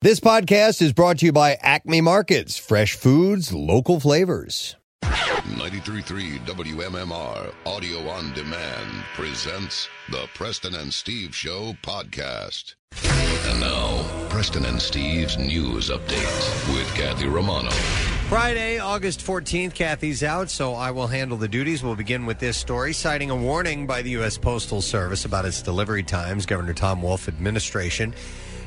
This podcast is brought to you by Acme Markets, fresh foods, local flavors. 93.3 WMMR Audio on Demand presents the Preston and Steve Show podcast. And now, Preston and Steve's news update with Kathy Romano. Friday, August 14th, Kathy's out, so I will handle the duties. We'll begin with this story citing a warning by the U.S. Postal Service about its delivery times. Governor Tom Wolf administration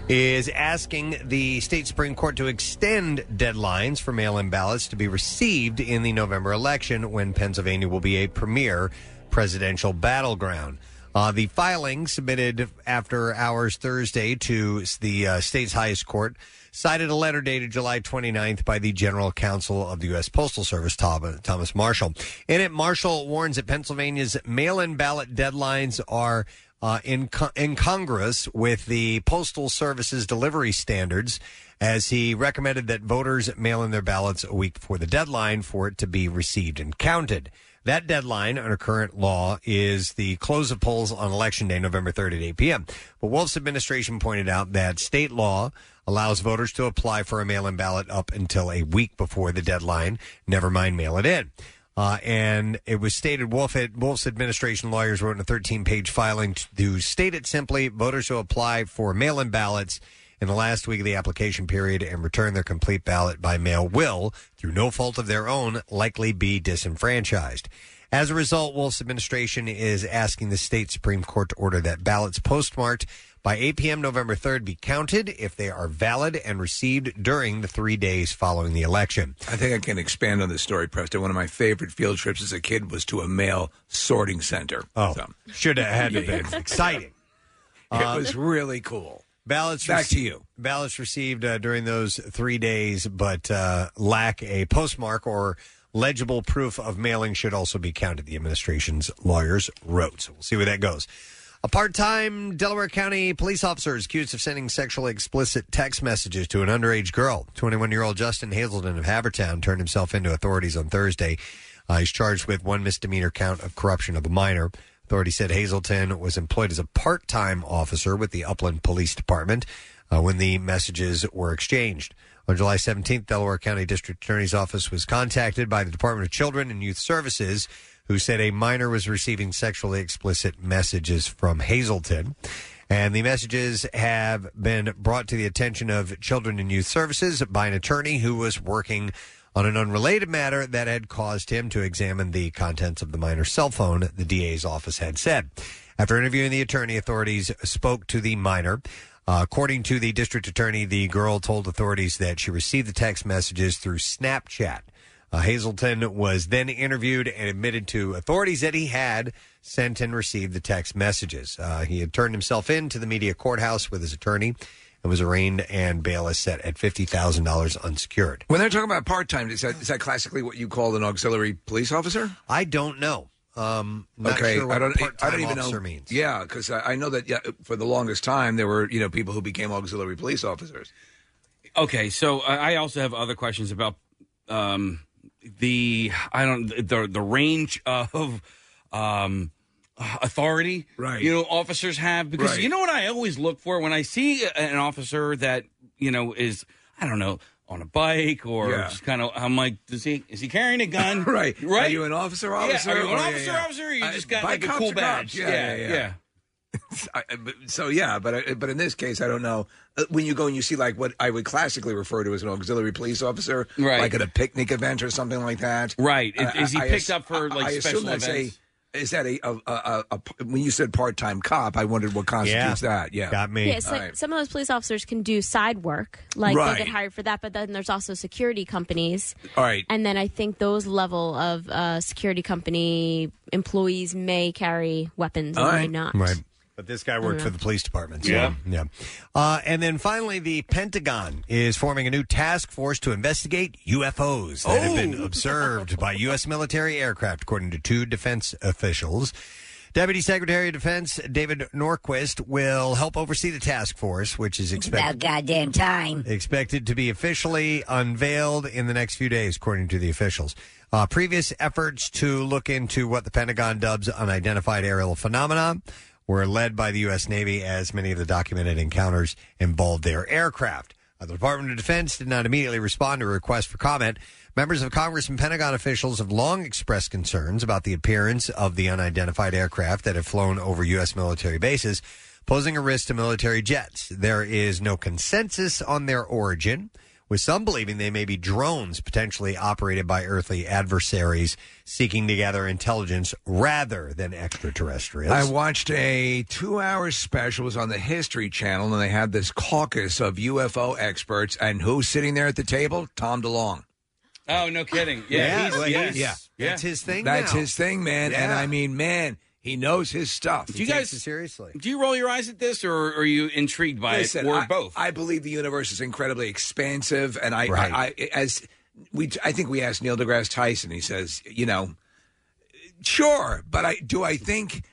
is asking the state Supreme Court to extend deadlines for mail in ballots to be received in the November election when Pennsylvania will be a premier presidential battleground. Uh, the filing submitted after hours Thursday to the uh, state's highest court cited a letter dated July 29th by the General Counsel of the U.S. Postal Service, Thomas Marshall. In it, Marshall warns that Pennsylvania's mail in ballot deadlines are uh, in co- incongruous with the Postal Service's delivery standards, as he recommended that voters mail in their ballots a week before the deadline for it to be received and counted. That deadline under current law is the close of polls on Election Day, November 3rd at 8 p.m. But Wolf's administration pointed out that state law allows voters to apply for a mail in ballot up until a week before the deadline, never mind mail it in. Uh, and it was stated Wolf had, Wolf's administration lawyers wrote in a 13 page filing to state it simply voters who apply for mail in ballots in the last week of the application period and return their complete ballot by mail will, through no fault of their own, likely be disenfranchised. As a result, Wolf's administration is asking the state Supreme Court to order that ballots postmarked by 8 p.m. November 3rd be counted if they are valid and received during the three days following the election. I think I can expand on this story, Preston. One of my favorite field trips as a kid was to a mail sorting center. Oh, should have had to been exciting. it Uh, was really cool. Ballots Back to you. Ballots received uh, during those three days, but uh, lack a postmark or legible proof of mailing should also be counted. The administration's lawyers wrote. So we'll see where that goes. A part-time Delaware County police officer is accused of sending sexually explicit text messages to an underage girl. 21-year-old Justin Hazelton of Havertown turned himself into authorities on Thursday. Uh, he's charged with one misdemeanor count of corruption of a minor. Authorities said Hazelton was employed as a part-time officer with the Upland Police Department uh, when the messages were exchanged. On July 17th, Delaware County District Attorney's Office was contacted by the Department of Children and Youth Services, who said a minor was receiving sexually explicit messages from Hazelton. And the messages have been brought to the attention of Children and Youth Services by an attorney who was working on an unrelated matter that had caused him to examine the contents of the minor's cell phone, the DA's office had said. After interviewing the attorney, authorities spoke to the minor. Uh, according to the district attorney, the girl told authorities that she received the text messages through Snapchat. Uh, Hazelton was then interviewed and admitted to authorities that he had sent and received the text messages. Uh, he had turned himself in to the media courthouse with his attorney and was arraigned, and bail is set at $50,000 unsecured. When they're talking about part time, is that is that classically what you call an auxiliary police officer? I don't know. Um, not okay, sure what I don't. I part-time don't even know. officer means. Yeah, because I, I know that yeah, for the longest time there were you know people who became auxiliary police officers. Okay, so I I also have other questions about um, the I don't the the range of um, authority Right. you know officers have because Right. you know what I always look for when I see an officer that you know is I don't know on a bike or Yeah. just kind of I'm like does he is he carrying a gun right, right Are you an officer? Yeah, Officer? are you an yeah, officer yeah. officer or you just got like a cool badge Yeah, yeah, yeah. yeah. I, but- so yeah, but but in this case, I don't know. Uh, When you go and you see like what I would classically refer to as an auxiliary police officer, Right. like at a picnic event or something like that, Right. Is- is he I picked ass- up for, like, I assume special that's events? A, is that a, a, a, a, a when you said part time cop? I wondered what constitutes that. Yeah, got me. Yeah, so some of those police officers can do side work, like Right. they get hired for that. But then there's also security companies, All right. and then I think those level of uh, security company employees may carry weapons and All may not. Right. But this guy worked Yeah. for the police department. So, Yeah. Yeah. Uh, and then finally, the Pentagon is forming a new task force to investigate UFOs that have been observed by U.S. military aircraft, according to two defense officials. Deputy Secretary of Defense David Norquist will help oversee the task force, which is expected goddamn time. expected to be officially unveiled in the next few days, according to the officials. Uh, previous efforts to look into what the Pentagon dubs unidentified aerial phenomena were led by the U.S. Navy, as many of the documented encounters involved their aircraft. Uh, the Department of Defense did not immediately respond to a request for comment. Members of Congress and Pentagon officials have long expressed concerns about the appearance of the unidentified aircraft that have flown over U.S. military bases, posing a risk to military jets. There is no consensus on their origin, with some believing they may be drones potentially operated by earthly adversaries seeking to gather intelligence rather than extraterrestrials. I watched a two-hour special. It was on the History Channel, and they had this caucus of UFO experts. And who's sitting there at the table? Tom DeLonge. Oh, no kidding. Yeah, Yeah, he's, well, yes. yeah. yeah. That's his thing. That's now. his thing, man. And Yeah. I mean, man, he knows his stuff. Do you Takes guys it seriously? Do you roll your eyes at this, or are you intrigued by Listen, it, or I, both? I believe the universe is incredibly expansive, and I, Right. I, I, as we, I think we asked Neil deGrasse Tyson. He says, you know, sure, but I do. I think.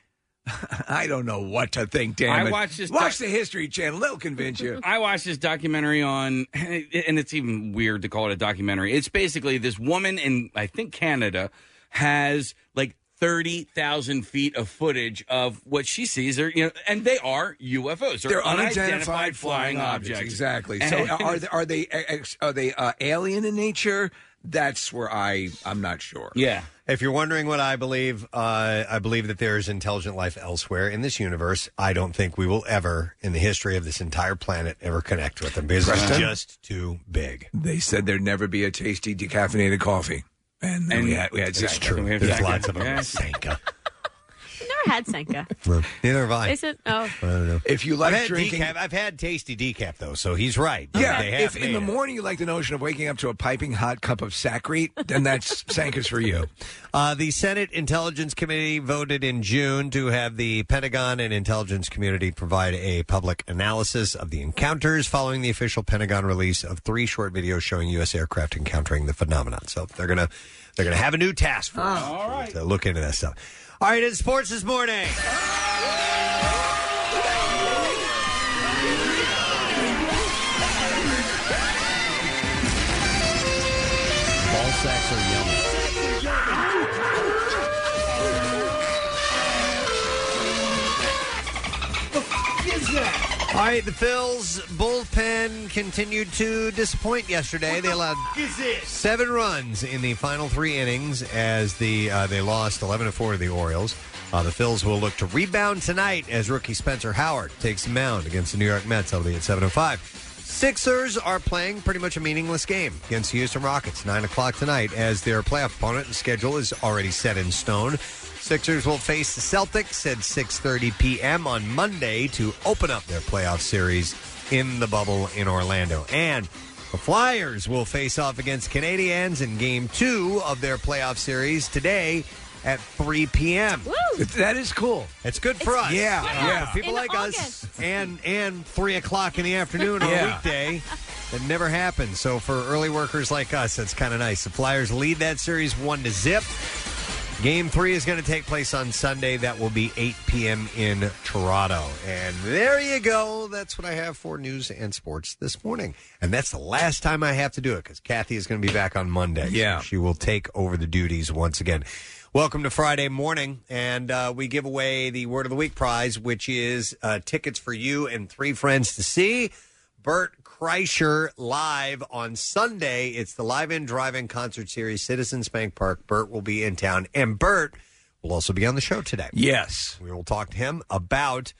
I don't know what to think. Damn I it! watched this Watch the History Channel; they'll convince you. I watched this documentary on, and it's even weird to call it a documentary. It's basically this woman in, I think, Canada has like 30,000 feet of footage of what she sees, are, you know, and they are UFOs. They're unidentified flying objects. Exactly. So And- are they, are they ex- are they uh, alien in nature? That's where I I'm not sure. Yeah. If you're wondering what I believe, uh, I believe that there is intelligent life elsewhere in this universe. I don't think we will ever, in the history of this entire planet, ever connect with them because it's Preston? just too big. They said there'd never be a tasty decaffeinated coffee, and, And- we had we had It's true. We have There's lots of them. Yeah. Sanka. Never had Sanka. Well, neither have I. Is it? Oh, I don't know. If you I've like had drinking, decaf. I've had tasty decaf though, so he's right. yeah. They have If in made the it. morning you like the notion of waking up to a piping hot cup of sacrete, then that's Sanka's for you. Uh, the Senate Intelligence Committee voted in June to have the Pentagon and intelligence community provide a public analysis of the encounters following the official Pentagon release of three short videos showing U.S. aircraft encountering the phenomenon. So they're gonna they're gonna have a new task force to look into that stuff. All right, in sports this morning. Ball sacks are All right, the Phils bullpen continued to disappoint yesterday. They allowed seven runs in the final three innings as the uh, they lost eleven to four to the Orioles. Uh, the Phils will look to rebound tonight as rookie Spencer Howard takes the mound against the New York Mets. That'll be at seven oh five. Sixers are playing pretty much a meaningless game against the Houston Rockets. Nine o'clock tonight as their playoff opponent. The schedule is already set in stone. Sixers will face the Celtics at 6:30 p.m. on Monday to open up their playoff series in the bubble in Orlando. And the Flyers will face off against Canadiens in game 2 of their playoff series today at 3 p.m. That is cool. It's good for us. Yeah, yeah. for people In like August. us and and 3 o'clock in the afternoon on a Yeah. weekday. That never happens. So for early workers like us, that's kind of nice. The Flyers lead that series one to zip. Game three is going to take place on Sunday. That will be 8 p.m. in Toronto. And there you go. That's what I have for news and sports this morning. And that's the last time I have to do it because Kathy is going to be back on Monday. Yeah. she will take over the duties once again. Welcome to Friday morning, and uh, we give away the Word of the Week prize, which is uh, tickets for you and three friends to see Bert Kreischer live on Sunday. It's the Live In Drive In concert series, Citizens Bank Park. Bert will be in town, and Bert will also be on the show today. Yes. We will talk to him about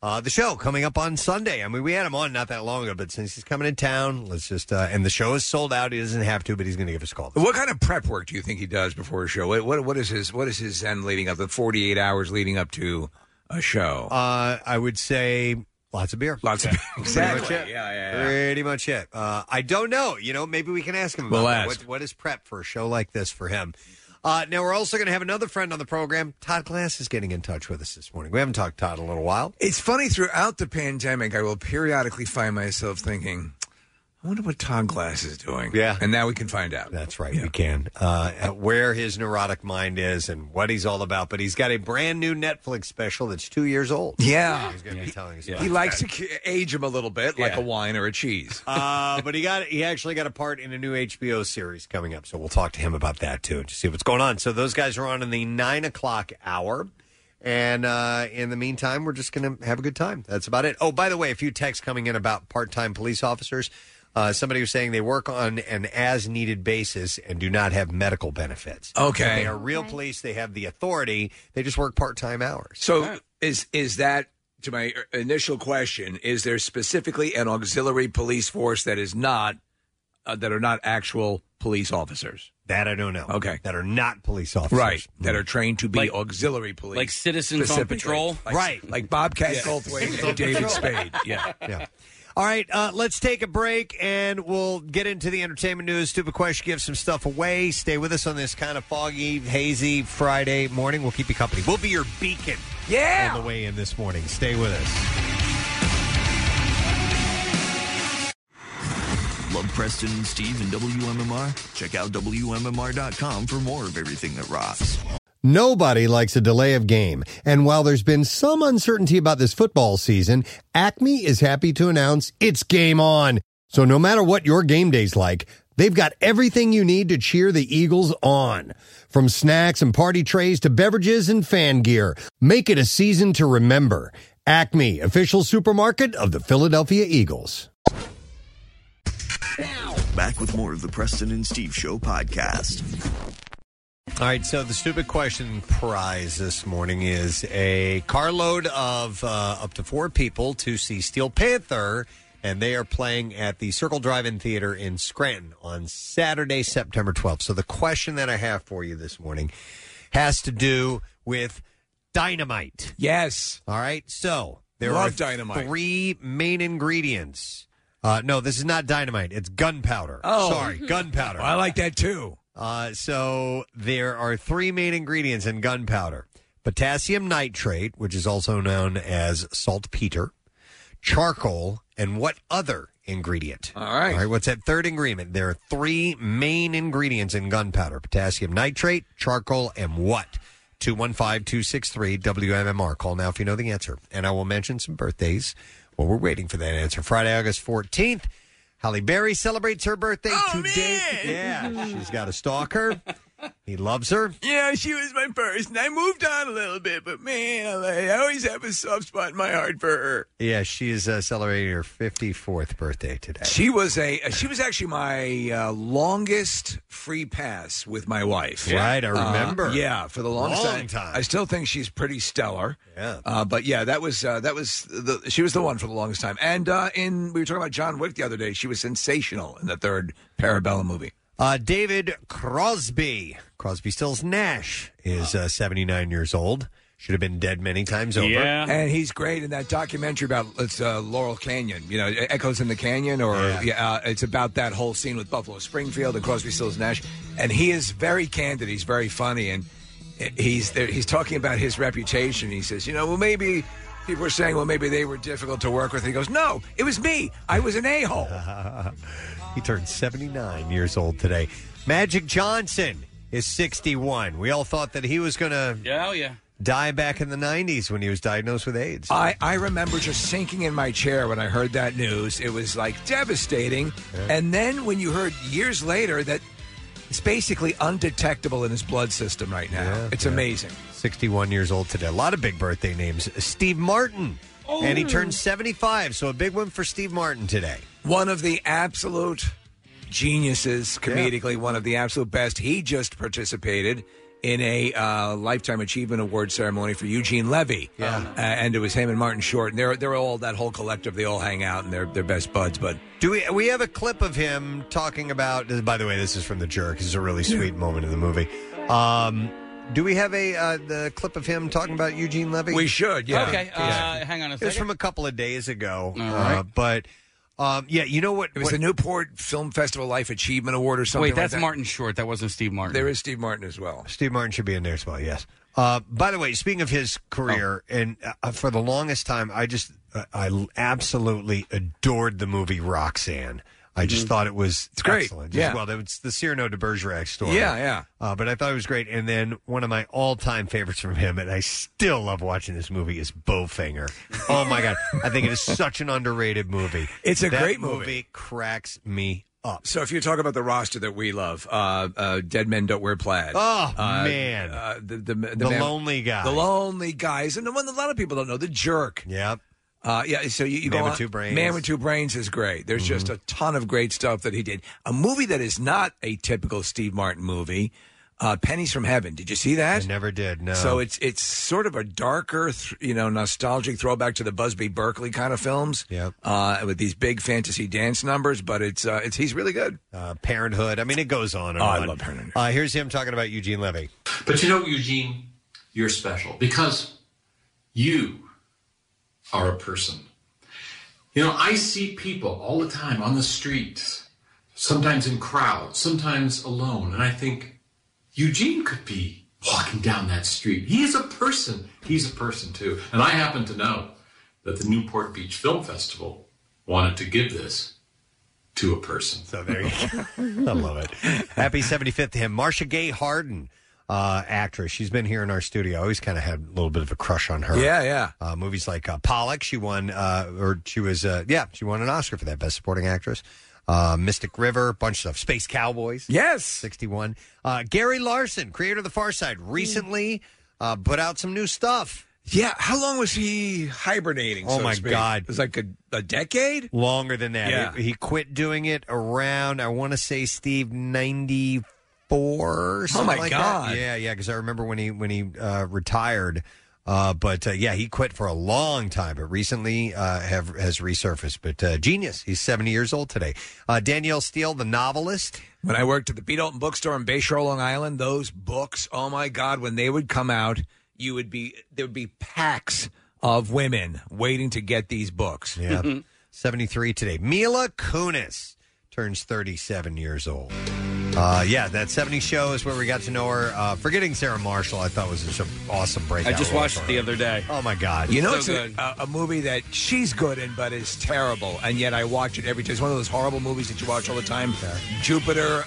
uh, the show coming up on Sunday. I mean, we had him on not that long ago, but since he's coming in town, let's just uh, and the show is sold out. He doesn't have to, but he's going to give us a call. What kind of prep work do you think he does before a show? What what, what is his what is his end leading up the forty eight hours leading up to a show? Uh, I would say lots of beer. Lots of beer. Pretty much it. Yeah, yeah, yeah. Pretty much it. Uh, I don't know. You know, maybe we can ask him about We'll that. ask. What, what is prep for a show like this for him? Uh, now, we're also going to have another friend on the program. Todd Glass is getting in touch with us this morning. We haven't talked to Todd in a little while. It's funny throughout the pandemic, I will periodically find myself thinking, I wonder what Todd Glass is doing. Yeah. and now we can find out. That's right. We can. Uh, where his neurotic mind is and what he's all about. But he's got a brand new Netflix special that's two years old. Yeah, He's going to be telling us about he that. likes to ki- age him a little bit, like Yeah. a wine or a cheese. Uh, but he got he actually got a part in a new HBO series coming up, so we'll talk to him about that too to see what's going on. So those guys are on in the nine o'clock hour, and uh, in the meantime, we're just going to have a good time. That's about it. Oh, by the way, a few texts coming in about part time police officers. Uh, somebody was saying they work on an as needed basis and do not have medical benefits. Okay. They are real police. They have the authority. They just work part time hours. So is is that to my initial question? Is there specifically an auxiliary police force that is not uh, that are not actual police officers? That I don't know. Okay, that are not police officers, right? That are trained to be Like- auxiliary police, like citizens on specifically. patrol? Like- Right. Like Bobcat Yeah. Goldthwait and David Spade. Yeah, yeah. All right, uh, let's take a break and we'll get into the entertainment news. Stupid question, give some stuff away. Stay with us on this kind of foggy, hazy Friday morning. We'll keep you company. We'll be your beacon. Yeah. On the way in this morning. Stay with us. Love Preston and Steve and WMMR? Check out WMMR.com for more of everything that rocks. Nobody likes a delay of game. And while there's been some uncertainty about this football season, Acme is happy to announce it's game on. So no matter what your game day's like, they've got everything you need to cheer the Eagles on. From snacks and party trays to beverages and fan gear, make it a season to remember. Acme, official supermarket of the Philadelphia Eagles. Back with more of the Preston and Steve Show podcast. All right, so the stupid question prize this morning is a carload of uh, up to four people to see Steel Panther, and they are playing at the Circle Drive-In Theater in Scranton on Saturday, September 12th. So the question that I have for you this morning has to do with dynamite. Yes. All right, so there Love are dynamite. three main ingredients. Uh, no, this is not dynamite. It's gunpowder. Oh. sorry, gunpowder. I like that too. Uh, so there are three main ingredients in gunpowder potassium nitrate, which is also known as saltpeter, charcoal, and what other ingredient? All right. All right, what's that third ingredient? There are three main ingredients in gunpowder potassium nitrate, charcoal, and what? 215 263 WMMR. Call now if you know the answer. And I will mention some birthdays while we're waiting for that answer. Friday, August 14th. Halle Berry celebrates her birthday oh, today. Yeah, she's got a stalker. He loves her. Yeah, she was my first, and I moved on a little bit, but man, I always have a soft spot in my heart for her. Yeah, she is uh, celebrating her 54th birthday today. She was a she was actually my uh, longest free pass with my wife. Right, I remember. Uh, yeah, for the longest Long time. time. I still think she's pretty stellar. Yeah. Uh, but yeah, that was uh, that was the she was the one for the longest time. And uh, in we were talking about John Wick the other day. She was sensational in the third Parabellum movie. Uh, David Crosby, Crosby, Stills, Nash is uh, 79 years old. Should have been dead many times over. and he's great in that documentary about it's uh, Laurel Canyon. You know, Echoes in the Canyon, or yeah, uh, it's about that whole scene with Buffalo Springfield and Crosby, Stills, Nash. And he is very candid. He's very funny, and he's there, he's talking about his reputation. He says, you know, well, maybe people were saying, well, maybe they were difficult to work with. He goes, no, it was me. I was an a hole. he turned 79 years old today. Magic Johnson is 61. We all thought that he was going to Yeah, oh, yeah. die back in the 90s when he was diagnosed with AIDS. I, I remember just sinking in my chair when I heard that news. It was like devastating. And then when you heard years later that it's basically undetectable in his blood system right now, Yeah, it's yeah. amazing. 61 years old today. A lot of big birthday names. Steve Martin. And he oh. turned 75, so a big one for Steve Martin today. One of the absolute geniuses, comedically, one of the absolute best. He just participated in a uh, Lifetime Achievement Award ceremony for Eugene Levy. Yeah. Uh, and it was him and Martin Short. And they're, they're all that whole collective. They all hang out and they're, they're best buds. But Do we we have a clip of him talking about by the way, this is from the jerk. This is a really sweet moment in the movie. Um do we have a uh, the clip of him talking about Eugene Levy? we should, yeah. Okay, uh, hang on a It was second. from a couple of days ago. All Uh, right. but um, yeah, you know what? It was what- the Newport Film Festival Life Achievement Award or something Wait, like that's that. Martin Short. That wasn't Steve Martin. There is Steve Martin as well. Steve Martin should be in there as well. Yes. Uh, by the way, speaking of his career, Oh. and uh, for the longest time, I just uh, I absolutely adored the movie Roxanne. I just thought it was it's great. excellent. Yeah. Well, it's the Cyrano de Bergerac story. Yeah, yeah. Uh, but I thought it was great. And then one of my all-time favorites from him, and I still love watching this movie, is Bowfinger. Oh my god, I think it is such an underrated movie. It's a That great movie. Cracks me up. So if you talk about the roster that we love, uh, uh, Dead Men Don't Wear Plaid. Oh, Uh, man. uh, the the, the, The man- lonely guy. the lonely guys, and the one that a lot of people don't know, the jerk. Yep. Uh, yeah, so you, you Man go with on- Two Brains. Man with Two Brains is great. There's just a ton of great stuff that he did. A movie that is not a typical Steve Martin movie, uh, Pennies from Heaven. Did you see that? I never did. No. So it's it's sort of a darker, th- you know, nostalgic throwback to the Busby Berkeley kind of films. Yep. Uh, with these big fantasy dance numbers, but it's uh, it's he's really good. uh, Parenthood. I mean, it goes on and Oh, I on. love Parenthood. Uh, here's him talking about Eugene Levy. But you know, Eugene, you're special because you are a person. You know, I see people all the time on the streets, sometimes in crowds, sometimes alone, and I think Eugene could be walking down that street. He is a person. He's a person too. And I happen to know that the Newport Beach Film Festival wanted to give this to a person. So there you go. I love it. Happy 75th to him. Marcia Gay Harden, uh, actress. She's been here in our studio. I always kind of had a little bit of a crush on her. Yeah, yeah. Uh, movies like uh, Pollock, she won, uh, or she was, uh, yeah, she won an Oscar for that Best Supporting Actress. Uh, Mystic River, bunch of stuff. Space Cowboys. Yes. 61. Uh, Gary Larson, creator of The Far Side, recently uh, put out some new stuff. Yeah, how long was he hibernating? Oh, so to my speak? God. it was like a, a decade. Longer than that. Yeah. He, he quit doing it around, I want to say, Steve, 94 or something Oh, my like God. that. Yeah, yeah, because I remember when he when he uh, retired. Uh, but uh, yeah, he quit for a long time, but recently uh, have has resurfaced. But uh, genius, he's seventy years old today. Uh, Danielle Steel, the novelist. When I worked at the B. Dalton Bookstore in Bayshore, Long Island, those books, oh my God, when they would come out, you would be there would be packs of women waiting to get these books. Yeah, seventy three today. Mila Kunis turns thirty seven years old. Uh, yeah, that 70 show is where we got to know her. Uh, Forgetting Sarah Marshall, I thought was such an awesome breakout. I just role watched for it the her. other day. Oh my God! You know, it's a, a, a movie that she's good in, but is terrible, and yet I watch it every time. It's one of those horrible movies that you watch all the time. Jupiter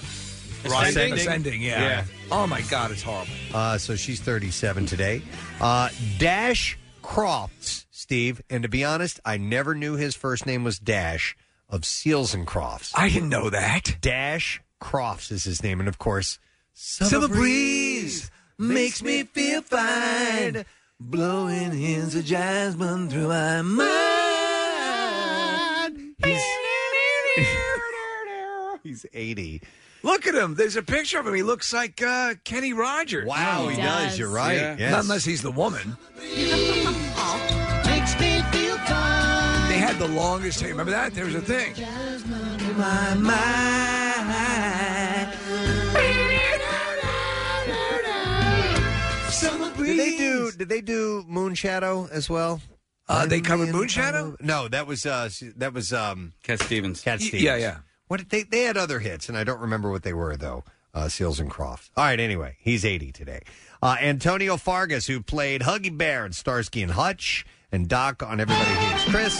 Ascending? Ascending, yeah. Yeah. Oh my God, it's horrible. Uh, so she's 37 today. Uh, Dash Crofts, Steve. And to be honest, I never knew his first name was Dash of Seals and Crofts. I didn't know that. Dash Crofts is his name. And of course, Summer breeze makes me feel fine, blowing hints of jasmine through my mind. He's, he's 80. Look at him. There's a picture of him. He looks like uh, Kenny Rogers. Wow, he does. You're right. Yeah. Yes. Not unless he's the woman. They had the longest hair. Remember that? There was a thing. My mind. Did they do? Did they do Moonshadow as well? Uh, they covered Unreal- Moonshadow? No, that was uh, that was um, Cat Stevens. Cat Y- Stevens. yeah, yeah. What did they? They had other hits, and I don't remember what they were though. Uh, Seals and Croft. All right. Anyway, he's 80 today. Uh, Antonio Fargas, who played Huggy Bear and Starsky and Hutch, and Doc on Everybody Hates Chris,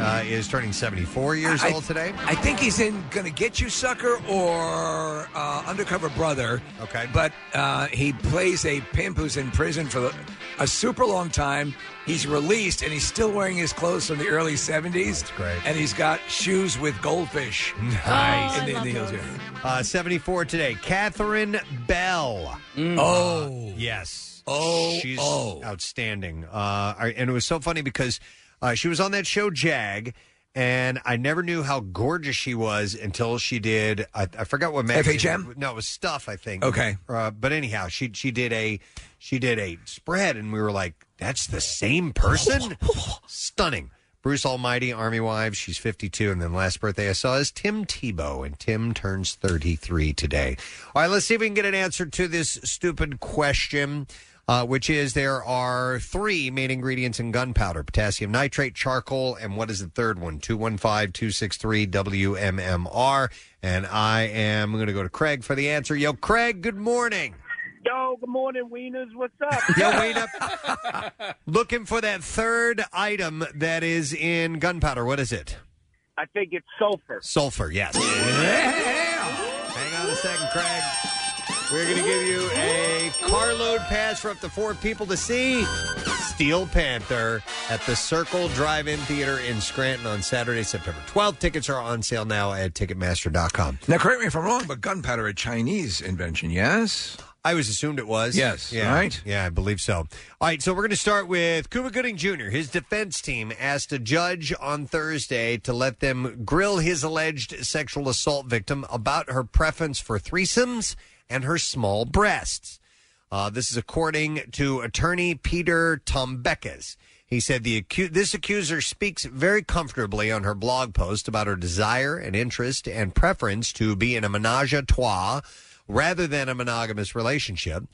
uh, is turning 74 years I- old today. I think he's in Gonna Get You Sucker or uh, Undercover Brother. Okay. But uh, he plays a pimp who's in prison for the, a super long time. He's released and he's still wearing his clothes from the early 70s. That's great. And he's got shoes with goldfish. Nice. in the, in the heels. those. Uh, 74 today. Catherine Bell. Oh. Yes. Oh, She's oh. outstanding. Uh, I- and it was so funny because uh, she was on that show Jag, and I never knew how gorgeous she was until she did. I, I forgot what magazine. FHM? No, it was Stuff. I think. Okay. Uh, but anyhow, she she did a she did a spread, and we were like, "That's the same person." Stunning. Bruce Almighty, Army Wives. She's 52. And then last birthday I saw is Tim Tebow, and Tim turns 33 today. All right, let's see if we can get an answer to this stupid question, uh, which is there are three main ingredients in gunpowder potassium nitrate, charcoal, and what is the third one? 215 263 WMMR. And I am going to go to Craig for the answer. Yo, Craig, good morning. Yo, good morning, Wieners. What's up? Yo, wait up. Looking for that third item that is in gunpowder. What is it? I think it's sulfur. Sulfur, yes. Hang on a second, Craig. We're going to give you a carload pass for up to four people to see Steel Panther at the Circle Drive-In Theater in Scranton on Saturday, September 12th. Tickets are on sale now at Ticketmaster.com. Now, correct me if I'm wrong, but gunpowder, a Chinese invention, yes? I was assumed it was. Yes, Yeah. right? Yeah, I believe so. All right, so we're going to start with Cuba Gooding Jr. His defense team asked a judge on Thursday to let them grill his alleged sexual assault victim about her preference for threesomes and her small breasts. Uh, this is according to attorney Peter Toumbekis. He said the acu- this accuser speaks very comfortably on her blog post about her desire and interest and preference to be in a menage a trois rather than a monogamous relationship.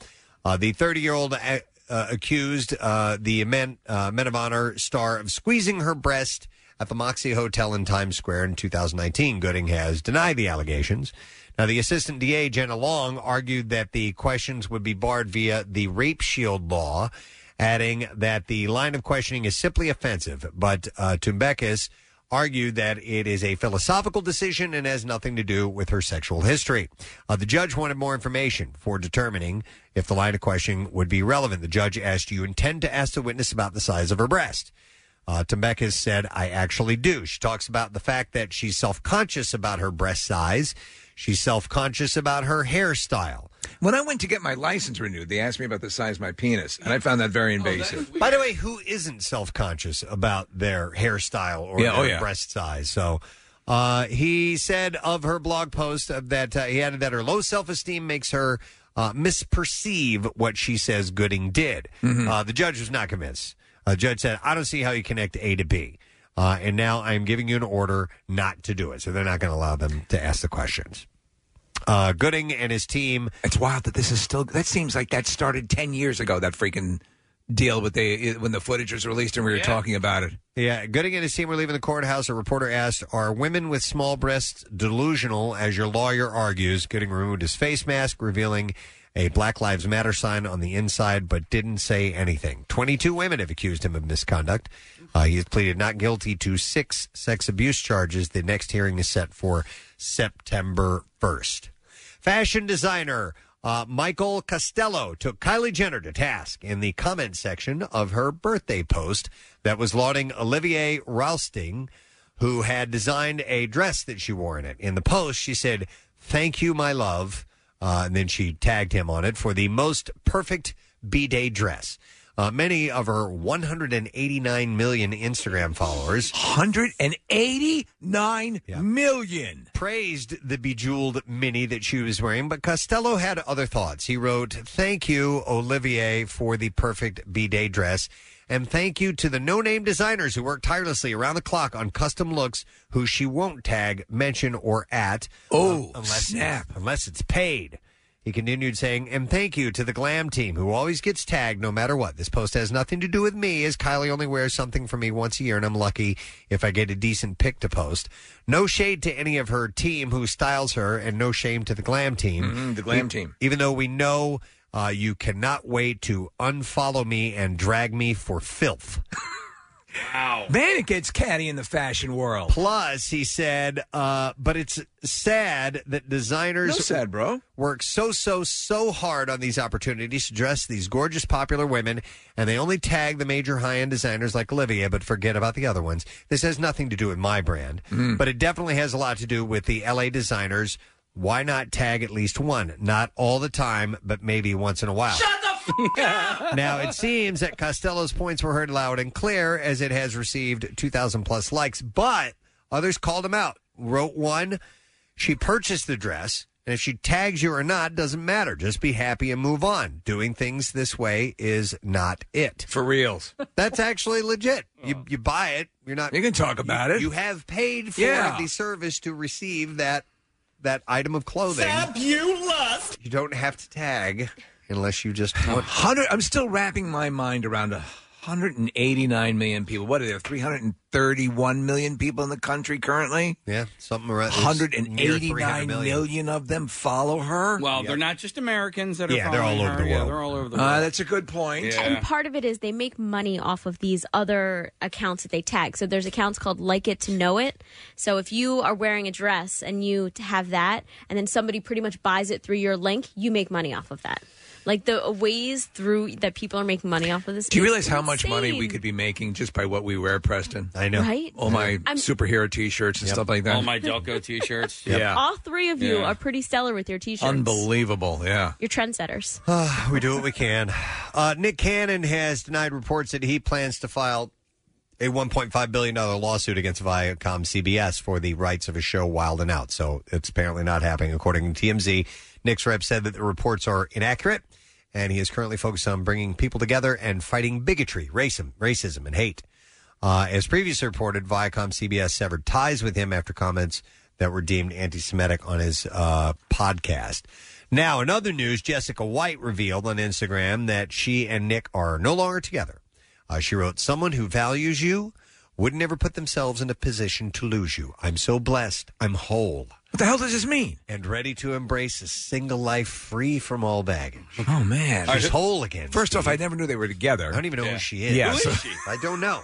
Uh, the 30 year old uh, uh, accused uh, the men, uh, Men of Honor star of squeezing her breast at the Moxy Hotel in Times Square in 2019. Gooding has denied the allegations. Now, the assistant DA, Jenna Long, argued that the questions would be barred via the rape shield law, adding that the line of questioning is simply offensive. But uh, Toumbekis argued that it is a philosophical decision and has nothing to do with her sexual history. Uh, the judge wanted more information for determining if the line of questioning would be relevant. The judge asked, Do you intend to ask the witness about the size of her breast? Uh, said, I actually do. She talks about the fact that she's self conscious about her breast size. She's self conscious about her hairstyle. When I went to get my license renewed, they asked me about the size of my penis, and I found that very invasive. By the way, who isn't self conscious about their hairstyle or Yeah, oh, their yeah. breast size? So uh, he said of her blog post uh, that uh, he added that her low self esteem makes her uh, misperceive what she says Gooding did. Mm-hmm. Uh, the judge was not convinced. Uh, the judge said, I don't see how you connect A to B. Uh, and now I'm giving you an order not to do it. So they're not going to allow them to ask the questions. Uh, Gooding and his team. It's wild that this is still. That seems like that started ten years ago. That freaking deal with the when the footage was released and we were talking about it. Yeah, Gooding and his team were leaving the courthouse. A reporter asked, Are women with small breasts delusional, as your lawyer argues? Gooding removed his face mask, revealing a Black Lives Matter sign on the inside, but didn't say anything. 22 women have accused him of misconduct. Uh, he has pleaded not guilty to six sex abuse charges. The next hearing is set for September 1st. Fashion designer uh, Michael Costello took Kylie Jenner to task in the comment section of her birthday post that was lauding Olivier Rousteing, who had designed a dress that she wore in it. In the post, she said, Thank you, my love. Uh, and then she tagged him on it for the most perfect B Day dress. Uh, many of her 189 million Instagram followers 189 million praised the bejeweled mini that she was wearing, but Costello had other thoughts. He wrote, Thank you, Olivier, for the perfect B Day dress. And thank you to the no name designers who work tirelessly around the clock on custom looks who she won't tag, mention, or at. Oh, unless, snap. unless it's paid. He continued saying, and thank you to the glam team who always gets tagged no matter what. This post has nothing to do with me, as Kylie only wears something for me once a year, and I'm lucky if I get a decent pic to post. No shade to any of her team who styles her, and no shame to the glam team. Mhm, the glam E- team. Even though we know uh, you cannot wait to unfollow me and drag me for filth. Wow. Man, it gets catty in the fashion world. Plus, he said, uh, but it's sad that designers No sad, bro. work so, so, so hard on these opportunities to dress these gorgeous, popular women, and they only tag the major high end designers like Olivia, but forget about the other ones. This has nothing to do with my brand, but it definitely has a lot to do with the LA designers. Why not tag at least one? Not all the time, but maybe once in a while. now, it seems that Costello's points were heard loud and clear as it has received 2,000 plus likes, but others called him out. Wrote one, she purchased the dress, and if she tags you or not, doesn't matter. Just be happy and move on. Doing things this way is not it. For reals. That's actually legit. You, oh. you buy it, you're not. You can talk about you- it. You have paid for Yeah. the service to receive that that item of clothing. Fabulous. You don't have to tag unless you just want. Hundred. I'm still wrapping my mind around a 189 million people. What are there? 331 million people in the country currently. Yeah, something around it's near 300 189 million of them follow her. Well, they're not just Americans that are Yeah, they're all following over her. the Yeah, world. they're all over the Uh, world. that's a good point. Yeah. And part of it is they make money off of these other accounts that they tag. So there's accounts called Like It to Know It. So if you are wearing a dress and you have that, and then somebody pretty much buys it through your link, you make money off of that. Like the ways through that people are making money off of this. Do you realize how much money we could be making just by what we wear, Preston? I know. Right? All my I'm- superhero T-shirts and stuff like that. All my Delco T-shirts. Yeah. All three of you Yeah. are pretty stellar with your t-shirts. Unbelievable. Yeah. You're trendsetters. Ah, we do what we can. Uh, Nick Cannon has denied reports that he plans to file a $1.5 billion lawsuit against Viacom CBS for the rights of his show Wild 'N Out. So it's apparently not happening, according to TMZ. Nick's rep said that the reports are inaccurate, and he is currently focused on bringing people together and fighting bigotry, racism, racism and hate. Uh, as previously reported, Viacom CBS severed ties with him after comments that were deemed anti Semitic on his uh, podcast. Now, in other news, Jessica White revealed on Instagram that she and Nick are no longer together. Uh, she wrote, Someone who values you would never put themselves in a position to lose you. I'm so blessed. I'm whole. What the hell does this mean? And ready to embrace a single life free from all baggage. Oh man, She's whole again. First off, I never knew they were together. I don't even know who she is. Yeah, Who so- is she? I don't know.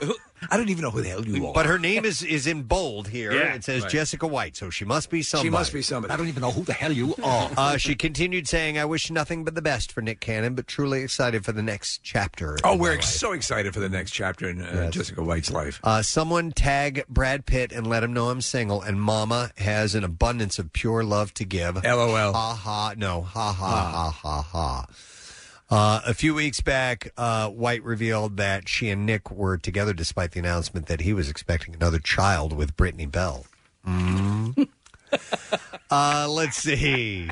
I don't even know who the hell you are. But her name is is in bold here. Yeah, it says right. Jessica White, so she must be somebody. She must be somebody. I don't even know who the hell you are. Uh, she continued saying, "I wish nothing but the best for Nick Cannon, but truly excited for the next chapter." oh, in we're ex- life." so excited for the next chapter in uh, Jessica White's life. Uh, someone tag Brad Pitt and let him know I'm single, and Mama has an abundance of pure love to give. LOL. Ha ha. No. Ha ha ha ha ha. Uh, a few weeks back, uh, White revealed that she and Nick were together despite the announcement that he was expecting another child with Brittany Bell. Mm. uh, let's see.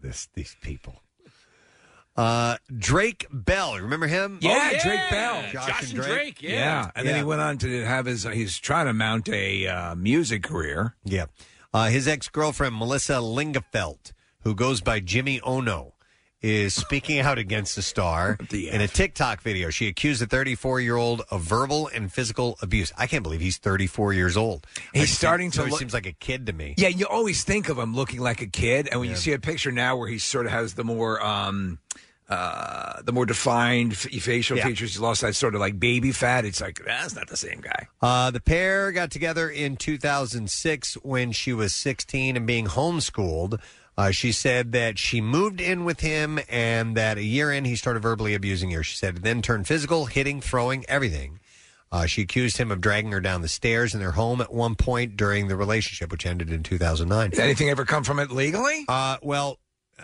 This these people. Uh, Drake Bell, remember him? Yeah, Drake Bell. Josh, and Drake. Yeah, and then he went on to have his. He's trying to mount a uh, music career. Yeah. Uh, his ex girlfriend, Melissa Lingafelt, who goes by Jimmy Ono, is speaking out against the star in a TikTok video. She accused the 34 year old of verbal and physical abuse. I can't believe he's 34 years old. He's starting to He look- seems like a kid to me. Yeah, you always think of him looking like a kid, and when you see a picture now where he sort of has the more. Um, uh, the more defined f- facial Yeah. features, he lost that sort of like baby fat. It's like that's not the same guy. Uh, the pair got together in 2006 when she was 16 and being homeschooled. Uh, she said that she moved in with him and that a year in, he started verbally abusing her. She said it then turned physical, hitting, throwing, everything. Uh, she accused him of dragging her down the stairs in their home at one point during the relationship, which ended in 2009. Did anything ever come from it legally? Uh, well,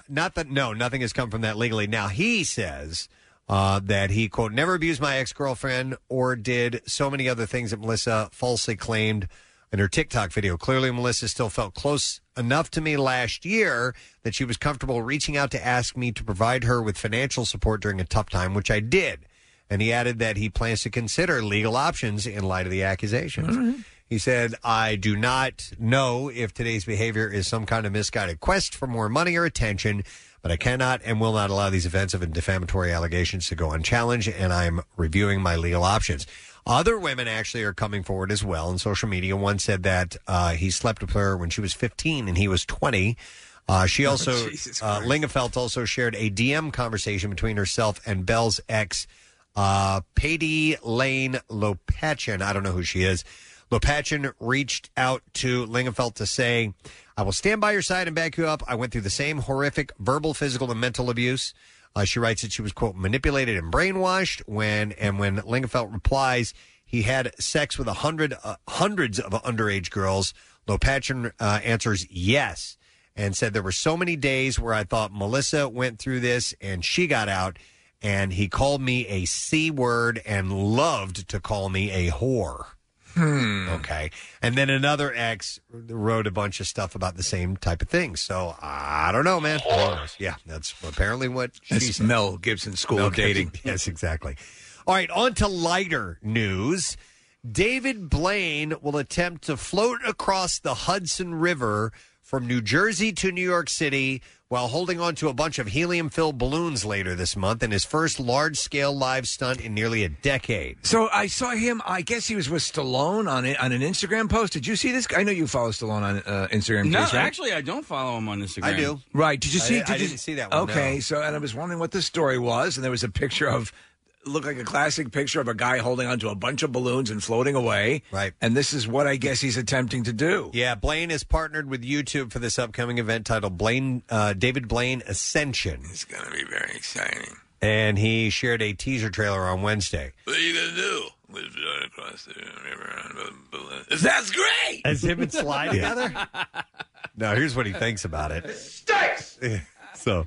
not that. No, nothing has come from that legally. Now he says uh, that he quote never abused my ex girlfriend or did so many other things that Melissa falsely claimed in her TikTok video. Clearly, Melissa still felt close enough to me last year that she was comfortable reaching out to ask me to provide her with financial support during a tough time, which I did. And he added that he plans to consider legal options in light of the accusations. He said, I do not know if today's behavior is some kind of misguided quest for more money or attention, but I cannot and will not allow these offensive and defamatory allegations to go unchallenged, and I'm reviewing my legal options. Other women actually are coming forward as well in social media. One said that uh, he slept with her when she was 15 and he was 20. Uh, she also, Jesus uh, also shared a DM conversation between herself and Bell's ex, uh, Patty Lane Lopachin. I don't know who she is. Lopachin reached out to Lingafelt to say, I will stand by your side and back you up. I went through the same horrific verbal, physical, and mental abuse. Uh, she writes that she was, quote, manipulated and brainwashed when, and when Lingafelt replies, he had sex with a hundred, uh, hundreds of underage girls. Lopachin uh, answers yes and said there were so many days where I thought Melissa went through this and she got out, and he called me a C word and loved to call me a whore. Hmm. Okay. And then another ex wrote a bunch of stuff about the same type of thing. So I don't know, man. Yeah, that's apparently what she That's said. Mel Gibson School of Dating. Yes, exactly. All right, on to lighter news. David Blaine will attempt to float across the Hudson River from New Jersey to New York City while holding on to a bunch of helium filled balloons later this month in his first large scale live stunt in nearly a decade. So I saw him. I guess he was with Stallone on it, on an Instagram post. Did you see this? I know you follow Stallone on uh, Instagram. No, too, right? actually, I don't follow him on Instagram. I do. Right? Did you see? I did you, didn't see that one, Okay, no. so and I was wondering what the story was, and there was a picture of looked like a classic picture of a guy holding onto a bunch of balloons and floating away. Right. And this is what I guess he's attempting to do. Yeah, Blaine has partnered with YouTube for this upcoming event titled Blaine uh, David Blaine Ascension. It's going to be very exciting. And he shared a teaser trailer on Wednesday. What are you going to do? Live across the river on a balloon. That's great. As him and Sly together? No, here's what he thinks about it. Stinks. so,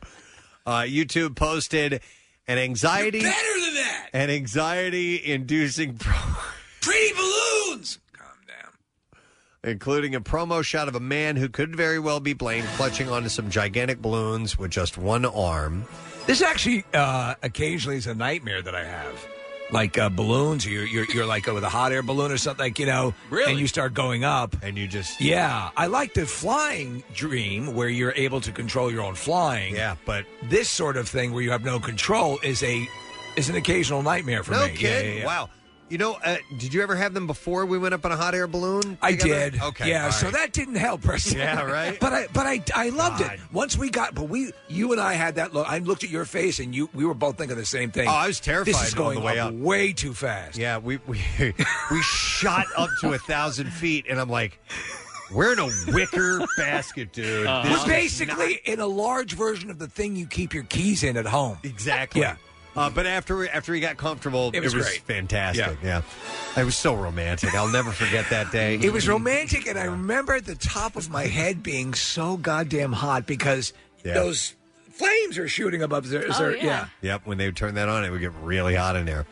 uh, YouTube posted an anxiety Better than that. an anxiety inducing Pretty balloons. Calm down. including a promo shot of a man who could very well be Blaine clutching onto some gigantic balloons with just one arm. This actually uh, occasionally is a nightmare that I have. Like uh, balloons, you're, you're you're like with a hot air balloon or something, like you know, Really? and you start going up, and you just yeah. I like the flying dream where you're able to control your own flying. Yeah, but this sort of thing where you have no control is a is an occasional nightmare for no me. Yeah, kid. yeah, yeah. Wow. You know, uh, did you ever have them before we went up on a hot air balloon? I together? did. Okay. Yeah. all So right. that didn't help, us. Yeah, right? But I, but I, I loved God. it. Once we got, but we, you and I had that look. I looked at your face, and you, we were both thinking the same thing. Oh, I was terrified This is on going the way up up. way too fast. Yeah, we we we shot up to a thousand feet, and I'm like, we're in a wicker basket, dude. Uh-huh. This We're is basically in a large version of the thing you keep your keys in at home. Exactly. Yeah. Uh, but after we, after we got comfortable, It was great. fantastic. Yeah. It was so romantic. I'll never forget that day. It was romantic, and I remember the top of my head being so goddamn hot because Yeah. those flames are shooting above there. Oh, yeah. Yep. When they would turn that on, it would get really hot in there.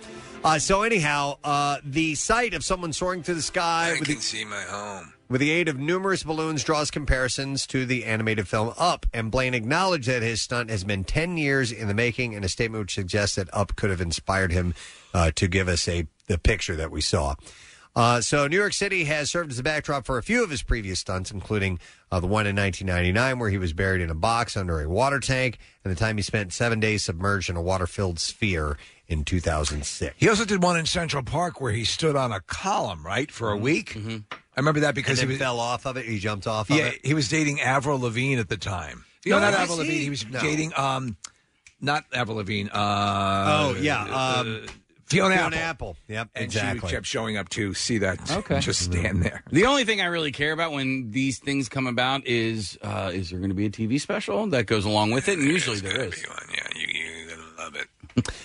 Uh, so anyhow, uh, the sight of someone soaring through the sky with the, see my home. With the aid of numerous balloons draws comparisons to the animated film Up. And Blaine acknowledged that his stunt has been 10 years in the making in a statement which suggests that Up could have inspired him uh, to give us a the picture that we saw. Uh, so New York City has served as a backdrop for a few of his previous stunts, including uh, the one in 1999 where he was buried in a box under a water tank, and the time he spent seven days submerged in a water-filled sphere in 2006. He also did one in Central Park where he stood on a column, right, for a week. I remember that because. He was fell off of it. He jumped off of it. yeah it. he was dating Avril Lavigne at the time. No, no, not was Avril he? Lavigne. He was No. dating um, not Avril Lavigne. Uh, Oh, yeah, uh, um, Fiona, Fiona Apple. Apple. Yep, And exactly. she kept showing up to see that. Okay. just stand there. The only thing I really care about when these things come about is uh, is there going to be a TV special that goes along with it? And usually there is. Yeah, you, you're gonna love it.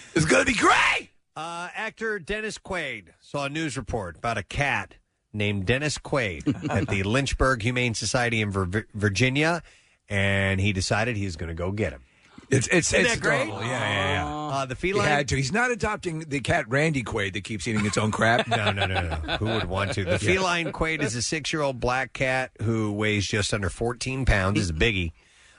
it's gonna be great. Uh, actor Dennis Quaid saw a news report about a cat named Dennis Quaid at the Lynchburg Humane Society in Vir- Virginia, and he decided he was going to go get him. It's it's Isn't it's that great? adorable. Yeah, yeah, yeah. Uh, the He feline. had to. He's not adopting the cat Randy Quaid that keeps eating its own crap. no, no, no, no. Who would want to? The feline Quaid is a six-year-old black cat who weighs just under 14 pounds. Is a biggie.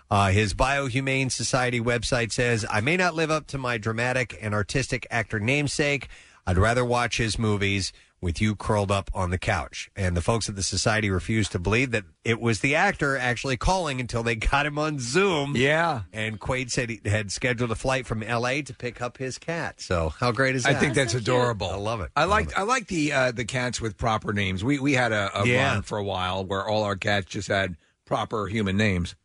Uh, his Biohumane Society website says, "I may not live up to my dramatic and artistic actor namesake. I'd rather watch his movies with you curled up on the couch." And the folks at the society refused to believe that it was the actor actually calling until they got him on Zoom. Yeah. And Quaid said he had scheduled a flight from L.A. to pick up his cat. So how great is that? I that? think that's adorable. I love it. I like I like the uh, the cats with proper names. We we had a, a Yeah. run for a while where all our cats just had proper human names.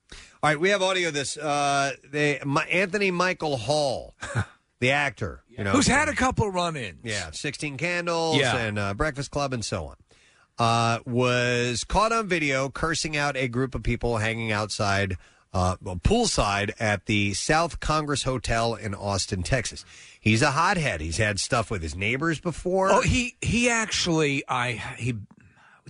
All right, we have audio of this. Uh, they, my, Anthony Michael Hall, the actor, you know, Who's had a couple run-ins? yeah, Sixteen Candles Yeah. and uh, Breakfast Club and so on, uh, was caught on video cursing out a group of people hanging outside, uh, well, poolside at the South Congress Hotel in Austin, Texas. He's a hothead. He's had stuff with his neighbors before. Oh, he he actually I he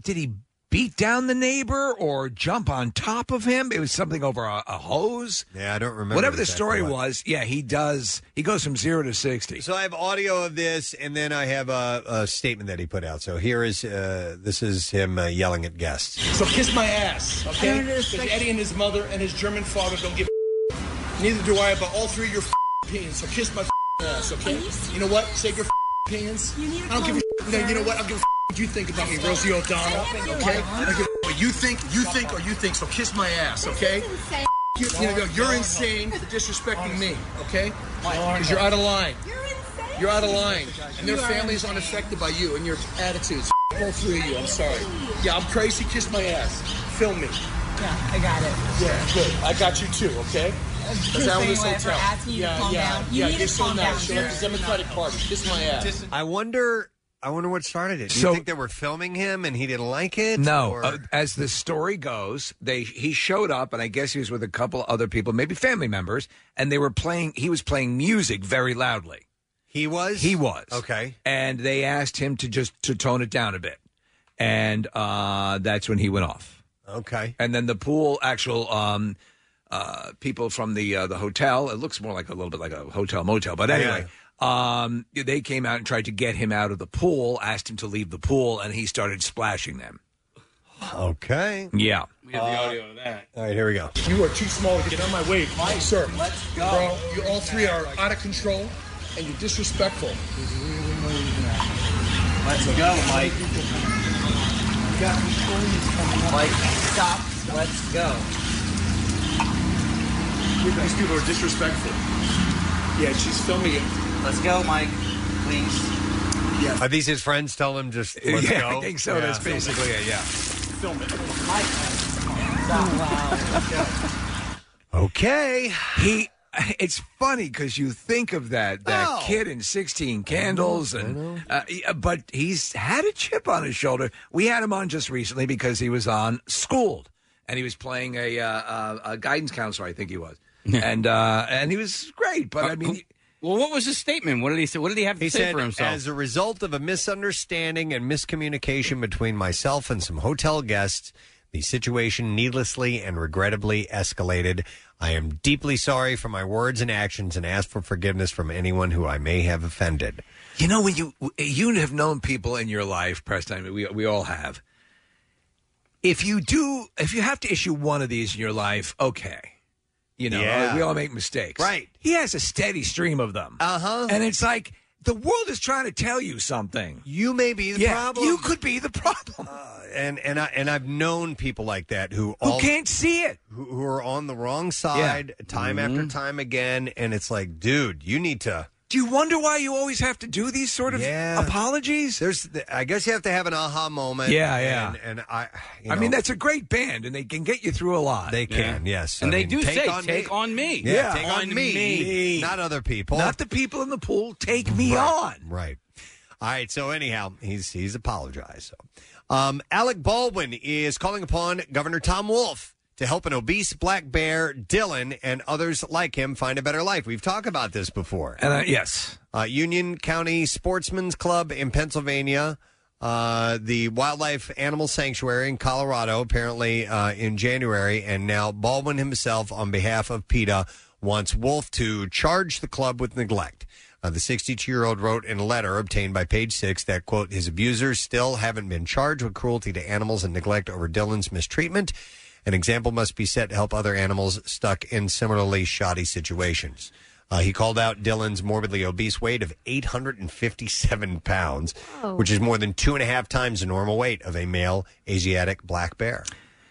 did he beat down the neighbor or jump on top of him? It was something over a, a hose. yeah, I don't remember Whatever the exactly story what. was, yeah, he does. He goes from zero to sixty. So I have audio of this, and then I have a, a statement that he put out. So here is uh, this is him uh, yelling at guests. So kiss my ass, okay? Because Eddie and his mother and his German father don't give a Neither do I about all three of your opinions. So kiss my ass, okay? You know what? Say your opinions. I don't give a no, you know what? I don't give a what you think about me, Rosie O'Donnell, okay? I give a what you think, you think, or you think. So kiss my ass, okay? You, you know, you're insane for disrespecting me, okay? Because you're out of line. You're out of line. And their family's unaffected by you and your attitudes. All three of you, I'm sorry. Yeah, I'm crazy. Kiss my ass. Film me. Yeah, I got it. Yeah, good. I got you too, okay? That's You're Alvis Hotel. asking you yeah, calm yeah, down. You yeah. need You're to so calm nice. down. You're like the Democratic Party. Kiss my ass. I wonder. I wonder what started it. Do So- you think they were filming him and he didn't like it? No, or- uh, as the story goes, they he showed up, and I guess he was with a couple other people, maybe family members, and they were playing. He was playing music very loudly. He was. He was Okay. and they asked him to just to tone it down a bit, and uh, that's when he went off. Okay. And then the pool actual um, uh, people from the uh, the hotel. It looks more like a little bit like a hotel motel, but anyway. Um, they came out and tried to get him out of the pool, asked him to leave the pool, and he started splashing them. Okay. Yeah. We have the audio of that. All right, here we go. You are too small to get on my way, sir. Let's go. Bro, you all three are out of control and you're disrespectful. Let's go, Mike. Mike, stop. Let's go. These people are disrespectful. Yeah, she's filming it. Let's go, Mike. Please. Yeah, Are these his friends? Tell him just let's yeah, go. I think so. Yeah. That's basically it. Yeah. film it. Okay. He. It's funny because you think of that that Oh. kid in Sixteen Candles, and uh, yeah, but he's had a chip on his shoulder. We had him on just recently because he was on Schooled, and he was playing a, uh, uh, a guidance counselor, I think he was, and uh, and he was great. But I mean, Well, what was his statement? What did he say? What did he have to He say said, for himself? as a result of a misunderstanding and miscommunication between myself and some hotel guests, the situation needlessly and regrettably escalated. I am deeply sorry for my words and actions and ask for forgiveness from anyone who I may have offended. You know, when you you have known people in your life, Preston, I mean, we we all have. If you do, if you have to issue one of these in your life, okay, you know, Yeah. we all make mistakes, Right. He has a steady stream of them, Uh huh. and it's like the world is trying to tell you something. You may be the yeah, problem. you could be the problem. and and I and I've known people like that who Who all, can't see it? who, who are on the wrong side time after Mm-hmm. time again, and it's like, dude, you need to. Do you wonder why you always have to do these sort of Yeah. apologies? There's, I guess you have to have an aha moment. Yeah, yeah. And, and I, you I mean, that's a great band, and they can get you through a lot. they can, yes, and I they mean, do take say, on "Take me. on me." Yeah, Yeah. take on, On me, me. not other people. Not the people in the pool. Take me right, on. Right. All right. So anyhow, he's he's apologized. So, um, Alec Baldwin is calling upon Governor Tom Wolf to help an obese black bear, Dylan, and others like him find a better life. We've talked about this before. And uh, yes, Uh, Union County Sportsman's Club in Pennsylvania, uh, the Wildlife Animal Sanctuary in Colorado, apparently uh, in January, and now Baldwin himself, on behalf of PETA, wants Wolf to charge the club with neglect. Uh, the 62 year old wrote in a letter obtained by Page Six that, quote, his abusers still haven't been charged with cruelty to animals and neglect over Dylan's mistreatment. An example must be set to help other animals stuck in similarly shoddy situations. Uh, he called out Dylan's morbidly obese weight of 857 pounds, Oh. which is more than two and a half times the normal weight of a male Asiatic black bear.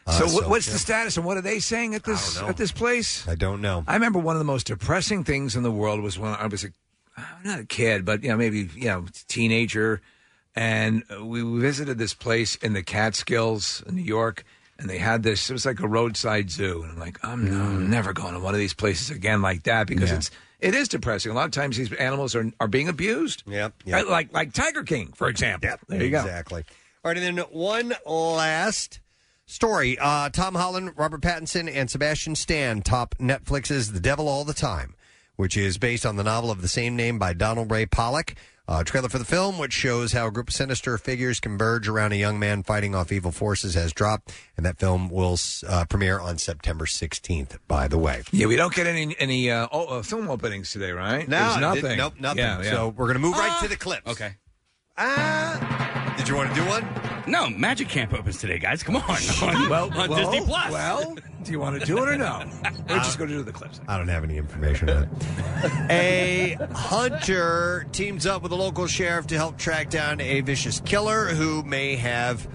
Uh, so, what, what's yeah. the status and what are they saying at this at this place? I don't know. I remember one of the most depressing things in the world was when I was a not a kid, but you know maybe you know teenager, and we visited this place in the Catskills, in New York, and they had this. It was like a roadside zoo, and I'm like, I'm, no, I'm never going to one of these places again like that because it's it is depressing. A lot of times these animals are are being abused. Yep. Right, Like like Tiger King, for example. There you go. Exactly. All right, and then one last story. Uh, Tom Holland, Robert Pattinson, and Sebastian Stan top Netflix's The Devil All the Time, which is based on the novel of the same name by Donald Ray Pollock. Uh, trailer for the film, which shows how a group of sinister figures converge around a young man fighting off evil forces, has dropped, and that film will uh, premiere on September 16th. By the way, Yeah, we don't get any any uh, oh, uh, film openings today, right? no, There's nothing. nope, nothing. Yeah, yeah. So we're going to move right to the clips. Okay. Ah, did you want to do one? No, Magic Camp opens today, guys. Come on. on well, on well, Disney Plus. Well, do you want to do it or no? We're just going to do the clips. I don't have any information on it. a hunter teams up with a local sheriff to help track down a vicious killer who may have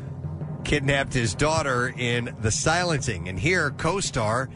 kidnapped his daughter in The Silencing. And here, co star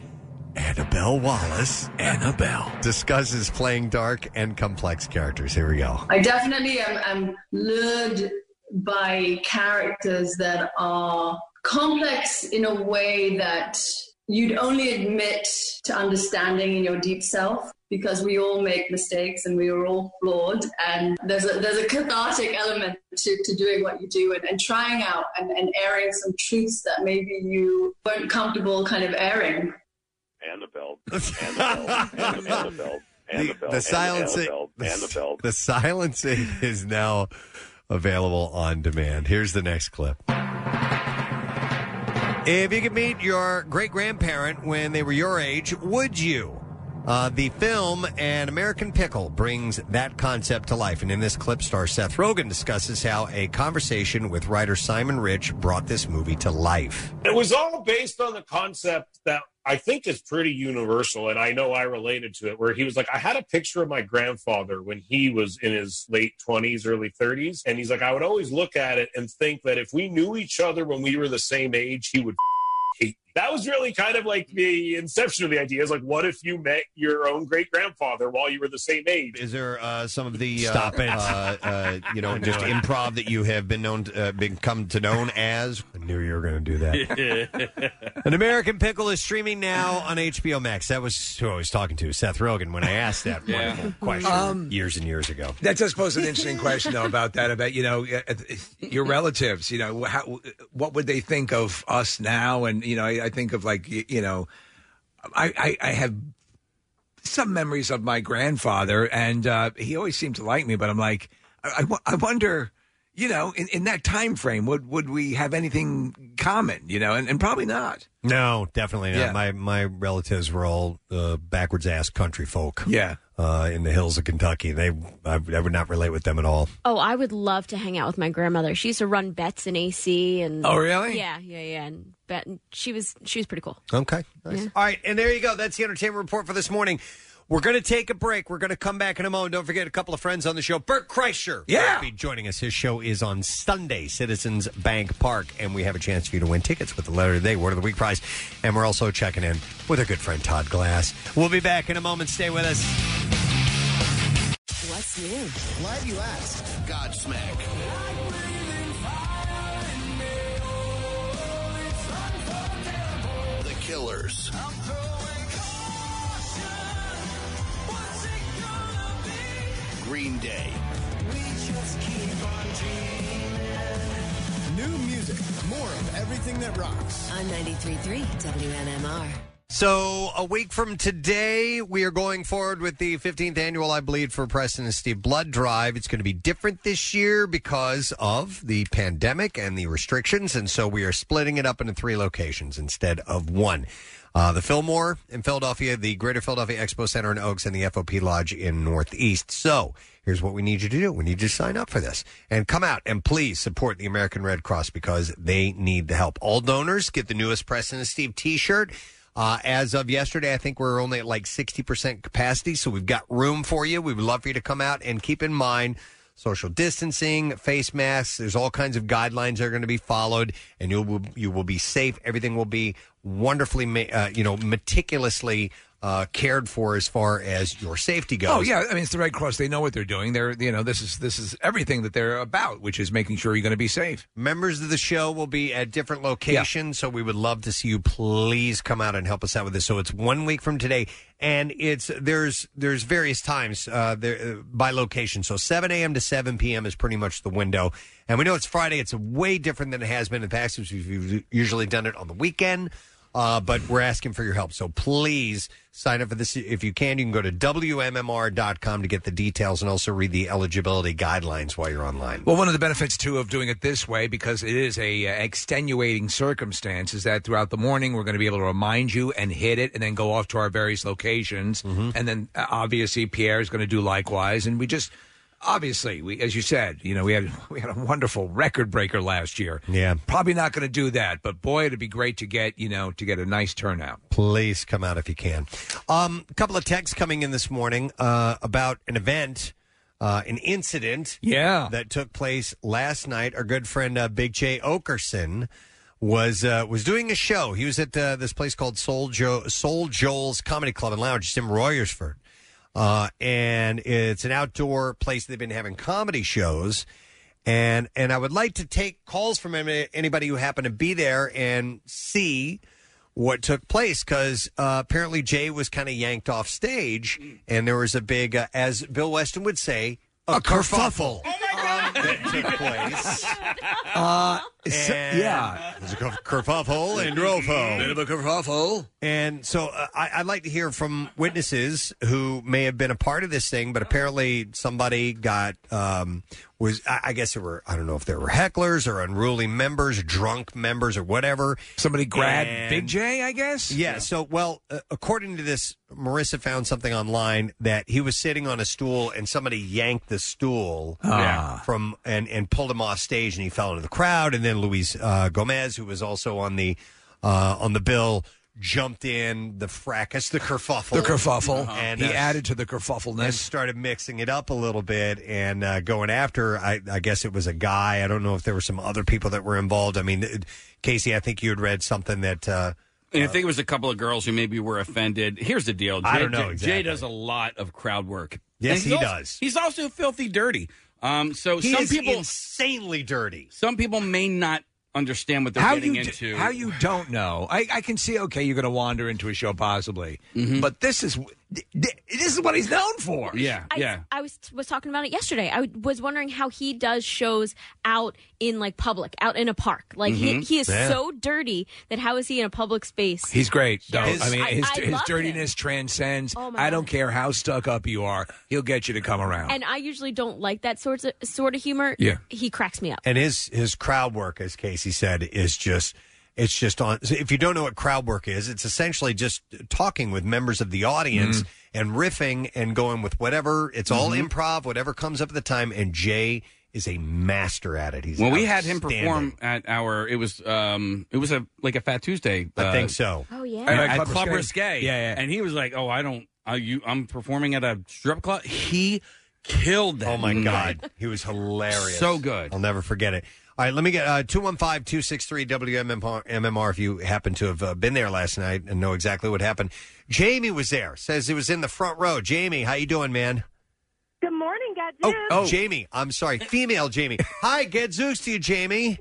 Annabelle Wallis Annabelle discusses playing dark and complex characters. Here we go. I definitely am, am lured by characters that are complex in a way that you'd only admit to understanding in your deep self because we all make mistakes and we are all flawed and there's a there's a cathartic element to, to doing what you do and, and trying out and, and airing some truths that maybe you weren't comfortable kind of airing. And the belt, and the belt, and the, and the belt, and the belt, the and the silencing belt, and the belt. the silencing is now available on demand. Here's the next clip. If you could meet your great grandparent when they were your age, would you? Uh, the film An American Pickle brings that concept to life. And in this clip, star Seth Rogen discusses how a conversation with writer Simon Rich brought this movie to life. It was all based on the concept that I think is pretty universal, and I know I related to it. Where he was like, I had a picture of my grandfather when he was in his late twenties, early thirties, and he's like, I would always look at it and think that if we knew each other when we were the same age, he would. That was really kind of like the inception of the idea. Is like, what if you met your own great grandfather while you were the same age? Is there uh, some of the uh, Stop it. Uh, uh, you know, just it. improv that you have been known, to, uh, become to known as? I knew you were going to do that. An American Pickle is streaming now on HBO Max. That was who I was talking to, Seth Rogen, when I asked that Yeah. wonderful question Um, years and years ago. That does pose an interesting question, though, about that. About you know uh, your relatives. You know, how, what would they think of us now? And you know, I, I think of like you, you know, I, I I have some memories of my grandfather, and uh, he always seemed to like me. But I'm like, I, I wo- I wonder. You know, in, in that time frame, would would we have anything common? You know, and, and probably not. No, definitely not. Yeah. My my relatives were all uh, backwards ass country folk. Yeah. Uh, in the hills of Kentucky, they I, I would not relate with them at all. Oh, I would love to hang out with my grandmother. She used to run bets in AC and Oh, really? Yeah, yeah, yeah. And bet and she was she was pretty cool. Okay. Nice. All right, and there you go. That's the entertainment report for this morning. We're going to take a break. We're going to come back in a moment. Don't forget a couple of friends on the show. Bert Kreischer Yeah. will be joining us. His show is on Sunday, Citizens Bank Park, and we have a chance for you to win tickets with the letter of the day, word of the week prize. And we're also checking in with our good friend Todd Glass. We'll be back in a moment. Stay with us. What's new? Glad you asked. Godsmack. Killers. Green Day. New music. More of everything that rocks. On 93.3 WMMR. So, a week from today, we are going forward with the 15th annual I Bleed for Preston and Steve Blood Drive. It's going to be different this year because of the pandemic and the restrictions. And so we are splitting it up into three locations instead of one. Uh, the Fillmore in Philadelphia, the Greater Philadelphia Expo Center in Oaks, and the FOP Lodge in Northeast. So here's what we need you to do. We need you to sign up for this and come out and please support the American Red Cross because they need the help. All donors get the newest Preston and Steve t-shirt. Uh, as of yesterday, I think we're only at like 60% capacity, so we've got room for you. We would love for you to come out and keep in mind social distancing, face masks. There's all kinds of guidelines that are going to be followed, and you will you will be safe. Everything will be wonderfully, uh, you know, meticulously uh, cared for as far as your safety goes. Oh yeah, I mean it's the Red Cross. They know what they're doing. They're you know this is this is everything that they're about, which is making sure you're going to be safe. Members of the show will be at different locations, so we would love to see you. Please come out and help us out with this. So it's one week from today, and it's there's there's various times uh, there uh, by location. So 7 a.m. to 7 p.m. is pretty much the window. And we know it's Friday. It's way different than it has been in the past. We've usually done it on the weekend. Uh, but we're asking for your help. So please sign up for this. If you can, you can go to WMMR.com to get the details and also read the eligibility guidelines while you're online. Well, one of the benefits too of doing it this way, because it is a uh, extenuating circumstance, is that throughout the morning we're going to be able to remind you and hit it, and then go off to our various locations, and then uh, obviously Pierre is going to do likewise, and we just. Obviously, we, as you said, you know, we had we had a wonderful record breaker last year. Yeah, probably not going to do that, but boy, it'd be great to get you know to get a nice turnout. Please come out if you can. Um, a couple of texts coming in this morning uh, about an event, uh, an incident, yeah, that took place last night. Our good friend uh, Big Jay Oakerson was uh, was doing a show. He was at uh, this place called Soul Joe Soul Joel's Comedy Club and Lounge, it's in Royersford. Uh, and it's an outdoor place they've been having comedy shows. And and I would like to take calls from any- anybody who happened to be there and see what took place because uh, apparently Jay was kind of yanked off stage, and there was a big, uh, as Bill Weston would say, a, kerfuffle. that took place. Uh, so- And yeah. There's a kerfuffle and rofo. Bit of a kerfuffle. And so uh, I, I'd like to hear from witnesses who may have been a part of this thing, but apparently somebody got um, was I, I guess there were I don't know if there were hecklers or unruly members, drunk members or whatever. Somebody grabbed And- Big Jay, I guess. Yeah. So well, uh, according to this, Marissa found something online that he was sitting on a stool and somebody yanked the stool Ah. from and and pulled him off stage and he fell into the crowd and then Luis uh, Gomez, who was also on the uh, on the bill. Jumped in the fracas, the kerfuffle, The kerfuffle. and he uh, added to the kerfuffleness. and started mixing it up a little bit and uh, going after. I, I guess it was a guy. I don't know if there were some other people that were involved. I mean, it- Casey, I think you had read something that. Uh, And I think it was a couple of girls who maybe were offended. Here's the deal. Jay, I don't know Jay- exactly. Jay does a lot of crowd work. Yes, And he's he also- does. He's also filthy dirty. Um, so He some is people insanely dirty. Some people may not understand what they're how getting you d- into. how you don't know? I, I can see. Okay, you're going to wander into a show possibly, Mm-hmm. but this is this is what he's known for. Yeah, I, I was was talking about it yesterday. I was wondering how he does shows out in like public, out in a park. Like he, Mhm. he is Yeah. so dirty that how is he in a public space? He's great, though. Yes. I mean, his, I his love dirtiness transcends. Oh, I don't care how stuck up you are; he'll get you to come around. and I usually don't like that sort of sort of humor. Yeah. he cracks me up. and his his crowd work, as Casey said, is just it's just on. If you don't know what crowd work is, it's essentially just talking with members of the audience Mm. and riffing and going with whatever. It's all Mm-hmm. improv, whatever comes up at the time. And Jay is a master at it. He's well, we had him outstanding. perform at our. It was um, it was a like a Fat Tuesday. I uh, think so. Oh yeah, at, At at Club Club Risque. Risque. Yeah, yeah. And he was like, "Oh, I don't. Uh, you, I'm performing at a strip club." He killed that. Oh my night. God, he was hilarious. So good. I'll never forget it. All right, let me get uh, 215 263 WMMR if you happen to have uh, been there last night and know exactly what happened. Jamie was there, says it was in the front row. Jamie, how you doing, man? Good morning, Gadzooks. Oh, oh, Jamie, I'm sorry, female Jamie. Hi, Gadzooks to you, Jamie.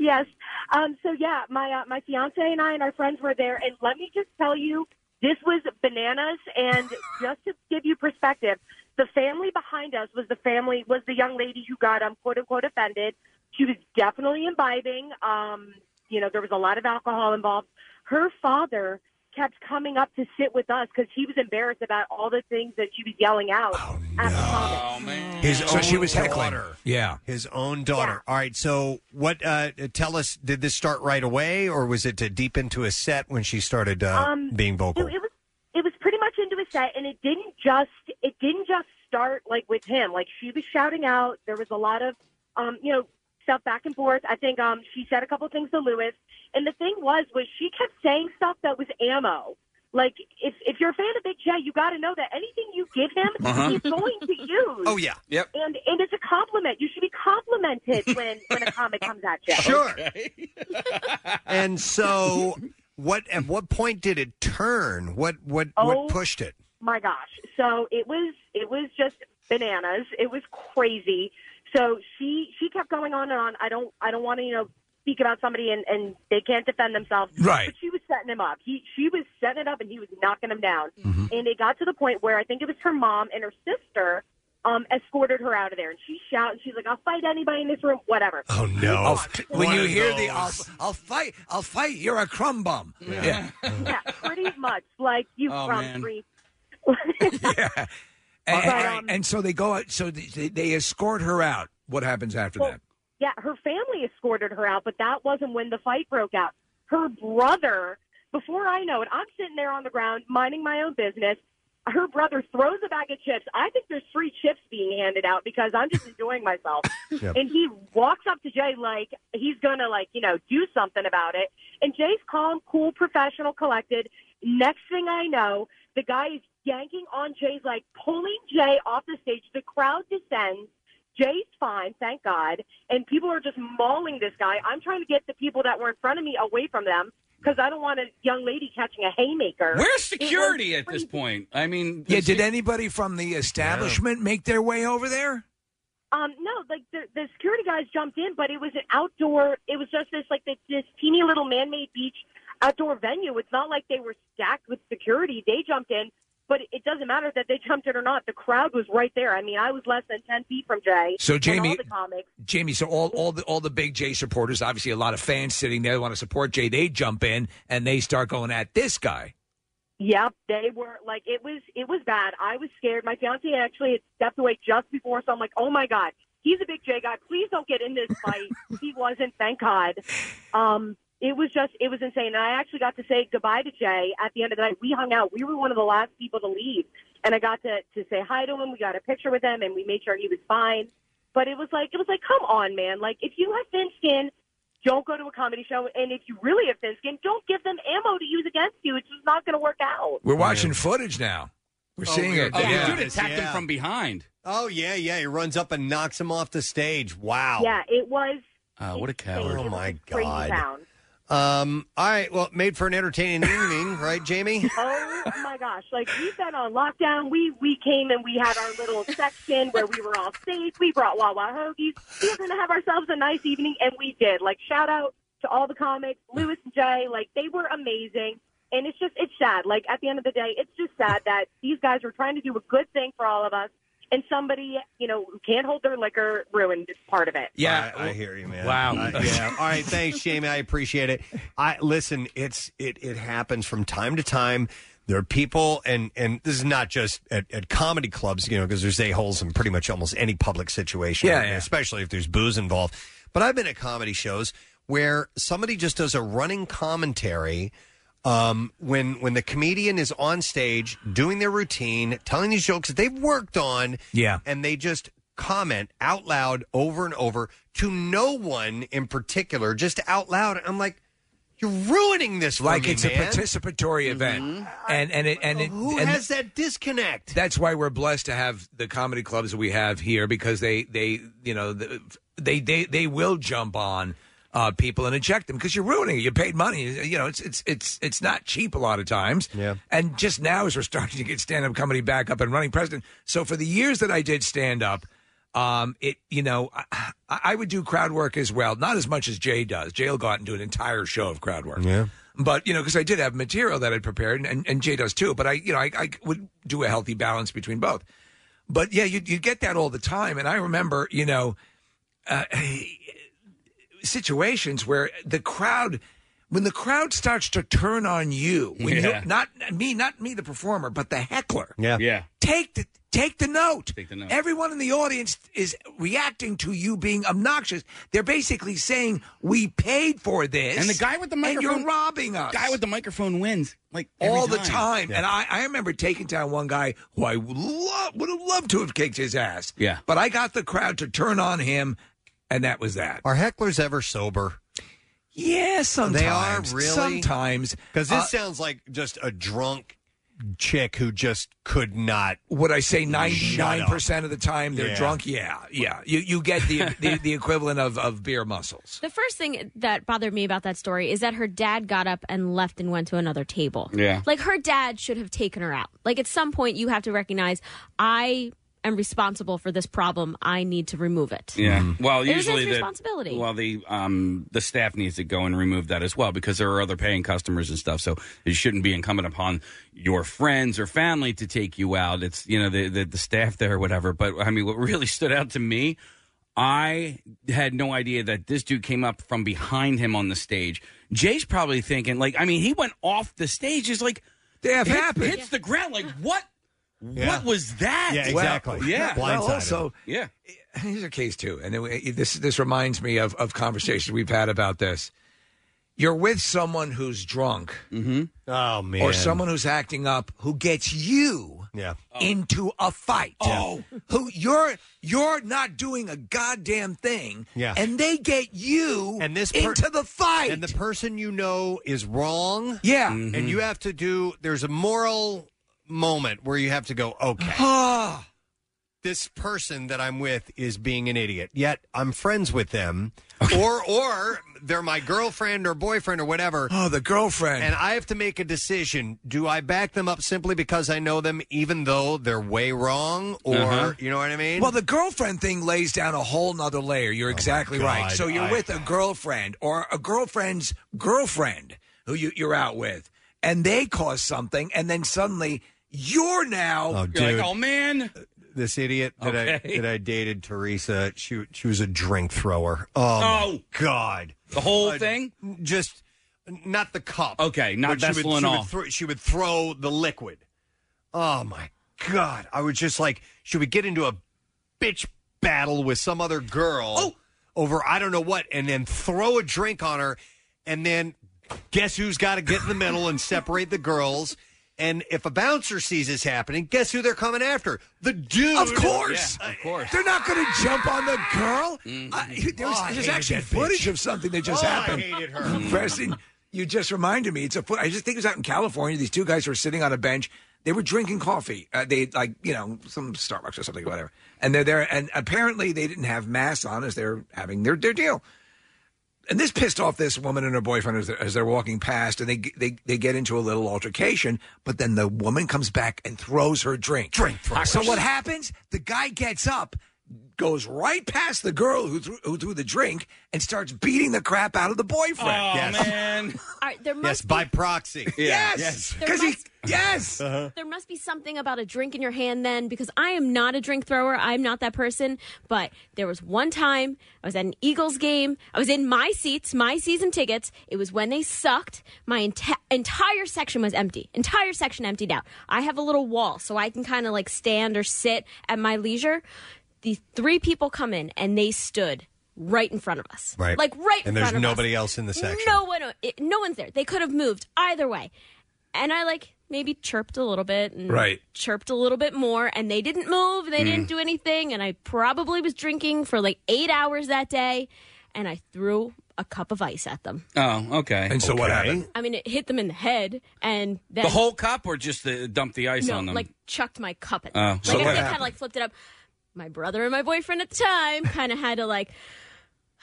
Yes. Um, so yeah, my uh, my fiance and I and our friends were there, and let me just tell you, this was bananas. And just to give you perspective, the family behind us was the family was the young lady who got um quote unquote offended. She was definitely imbibing. Um, you know, there was a lot of alcohol involved. Her father kept coming up to sit with us because he was embarrassed about all the things that she was yelling out at the comic. His So own she was heckling. daughter. Yeah. His own daughter. All right, so what? Uh, tell us, did this start right away, or was it uh, deep into a set when she started uh, Um, being vocal? It, it was it was pretty much into a set, and it didn't just it didn't just start like with him. Like she was shouting out. There was a lot of um, you know stuff back and forth. I think um, she said a couple of things to Luis, and the thing was was she kept saying stuff that was ammo. Like if if you're a fan of Big Jay, you got to know that anything you give him, Uh-huh. he's going to use. Oh, yeah. Yep. And and it's a compliment. You should be complimented when when a comic comes at you. Sure. and so, what? At what point did it turn? What? What? Oh. What pushed it? my gosh so it was it was just bananas it was crazy so she she kept going on and on i don't i don't want to you know speak about somebody and and they can't defend themselves Right. but she was setting him up he she was setting it up and he was knocking him down and it got to the point where i think it was her mom and her sister um escorted her out of there and she shouted and she's like i'll fight anybody in this room whatever Oh no! I'll- when you of hear the I'll. I'll fight, I'll fight. You're a crumb bum. Yeah. yeah pretty much like you Oh, from man. free And, But, um, and so they go out. So they, they escort her out. What happens after Well, that? Yeah, her family escorted her out, but that wasn't when the fight broke out. Her brother, before I know it, I'm sitting there on the ground minding my own business. Her brother throws a bag of chips. I think there's free chips being handed out because I'm just enjoying myself. Yep. And he walks up to Jay like he's gonna like, you know, do something about it. And Jay's calm, cool, professional, collected. Next thing I know, the guy is yanking on Jay's like pulling Jay off the stage. The crowd descends. Jay's fine, thank God. And people are just mauling this guy. I'm trying to get the people that were in front of me away from them because I don't want a young lady catching a haymaker. Where's It security at this point? I mean, Yeah. Did anybody from the establishment make their way over there? Um, no, like the, the security guys jumped in, but it was an outdoor. It was just this like this, this teeny little man-made beach outdoor venue. It's not like they were stacked with security. They jumped in, but it doesn't matter that they jumped in or not. The crowd was right there. I mean, I was less than ten feet from Jay. So, Jamie- all the comics. Jamie, so all, all the all the big Jay supporters, obviously a lot of fans sitting there want to support Jay. They jump in and they start going at this guy. Yep, they were like it was it was bad. I was scared. My fiance actually had stepped away just before, so I'm like, oh my god, he's a big Jay guy. Please don't get in this fight. he wasn't, thank God. Um, it was just it was insane. And I actually got to say goodbye to Jay at the end of the night. We hung out. We were one of the last people to leave, and I got to to say hi to him. We got a picture with him, and we made sure he was fine. But it was like it was like, come on, man. Like if you have thin skin, don't go to a comedy show. And if you really have thin skin, don't give them ammo to use against you. It's just not going to work out. We're watching footage now. We're Oh, seeing it. oh, yeah. dude attacked him from behind. Oh yeah, yeah. He runs up and knocks him off the stage. Wow. Yeah, it was. Uh, what a coward. Oh my god. town. Um. All right. Well, made for an entertaining evening, right, Jamie? Oh my gosh! Like we've been on lockdown. We we came and we had our little section where we were all safe. We brought Wawa hoagies. We were going to have ourselves a nice evening, and we did. Like shout out to all the comics, Luis and Jay. Like they were amazing. And it's just it's sad. Like at the end of the day, it's just sad that these guys were trying to do a good thing for all of us, and somebody you know who can't hold their liquor ruined part of it. Yeah, I, I hear you, man. Wow. Uh, yeah. All right. Thanks, Jamie. I appreciate it. I listen. It's it it happens from time to time. There are people, and and this is not just at, at comedy clubs, you know, because there's a holes in pretty much almost any public situation. Yeah, yeah. Especially if there's booze involved. But I've been at comedy shows where somebody just does a running commentary um, when when the comedian is on stage doing their routine, telling these jokes that they've worked on, Yeah. and they just comment out loud over and over to no one in particular, just out loud. I'm like, you're ruining this for like me, it's man. a participatory event, and and it and it Who and has that disconnect? That's why we're blessed to have the comedy clubs that we have here because they they you know the- they they they will jump on uh, people and eject them because you're ruining it. You paid money. You know it's it's it's it's not cheap a lot of times. Yeah. And just now as we're starting to get stand up comedy back up and running, Preston. So for the years that I did stand up. Um, it you know I, I would do crowd work as well, not as much as Jay does. Jay will go out and do an entire show of crowd work. Yeah. But you know, because I did have material that I'd prepared, and, and Jay does too. But I, you know, I, I would do a healthy balance between both. But yeah, you you get that all the time, and I remember, you know, uh, situations where the crowd, when the crowd starts to turn on you, when Yeah. you not me, not me, the performer, but the heckler. Yeah, yeah. Take the take the note. Take the note. Everyone in the audience is reacting to you being obnoxious. They're basically saying, "We paid for this," And the guy with the and microphone, you're robbing us. Guy with the microphone wins like every all the time. And I, I remember taking down one guy who I would love would have loved to have kicked his ass. Yeah. but I got the crowd to turn on him, and that was that. Are hecklers ever sober? Yeah, sometimes They are really sometimes because this Uh, sounds like just a drunk chick who just could not. Would I say ninety Shut nine up. percent of the time they're Yeah. drunk? Yeah, yeah. You you get the the, the equivalent of, of beer muscles. The first thing that bothered me about that story is that her dad got up and left and went to another table. Yeah. Like her dad should have taken her out. Like at some point you have to recognize I am responsible for this problem. I need to remove it. Yeah. Mm-hmm. Well, It is usually the responsibility. well the um the staff needs to go and remove that as well because there are other paying customers and stuff. So it shouldn't be incumbent upon your friends or family to take you out. It's you know the the, the staff there or whatever. But I mean, what really stood out to me. I had no idea that this dude came up from behind him on the stage. Jay's probably thinking, like, I mean, he went off the stage. Is like, Damn, hit- happened. hits the ground. Like, what? Yeah. What was that? Yeah, exactly. yeah. Well, also, yeah. here's a case too, and it, this this reminds me of of conversations we've had about this. You're with someone who's drunk, mm-hmm. Oh man, or someone who's acting up, who gets you yeah. into a fight. Oh, who you're you're not doing a goddamn thing, Yeah. and they get you and this per- into the fight. and the person you know is wrong. Yeah. and you have to do. There's a moral moment where you have to go. Okay, Ah. this person that I'm with is being an idiot. Yet I'm friends with them, or or they're my girlfriend or boyfriend or whatever. Oh, the girlfriend. And I have to make a decision. Do I back them up simply because I know them, even though they're way wrong, or Uh-huh. you know what I mean? Well, the girlfriend thing lays down a whole nother layer. You're exactly right. God, So you're I- with a girlfriend or a girlfriend's girlfriend who you, you're out with, and they cause something, and then suddenly you're now. Oh, dude. oh man, this idiot that I Okay. that I dated, Teresa. She she was a drink thrower. Oh, my Oh. God, The whole Uh, thing? Just not the cup. Okay, not but she would, she. Would throw, she would throw the liquid. Oh my God! I was just like she would get into a bitch battle with some other girl Oh. over I don't know what, and then throw a drink on her, and then guess who's got to get in the middle and separate the girls. And if a bouncer sees this happening, guess who they're coming after? The dude. Of course, of course. They're not going to jump on the girl. Mm-hmm. I- there was, Oh, there's actually footage bitch. of something that just Oh, I happened. hated her. Preston, you just reminded me. It's a foot. I just think it was out in California. These two guys were sitting on a bench. They were drinking coffee. Uh, they like you know some Starbucks or something, whatever. And they're there, and apparently they didn't have masks on as they're having their their deal. And this pissed off this woman and her boyfriend as they're, as they're walking past, and they they they get into a little altercation. But then the woman comes back and throws her drink. Drink. So what happens? The guy gets up, goes right past the girl who threw, who threw the drink, and starts beating the crap out of the boyfriend. Oh Yes. man. All right, there Yes, must by proxy. Yes, There because he must- yes. Uh-huh. there must be something about a drink in your hand then because I am not a drink thrower. I'm not that person. But there was one time I was at an Eagles game. I was in my seats, my season tickets. It was when they sucked. My enti- entire section was empty. Entire section emptied out. I have a little wall so I can kind of like stand or sit at my leisure. These three people come in and they stood right in front of us. Right. Like right in And there's front of us. nobody else in the section. No one, it, no one's there. They could have moved either way. And I like maybe chirped a little bit and Right. chirped a little bit more and they didn't move, they Mm. didn't do anything and I probably was drinking for like 8 hours that day and I threw a cup of ice at them. Oh, okay. And so what Okay. happened? I mean, it hit them in the head and then The whole cup, or just the dump the ice no, on them? like chucked my cup at Oh. them. So like I what said, kind happened? of like flipped it up. My brother and my boyfriend at the time kind of had to like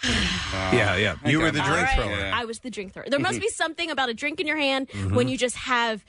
Yeah, yeah. You were the All drink right. thrower. Yeah. I was the drink thrower. There must be something about a drink in your hand Mm-hmm. when you just have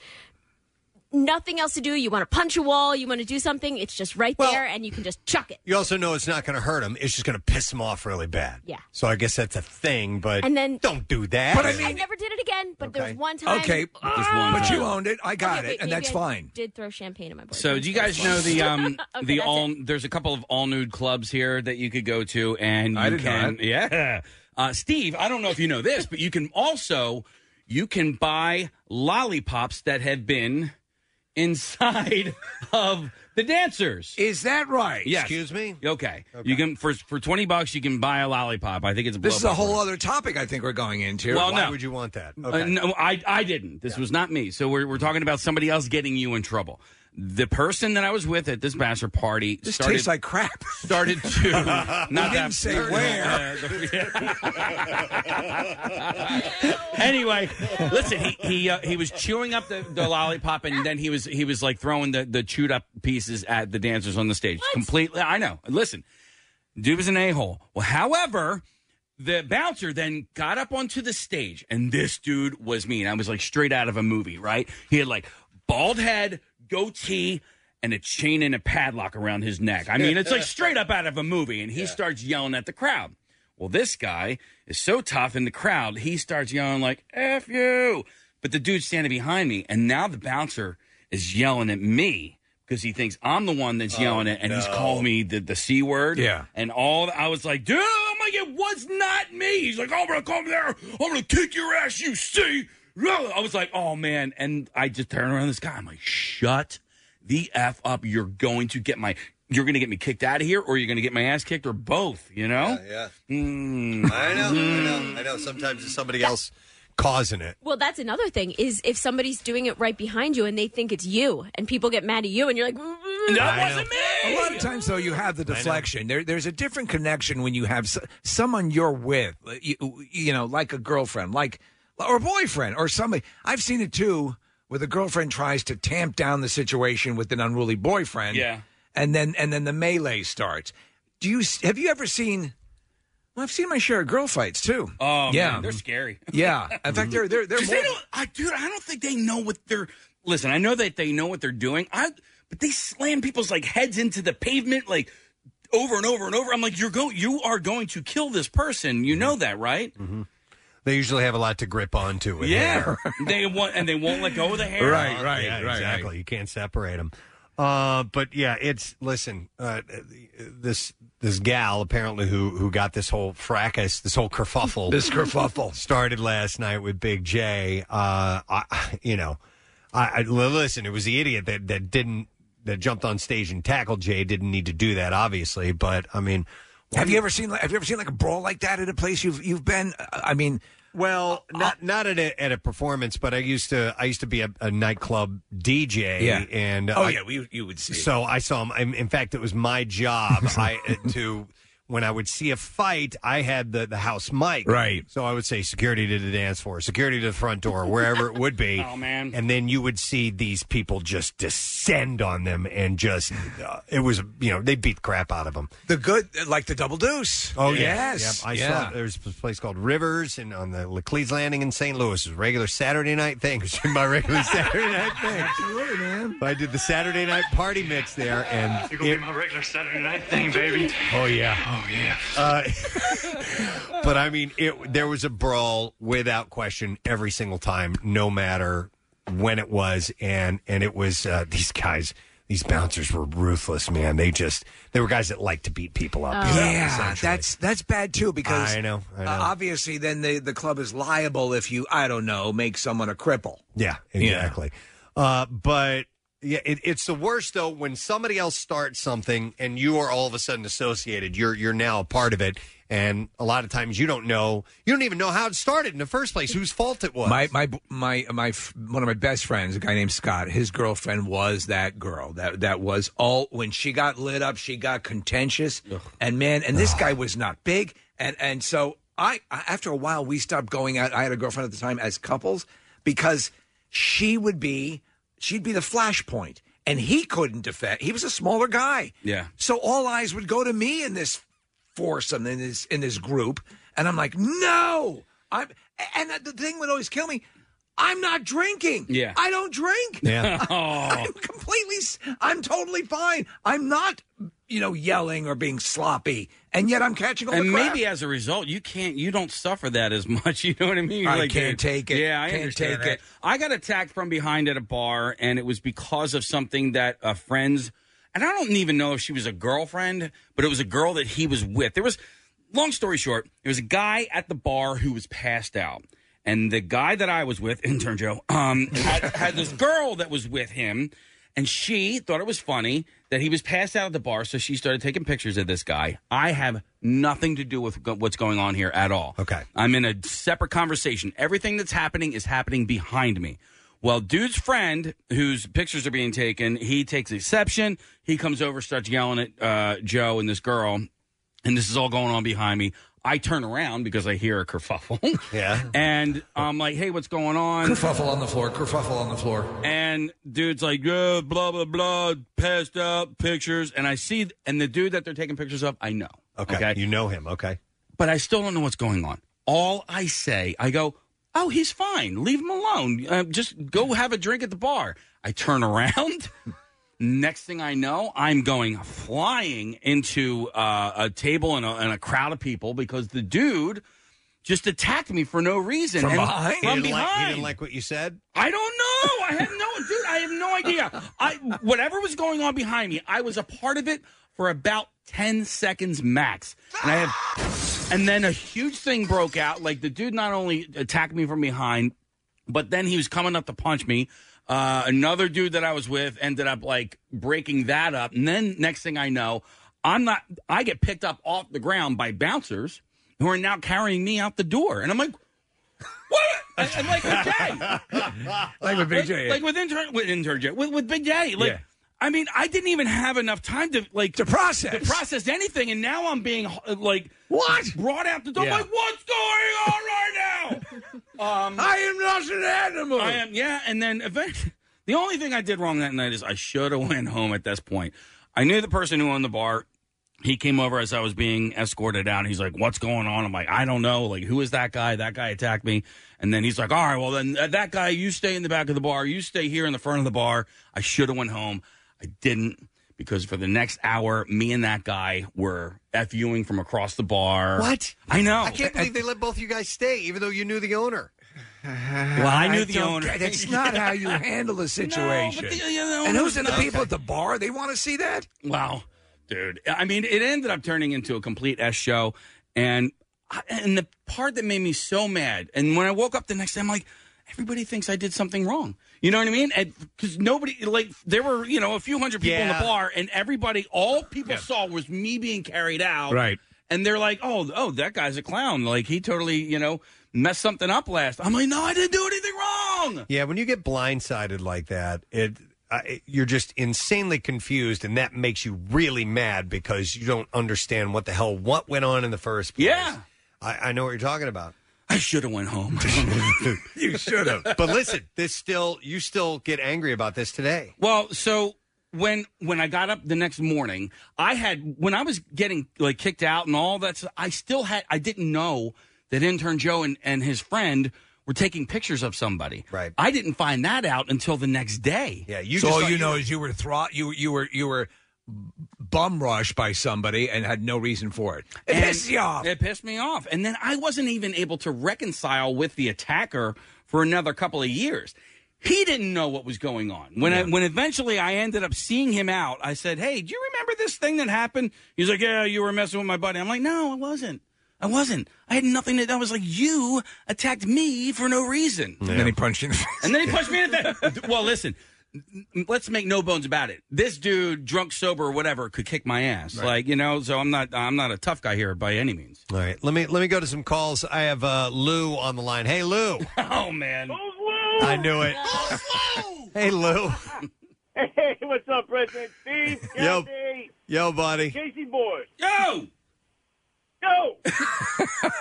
nothing else to do. You want to punch a wall, you want to do something. It's just right Well- there, and you can just chuck it. You also know it's not going to hurt him. It's just going to piss him off really bad. Yeah. So I guess that's a thing, but And then- don't do that. But I I mean- never did it again, but there was Okay. one time. Okay, Just one but you owned it. I got Okay, it, wait, and maybe that's I fine. Did throw champagne in my boyfriend. So do you guys know the um Okay, the that's all? it. There's a couple of all nude clubs here that you could go to, and you I did can not. yeah. Uh, Steve, I don't know if you know this, but you can also you can buy lollipops that have been inside of the dancers. Is that right? Yes. Excuse me? Okay. You can for for twenty bucks you can buy a lollipop. I think it's a This is a whole other topic. I think we're going into. Well, Why no. would you want that? Uh, no, I I didn't. This was not me. So we're we're talking about somebody else getting you in trouble. The person that I was with at this bachelor party this started tastes like crap. started to not didn't that say started- where. anyway, listen, he he uh, he was chewing up the, the lollipop and then he was he was like throwing the, the chewed up pieces at the dancers on the stage. Completely, I know. Listen, dude was an a hole. Well, however. The bouncer then got up onto the stage, and this dude was mean. I was like straight out of a movie, right? He had like bald head, goatee, and a chain and a padlock around his neck. I mean, it's like straight up out of a movie, and he starts yelling at the crowd. Well, this guy is so tough in the crowd, he starts yelling like "F you," but the dude's standing behind me, and now the bouncer is yelling at me because he thinks I'm the one that's oh, yelling it, and he's calling me the, the c word. Yeah. and all I was like, dude, I'm like, it was not me. He's like, I'm gonna come there, I'm gonna kick your ass, you see. I was like, oh man, and I just turned around this guy. I'm like, shut the f up. You're going to get my. You're going to get me kicked out of here, or you're going to get my ass kicked, or both. You know? Yeah. Mm. I know. I know. I know. Sometimes it's somebody else causing it. Well, that's another thing is if somebody's doing it right behind you and they think it's you, and people get mad at you, and you're like, That wasn't me. A lot of times, though, you have the deflection. There, there's a different connection when you have s- someone you're with, you, you know, like a girlfriend, like or boyfriend, or somebody. I've seen it too, where the girlfriend tries to tamp down the situation with an unruly boyfriend. Yeah. and then and then the melee starts. Do you have you ever seen? Well, I've seen my share of girl fights too. Oh, yeah, man, they're scary. yeah. In fact, they're they're they're 'Cause more. they don't, I, dude, I don't think they know what they're. Listen, I know that they know what they're doing. I, but they slam people's like heads into the pavement like over and over and over. I'm like, you're going, you are going to kill this person. You mm-hmm. know that, right? Mm-hmm. They usually have a lot to grip onto. With Yeah, hair. they want and they won't let go of the hair. Yeah, right, exactly. You can't separate them. Uh, but yeah, it's listen. Uh, this this gal apparently who who got this whole fracas, this whole kerfuffle, This kerfuffle. started last night with Big Jay. Uh, I, you know, I, I listen. It was the idiot that that didn't that jumped on stage and tackled Jay. Didn't need to do that, obviously. But I mean, Have you ever seen? Have you ever seen like a brawl like that at a place you've you've been? I mean, Well, oh, not oh. not at a, at a performance, but I used to I used to be a, a nightclub DJ. Yeah. and Oh, I- yeah, we- you would see it. So I saw him. In, in fact, it was my job I to when I would see a fight, I had the the house mic. Right. So I would say security to the dance floor, security to the front door, wherever it would be. Oh, man. And then you would see these people just descend on them and just uh, it was you know they beat the crap out of them. the good like the double deuce. Oh yeah, yes, Yep, I yeah. saw there's a place called Rivers and on the Laclede Landing in St. Louis. It was a regular Saturday night thing. It was my regular Saturday night thing. Absolutely, man. I did the Saturday night party mix there, and You're gonna be my regular Saturday night thing, baby. oh yeah, Oh yeah. uh, but I mean, it there was a brawl without question every single time, no matter when it was, and and it was uh, these guys. These bouncers were ruthless, man. They just they were guys that liked to beat people up. you know, yeah, essentially. that's that's bad too because I know, I know. uh, obviously then the the club is liable if you I don't know make someone a cripple. Yeah, exactly. Uh, but yeah, it, it's the worst though when somebody else starts something and you are all of a sudden associated. You're you're now a part of it, and a lot of times you don't know. You don't even know how it started in the first place. Whose fault it was. My my my my f- one of my best friends, a guy named Scott. His girlfriend was that girl. That that was all. When she got lit up, she got contentious. And man, and this guy was not big. And and so I I- after a while we stopped going out. I had a girlfriend at the time as couples because she would be she'd be the flashpoint, and he couldn't defend. He was a smaller guy. Yeah. So all eyes would go to me in this foursome in this in this group, and I'm like, no, I'm. And the thing would always kill me. I'm not drinking. Yeah. I don't drink. Yeah. I'm completely. s- I'm totally fine. I'm not, you know, yelling or being sloppy, and yet I'm catching all and the crap. maybe as a result, you can't, you don't suffer that as much. You know what I mean? You're I like, can't take it. Yeah, I Can't take that. it. I got attacked from behind at a bar, and it was because of something that a friend's, and I don't even know if she was a girlfriend, but it was a girl that he was with. There was, long story short, there was a guy at the bar who was passed out. And the guy that I was with, intern Joe, um, had, had this girl that was with him, and she thought it was funny that he was passed out at the bar, so she started taking pictures of this guy. I have nothing to do with go- what's going on here at all. Okay. I'm in a separate conversation. Everything that's happening is happening behind me. Well, dude's friend, whose pictures are being taken, he takes exception. He comes over, starts yelling at uh, Joe and this girl, and this is all going on behind me. I turn around because I hear a kerfuffle. Yeah. and I'm like, hey, what's going on? kerfuffle on the floor. Kerfuffle on the floor. And dude's like, yeah, blah, blah, blah, passed out, pictures. And I see, and the dude that they're taking pictures of, I know. okay. you know him. Okay. But I still don't know what's going on. All I say, I go, oh, he's fine. Leave him alone. Uh, just go have a drink at the bar. I turn around. Next thing I know, I'm going flying into uh, a table and a, and a crowd of people because the dude just attacked me for no reason. From And- behind? He From didn't like- he didn't like what you said. I don't know. I have no, dude. I have no idea. I whatever was going on behind me, I was a part of it for about ten seconds max, and I have, and then a huge thing broke out. Like the dude not only attacked me from behind, but then he was coming up to punch me. Uh, another dude that I was with ended up like breaking that up, and then next thing I know, I'm not. I get picked up off the ground by bouncers who are now carrying me out the door, and I'm like. What? I'm like with Jay, Like with Big like, J. like with intern, with intern J, with, with Big Jay. Like, Yeah. I mean, I didn't even have enough time to like to process to process anything, and now I'm being uh, like what brought out the door. Yeah. Like, what's going on right now? Um, I am not an animal. I am, yeah. And then eventually, the only thing I did wrong that night is I should have went home at this point. I knew the person who owned the bar. He came over as I was being escorted out. He's like, "What's going on?" I'm like, "I don't know. Like, who is that guy? That guy attacked me." And then he's like, "All right, well then uh, that guy, you stay in the back of the bar. You stay here in the front of the bar." I should have went home. I didn't because for the next hour, me and that guy were FUing from across the bar. What? I know. I can't believe they let both you guys stay, even though you knew the owner. Well, I knew the don't owner. get- That's not how you handle a situation. the- you know, and who's in the okay. people at the bar? They want to see that. Wow, dude. I mean, it ended up turning into a complete S show, and I- and the part that made me so mad, and when I woke up the next day, I'm like, everybody thinks I did something wrong. You know what I mean? Because nobody, like, there were you know a few hundred people in the bar, and everybody, all people saw was me being carried out, Right. And they're like, oh, oh, that guy's a clown. Like he totally, you know, messed something up last. I'm like, no, I didn't do anything wrong. Yeah, when you get blindsided like that, it uh, it- you're just insanely confused, and that makes you really mad because you don't understand what the hell what went on in the first place. Yeah. I, I know what you're talking about. I should have went home. you should have. But listen, this still you still get angry about this today. Well, so when when I got up the next morning, I had when I was getting like kicked out and all that. stuff, I still had I didn't know that intern Joe and, and his friend were taking pictures of somebody. Right. I didn't find that out until the next day. Yeah. you. so all you know is you were thro- you you were you were bum rushed by somebody and had no reason for it. It And pissed you off. It pissed me off. And then I wasn't even able to reconcile with the attacker for another couple of years. He didn't know what was going on. When I, when eventually I ended up seeing him out, I said, "Hey, do you remember this thing that happened?" He's like, "Yeah, you were messing with my buddy." I'm like, "No, I wasn't. I wasn't. I had nothing to. I was like, you attacked me for no reason." And then he punched you in the face. And then he punched me in the face. Well, listen, let's make no bones about it. This dude, drunk, sober, or whatever, could kick my ass. Like you know, so I'm not. I'm not a tough guy here by any means. All right, let me let me go to some calls. I have uh, Lou on the line. Hey, Lou. Oh man, I knew it. hey, Lou. Hey, what's up, Preston Steve? Yo. Kathy, Yo, buddy. Casey boy. Yo. Yo.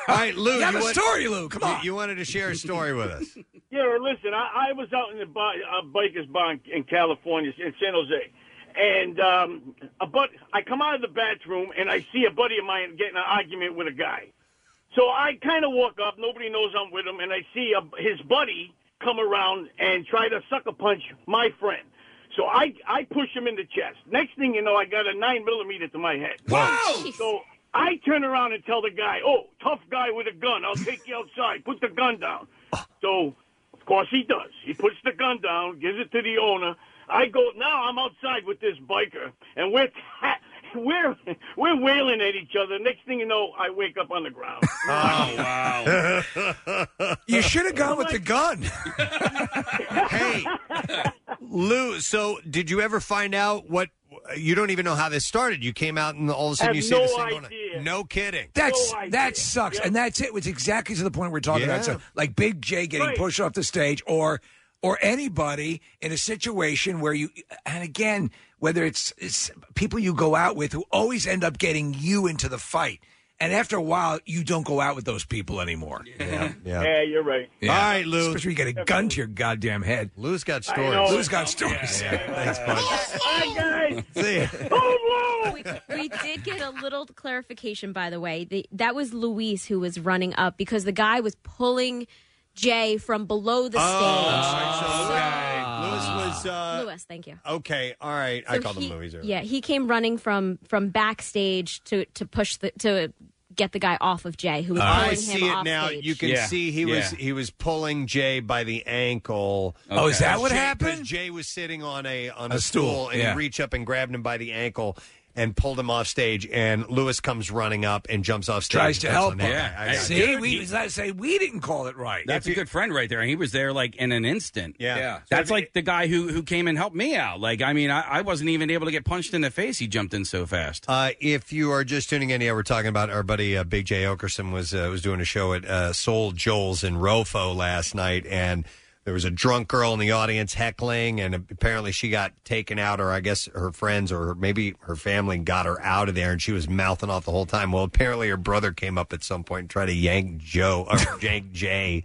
All right, Lou. You got a story, Lou. Come on. You wanted to share a story with us. Yeah, listen, I, I was out in the bar, uh, bikers bar in, in California, in San Jose, and um, a but I come out of the bathroom and I see a buddy of mine getting an argument with a guy. So I kind of walk up, nobody knows I'm with him, and I see a, his buddy come around and try to sucker punch my friend. So I I push him in the chest. Next thing you know, I got a nine millimeter to my head. Wow! So I turn around and tell the guy, "Oh, tough guy with a gun. I'll take you outside. Put the gun down." So, of course, he does. He puts the gun down, gives it to the owner. I go now. I'm outside with this biker, and we're ta- we're we're wailing at each other. Next thing you know, I wake up on the ground. Oh wow! You should have gone with the gun. hey, Lou. So, did you ever find out what? You don't even know how this started. You came out and all of a sudden you see no this thing going on. idea. No kidding. That's No idea. that sucks, and that's it. It's exactly to the point we're talking about. Yeah. So, like Big Jay getting Right. pushed off the stage, or or anybody in a situation where you, and again, whether it's, it's people you go out with who always end up getting you into the fight, and after a while, you don't go out with those people anymore. Yeah, yeah. Yeah, you're right. Yeah. All right, Lou. Especially when you get a gun to your goddamn head. Lou's got stories. know. Lou's got stories. Thanks, bud. Hi guys. See ya. we, we did get a little clarification, by the way. The, that was Luis who was running up because the guy was pulling Jay from below the Oh, stage. Luis was. Uh, Luis, thank you. Okay, all right. I So called he- him Louis. earlier. Yeah, he came running from from backstage to to push the to get the guy off of Jay, who was pulling I him see it off now. stage. You can Yeah, see he was yeah. he was pulling Jay by the ankle. Oh, is that what Jay- happened? Jay was sitting on a on a, A stool, stool, and yeah. he reached up and grabbed him by the ankle and pulled him off stage. And Luis comes running up and jumps off stage. Tries to help puts him. that guy. I got it. See, we I say we didn't call it right. That's a good friend right there, and he was there like in an instant. Yeah. Yeah. That's like the guy who who came and helped me out. Like, I mean, I, I wasn't even able to get punched in the face. He jumped in so fast. Uh, if you are just tuning in, yeah, we're talking about our buddy uh, Big Jay Oakerson was uh, was doing a show at uh, Soul Joel's in Rofo last night, and there was a drunk girl in the audience heckling, and apparently she got taken out, or I guess her friends or maybe her family got her out of there, and she was mouthing off the whole time. Well, apparently her brother came up at some point and tried to yank Joe or yank Jay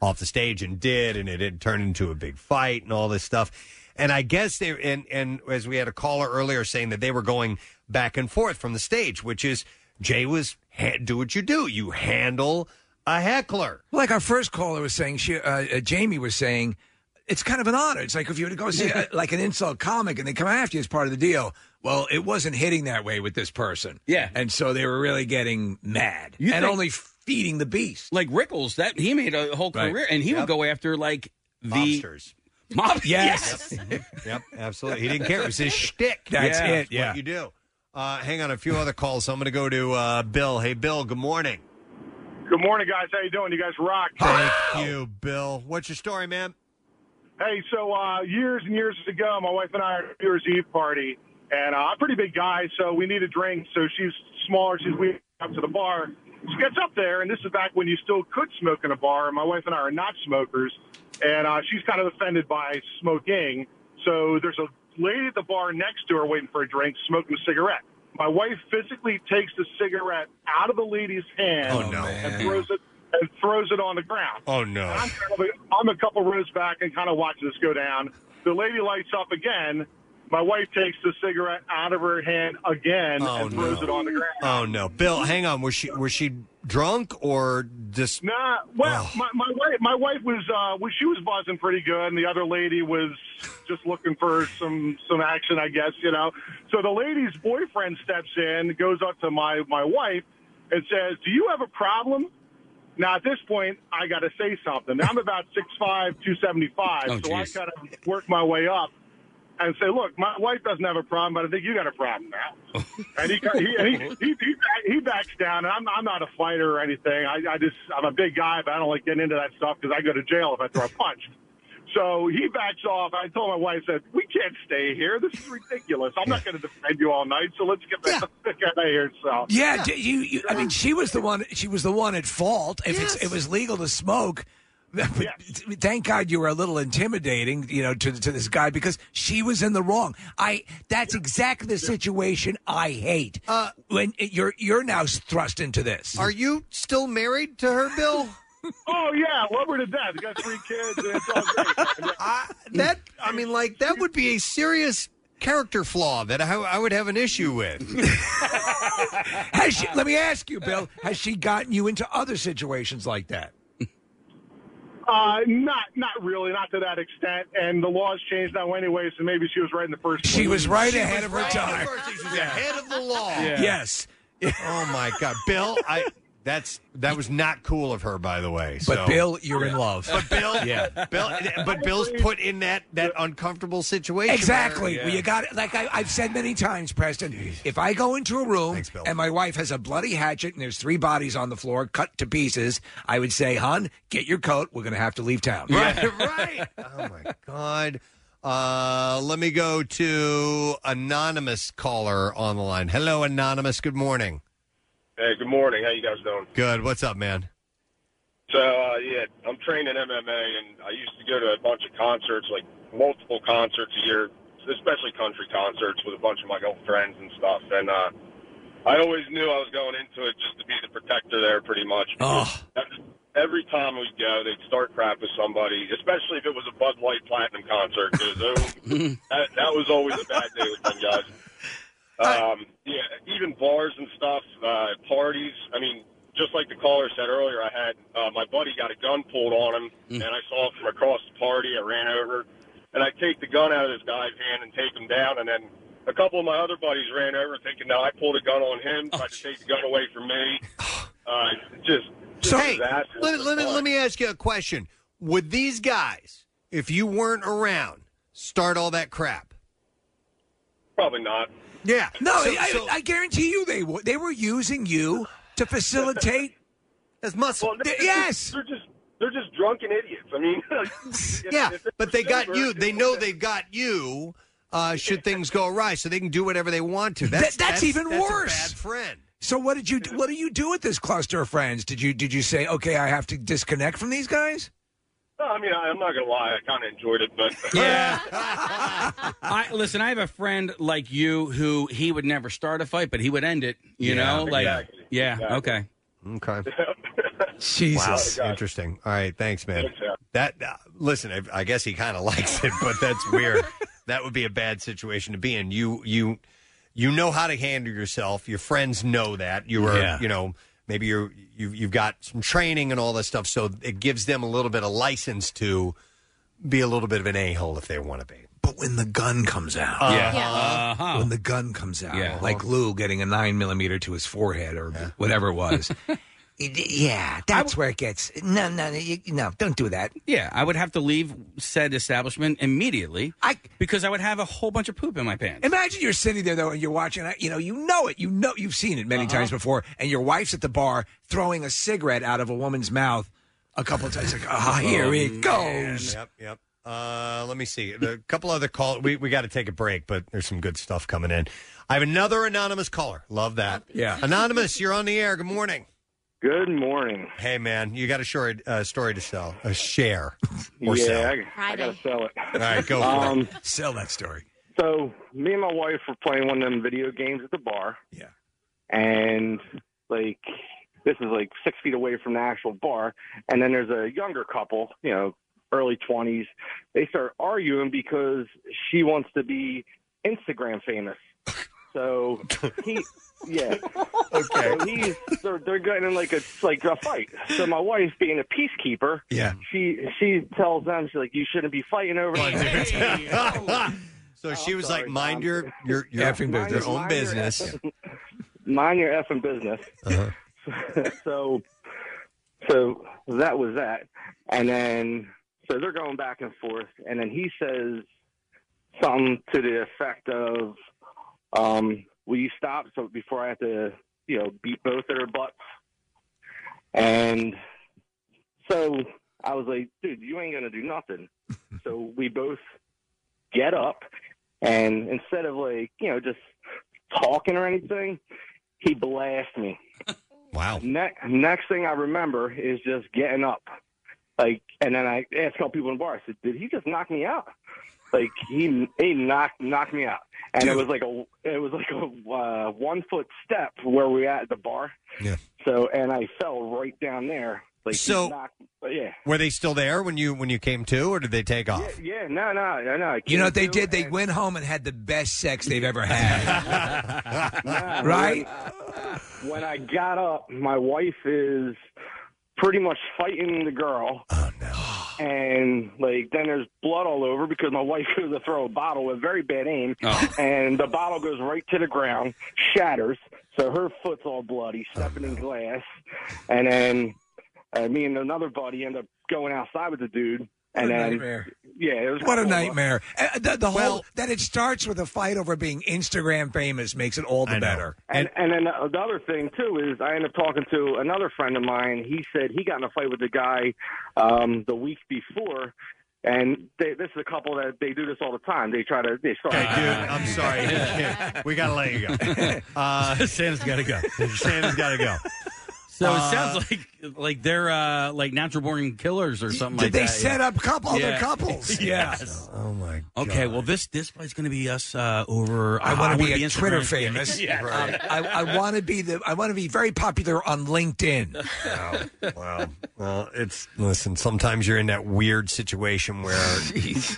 off the stage and did, and it had turned into a big fight and all this stuff. And I guess they and and as we had a caller earlier saying that they were going back and forth from the stage, which is Jay was ha- do what you do, you handle a heckler. Like our first caller was saying, she, uh, uh, Jamie was saying, it's kind of an honor. It's like if you were to go see uh, like an insult comic and they come after you as part of the deal. Well, it wasn't hitting that way with this person. Yeah. And so they were really getting mad You and think- only feeding the beast. Like Rickles, that he made a whole Right. career, and he Yep. would go after like the Mobsters. Mob- Yes. Yep, absolutely. He didn't care. It was his shtick. That's Yeah, it, yeah. What you do. Uh, hang on, a few other calls. So I'm going to go to uh, Bill. Hey, Bill. Good morning. Good morning, guys. How you doing? You guys rock. Thank you, Bill. What's your story, man? Hey, so uh, years and years ago, my wife and I are at a New Year's Eve party, and uh, I'm a pretty big guy, so we need a drink. So she's smaller. She's we up to the bar. She gets up there, and this is back when you still could smoke in a bar. And my wife and I are not smokers, and uh, she's kind of offended by smoking. So there's a lady at the bar next to her waiting for a drink, smoking a cigarette. My wife physically takes the cigarette out of the lady's hand Oh, no. and throws it and throws it on the ground. Oh, no. I'm, kind of a, I'm a couple rows back and kind of watch this go down. The lady lights up again. My wife takes the cigarette out of her hand again Oh, and throws no. it on the ground. Oh, no. Bill, hang on. Was she was she drunk or just. Nah, well, my, my wife, my wife was, uh, was, she was buzzing pretty good, and the other lady was just looking for some, some action, I guess, you know. So the lady's boyfriend steps in, goes up to my, my wife, and says, "Do you have a problem?" Now at this point, I got to say something. Now, I'm about six five, two seventy five, Oh, so I geez. kind of work my way up. And say, look, my wife doesn't have a problem, but I think you got a problem now. and he, he, and he, he, he, he backs down, and I'm, I'm not a fighter or anything. I, I just, I'm a big guy, but I don't like getting into that stuff because I go to jail if I throw a punch. So he backs off. I told my wife, said, we can't stay here. This is ridiculous. I'm not going to defend you all night, so let's get the heck out of here. So Yeah, d you, you. I mean, she was the one. She was the one at fault. If it's, it was legal to smoke, thank God you were a little intimidating, you know, to to this guy because she was in the wrong. I. That's exactly the situation I hate. Uh, when you're you're now thrust into this. Are you still married to her, Bill? Oh yeah, love her to death. Got three kids, and it's all great. that I mean, like that would be a serious character flaw that I, I would have an issue with. Has she? Let me ask you, Bill. Has she gotten you into other situations like that? Uh, not not really, not to that extent. And the laws changed now anyway, so maybe she was right in the first. She place. was right ahead of her time. She was ahead of the law. Yes. Oh my God, Bill! I that's that was not cool of her, by the way. But so- Bill, you're in love. But Bill, Yeah. Bill, but Bill's put in that that uncomfortable situation. Exactly. Well, you got it. Like I, I've said many times, Preston. If I go into a room and my wife has a bloody hatchet and there's three bodies on the floor cut to pieces, I would say, "Hun, get your coat. We're going to have to leave town." Right, right. Oh my God. Uh, let me go to anonymous caller on the line. Hello, anonymous. Good morning. Hey, good morning. How you guys doing? Good. What's up, man? So, uh, yeah, I'm trained in MMA, and I used to go to a bunch of concerts, like multiple concerts a year, especially country concerts with a bunch of my old friends and stuff. And uh, I always knew I was going into it just to be the protector there, pretty much. Oh. Every time we'd go, they'd start crap with somebody, especially if it was a Bud Light Platinum concert. 'cause, oh, that, that was always a bad day with them guys. Um, yeah, even bars and stuff, uh, parties. I mean, just like the caller said earlier, I had uh, my buddy got a gun pulled on him, and I saw it from across the party. I ran over, and I take the gun out of this guy's hand and take him down, and then a couple of my other buddies ran over, thinking that I pulled a gun on him, tried to take the gun away from me. Uh, just, just So, hey, let, let me let me ask you a question. Would these guys, if you weren't around, start all that crap? Probably not. Yeah. No, So- I, so- I guarantee you they were. They were using you to facilitate. As muscle. Well, they're yes. they're just they're just drunken idiots. I mean, yeah, if but they got you. They know have- they've got you. Uh, should things go awry, so they can do whatever they want to. That's That- that's even that's a worse. bad friend. So what did you do, what do you do with this cluster of friends? Did you did you say okay, I have to disconnect from these guys? No, I mean, I, I'm not gonna lie, I kind of enjoyed it, but Yeah. I listen. I have a friend like you who he would never start a fight, but he would end it. You Yeah. know, like Exactly. yeah, Exactly. okay. Okay. Jesus. Wow, interesting. All right, thanks, man. Thanks, yeah. That uh, listen, I, I guess he kind of likes it, but that's weird. that would be a bad situation to be in. You you you know how to handle yourself. Your friends know that. You are Yeah. you know maybe you're you you've got some training and all that stuff, so it gives them a little bit of license to be a little bit of an a hole if they want to be. But when the gun comes out, Yeah. Yeah. Uh-huh. when the gun comes out, Yeah. like Lou getting a nine millimeter to his forehead or whatever it was. yeah, that's where it gets. No, no, you, no, don't do that. Yeah, I would have to leave said establishment immediately I, because I would have a whole bunch of poop in my pants. Imagine you're sitting there though, and you're watching. You know, you know it. You know, you've seen it many Uh-huh. times before. And your wife's at the bar throwing a cigarette out of a woman's mouth a couple of times. Like, ah, here Oh, it man. goes. Yep, yep. Uh, let me see. A couple other call. We we got to take a break, but there's some good stuff coming in. I have another anonymous caller. Love that. Yeah. Anonymous, you're on the air. Good morning. Good morning. Hey, man, you got a short uh, story to sell, a share or yeah, sell. I, I gotta sell it. All right, go for um, it. Sell that story. So me and my wife were playing one of them video games at the bar. Yeah. And like this is like six feet away from the actual bar, and then there's a younger couple, you know, early twenties. They start arguing because she wants to be Instagram famous. So he, yeah, okay. So he's they're, they're getting in like a like a fight. So my wife, being a peacekeeper, yeah, she she tells them she's like, you shouldn't be fighting over. So she was like, "Mind your your your, Effing your business. own Mind your business." effing- mind your effing business. Uh-huh. so, so that was that, and then so they're going back and forth, and then he says something to the effect of, um, "Will you stop?" So before I have to, you know, beat both of their butts, and so I was like, "Dude, you ain't gonna do nothing." so we both get up, and instead of like, you know, just talking or anything, he blasts me. Wow. Ne- next thing I remember is just getting up. Like, and then I asked a couple people in the bar. I said, "Did he just knock me out?" Like he he knocked knocked me out, and it was like a it was like a uh, one foot step where we at the bar. Yeah. So and I fell right down there. Like So- knocked, yeah. Were they still there when you when you came to, or did they take off? Yeah, no, no, no, no. You know what they did? They and- went home and had the best sex they've ever had. Nah, Right? When, when I got up, my wife is pretty much fighting the girl. Oh no! And like then there's blood all over because my wife goes to throw a bottle with very bad aim, and the bottle goes right to the ground, shatters. So her foot's all bloody, stepping in glass, and then uh, me and another buddy end up going outside with the dude. And What a then, nightmare. yeah, it was What a couple of us. nightmare! Uh, the the whole that it starts with a fight over being Instagram famous makes it all the better. And and then the, the other thing too is I ended up talking to another friend of mine. He said he got in a fight with the guy um, the week before, and they, this is a couple that they do this all the time. They try to they start. Hey, dude, I'm sorry. we got to let you go. Uh, Santa's got to go. Santa's got to go. So Uh, it sounds like like they're uh, like natural born killers or something Did like that. Did they that. set yeah. up couple other Yeah. couples? yes. Oh my. God. Okay, well this this is going to be us uh, over. I uh, want to be wanna a Twitter Instagram famous. Yeah. Um, I, I want to be the. I want to be very popular on LinkedIn. Wow. Well, it's listen. Sometimes you're in that weird situation where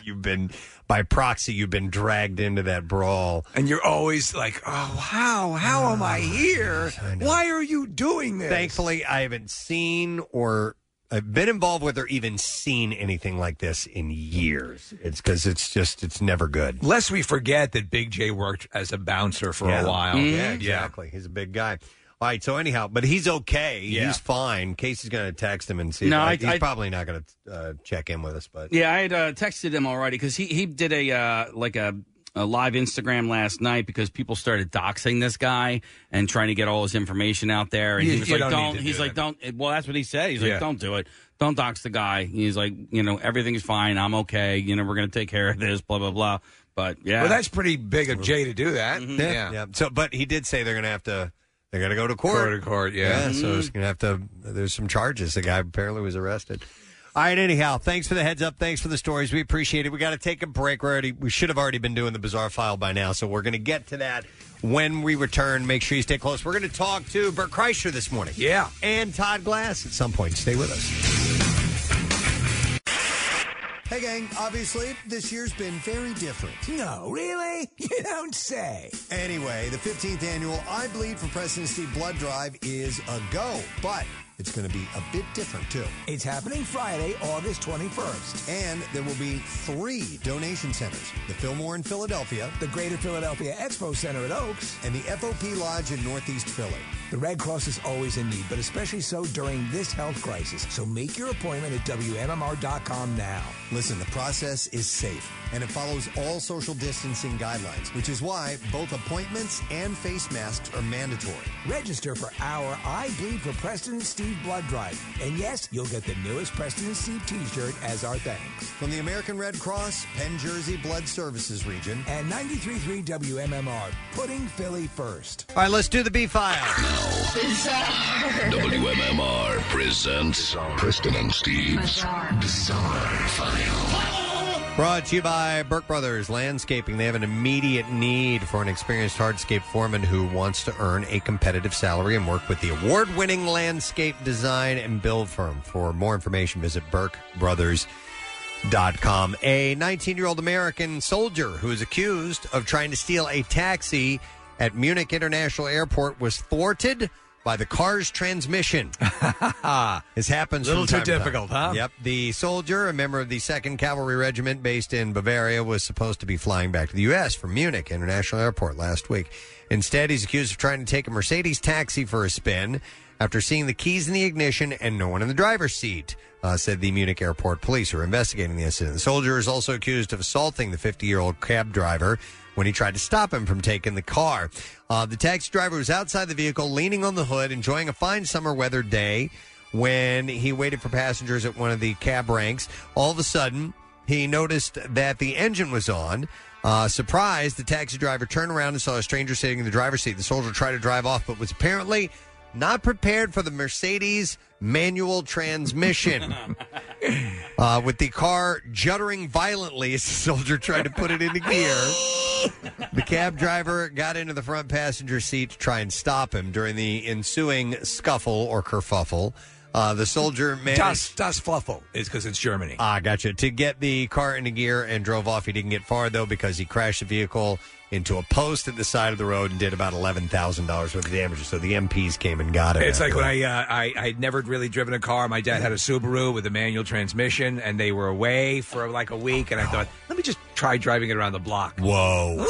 you've been by proxy, you've been dragged into that brawl, and you're always like, "Oh, how? How am I here? Why are you doing this?" Thankfully, I haven't seen or I've been involved with or even seen anything like this in years. It's because it's just it's never good. Lest we forget that Big Jay worked as a bouncer for Yeah. a while. Yeah, exactly. He's a big guy. All right. So anyhow, but he's okay. Yeah. He's fine. Casey's going to text him and see. No, if, I- he's I- probably not going to uh, check in with us, but Yeah, I had uh, texted him already because he he did a uh, like a, a live Instagram last night because people started doxing this guy and trying to get all his information out there. And You- he was you like, don't "Don't." He's do like, "Don't." Well, that's what he said. He's Yeah. like, "Don't do it. Don't dox the guy." He's like, "You know, everything's fine. I'm okay. You know, we're gonna take care of this." Blah blah blah. But yeah, Well, that's pretty big of Jay to do that. Mhm. yeah, yeah. So, but he did say they're going to have to. They're going to go to court. Go to court, yeah. So Mhm. it's going to have to. There's some charges. The guy apparently was arrested. All right. Anyhow, thanks for the heads up. Thanks for the stories. We appreciate it. We got to take a break. We're already. We should have already been doing the bizarre file by now. So we're going to get to that when we return. Make sure you stay close. We're going to talk to Bert Kreischer this morning. Yeah. And Todd Glass at some point. Stay with us. Hey, gang, obviously, this year's been very different. No, really? You don't say. Anyway, the 15th annual I Bleed for Preston Steve blood drive is a go. But It's going to be a bit different, too. It's happening Friday, August 21st. And there will be three donation centers the Fillmore in Philadelphia, The Greater Philadelphia Expo Center at Oaks. and the FOP Lodge in Northeast Philly. The Red Cross is always in need, but especially so during this health crisis. So make your appointment at WMMR.com now. Listen, the process is safe and it follows all social distancing guidelines, which is why both appointments and face masks are mandatory. Register for our I Bleed for Preston and Steve blood drive. And yes, you'll get the newest Preston and Steve t shirt as our thanks. From the American Red Cross, Penn Jersey Blood Services region, And 93.3 WMMR, putting Philly first. All right, let's do the B file. WMMR presents Preston and Steve's Bizarre, File. Brought to you by Burke Brothers Landscaping. They have an immediate need for an experienced hardscape foreman who wants to earn a competitive salary and work with the award winning landscape design and build firm. For more information, visit burkebrothers.com. A 19 year old American soldier who is accused of trying to steal a taxi at Munich International Airport was thwarted by the car's transmission. this happens A Little too time to time. difficult, huh? Yep. The soldier, a member of the 2nd Cavalry Regiment based in Bavaria, was supposed to be flying back to the U.S. from Munich International Airport last week. Instead, he's accused of trying to take a Mercedes taxi for a spin after seeing the keys in the ignition and no one in the driver's seat, uh, said the Munich Airport police who are investigating the incident. The soldier is also accused of assaulting the 50 year old cab driver when he tried to stop him from taking the car. Uh, the taxi driver was outside the vehicle, leaning on the hood, enjoying a fine summer weather day when he waited for passengers at one of the cab ranks. All of a sudden, he noticed that the engine was on. Uh, surprised, the taxi driver turned around and saw a stranger sitting in the driver's seat. The soldier tried to drive off, but was apparently not prepared for the Mercedes manual transmission. uh, with the car juddering violently as the soldier tried to put it into gear. The cab driver got into the front passenger seat to try and stop him during the ensuing scuffle or kerfuffle. Uh, the soldier managed. Das, das Fluffle is because it's Germany. Ah, gotcha. To get the car into gear and drove off. He didn't get far though because he crashed the vehicle into a post at the side of the road and did about eleven thousand dollars worth of damages. So the MPs came and got it. It's like when. I, uh, I I'd never really driven a car. My dad had a Subaru with a manual transmission, and they were away for like a week. And I thought, let me just try driving it around the block. Whoa!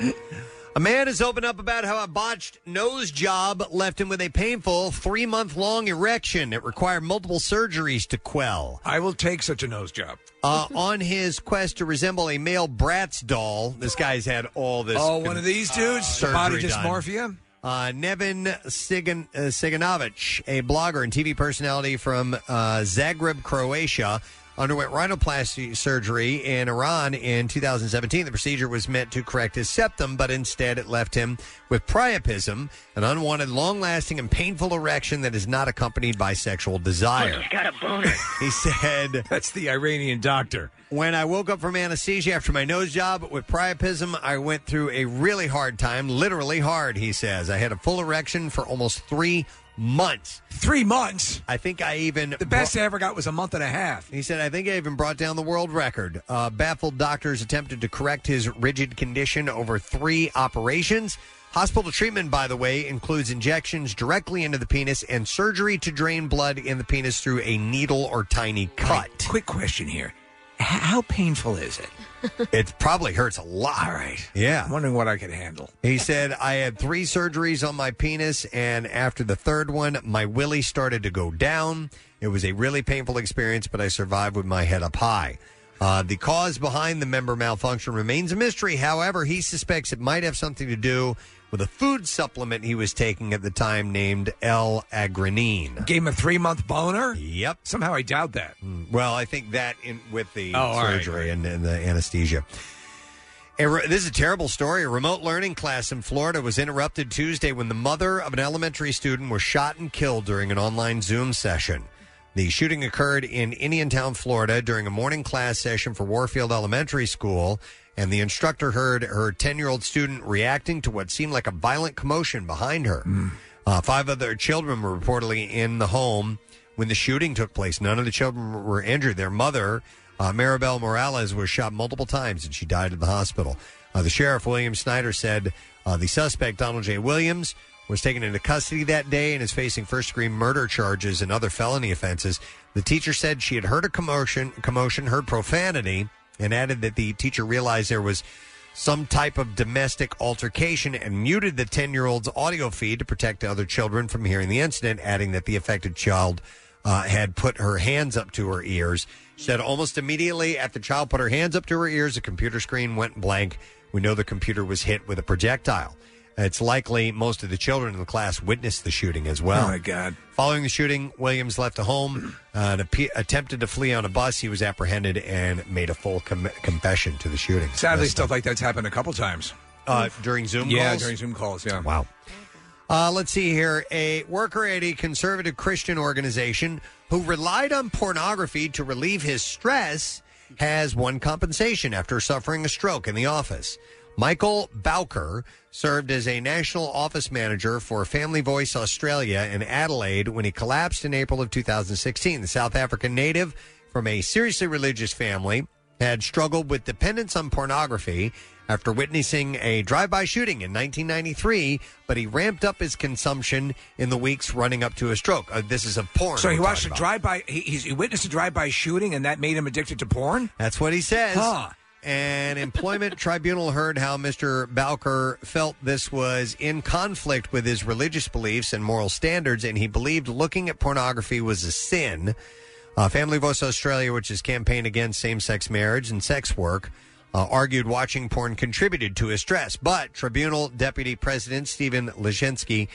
A man has opened up about how a botched nose job left him with a painful three month long erection. It required multiple surgeries to quell. I will take such a nose job. Uh, on his quest to resemble a male Bratz doll, this guy's had all this. Oh, one of these dudes? surgery Body done. dysmorphia? Uh, Nevin Sigan, uh, Ciganovic, a blogger and TV personality from uh, Zagreb, Croatia, underwent rhinoplasty surgery in Iran in 2017. The procedure was meant to correct his septum, but instead it left him with priapism, an unwanted, long-lasting, and painful erection that is not accompanied by sexual desire. got a boner. He said, That's the Iranian doctor. When I woke up from anesthesia after my nose job with priapism, I went through a really hard time, literally hard, he says. I had a full erection for almost three months. Three months? I think I even. The best I ever got was a month and a half. He said, I think I even brought down the world record. Uh, baffled doctors attempted to correct his rigid condition over three operations. Hospital treatment, by the way, includes injections directly into the penis and surgery to drain blood in the penis through a needle or tiny cut. Quick question here. H- how painful is it? It probably hurts a lot. All right. Yeah. I'm wondering what I could handle. He said, I had three surgeries on my penis, and after the third one, my willy started to go down. It was a really painful experience, but I survived with my head up high. Uh, the cause behind the member malfunction remains a mystery. However, he suspects it might have something to do with a food supplement he was taking at the time named L-arginine. Gave him a three month boner? Yep. Somehow I doubt that. Hmm. Well, I think that in with the Oh, all right, surgery And, and the anesthesia. A re- this is a terrible story. A remote learning class in Florida was interrupted Tuesday when the mother of an elementary student was shot and killed during an online Zoom session. The shooting occurred in Indiantown, Florida, during a morning class session for Warfield Elementary School, and the instructor heard her 10 year old student reacting to what seemed like a violent commotion behind her. Uh, five other children were reportedly in the home when the shooting took place. None of the children were injured. Their mother, uh, Maribel Morales, was shot multiple times and she died at the hospital. Uh, the sheriff, William Snyder, said uh, the suspect, Donald J. Williams, was taken into custody that day and is facing first degree murder charges and other felony offenses. The teacher said she had heard a commotion, commotion, heard profanity, and added that the teacher realized there was some type of domestic altercation and muted the 10 year old's audio feed to protect other children from hearing the incident, adding that the affected child uh, had put her hands up to her ears. She said almost immediately after the child put her hands up to her ears, the computer screen went blank. We know the computer was hit with a projectile. It's likely most of the children in the class witnessed the shooting as well. Oh, my God. Following the shooting, Williams left the home uh, and appe- attempted to flee on a bus. He was apprehended and made a full com- confession to the shooting. Sadly, That's stuff like that's happened a couple times. uh, during Zoom yeah, calls? during Zoom calls. Yeah. Wow. Uh, let's see here. A worker at a conservative Christian organization who relied on pornography to relieve his stress has won compensation after suffering a stroke in the office. Michael Bowker served as a national office manager for Family Voice Australia in Adelaide when he collapsed in April of 2016. The South African native from a seriously religious family had struggled with dependence on pornography after witnessing a drive-by shooting in 1993, but he ramped up his consumption in the weeks running up to a stroke. Uh, this is a porn. So he we're watched talking a about. drive-by. He, he's- he witnessed a drive-by shooting, and that made him addicted to porn. That's what he says. Huh. An employment tribunal heard how Mr. Bowker felt this was in conflict with his religious beliefs and moral standards, and he believed looking at pornography was a sin. Uh, Family Voice Australia, which has campaigned against same sex marriage and sex work, uh, argued watching porn contributed to his stress. But tribunal deputy president Stephen Leszczynski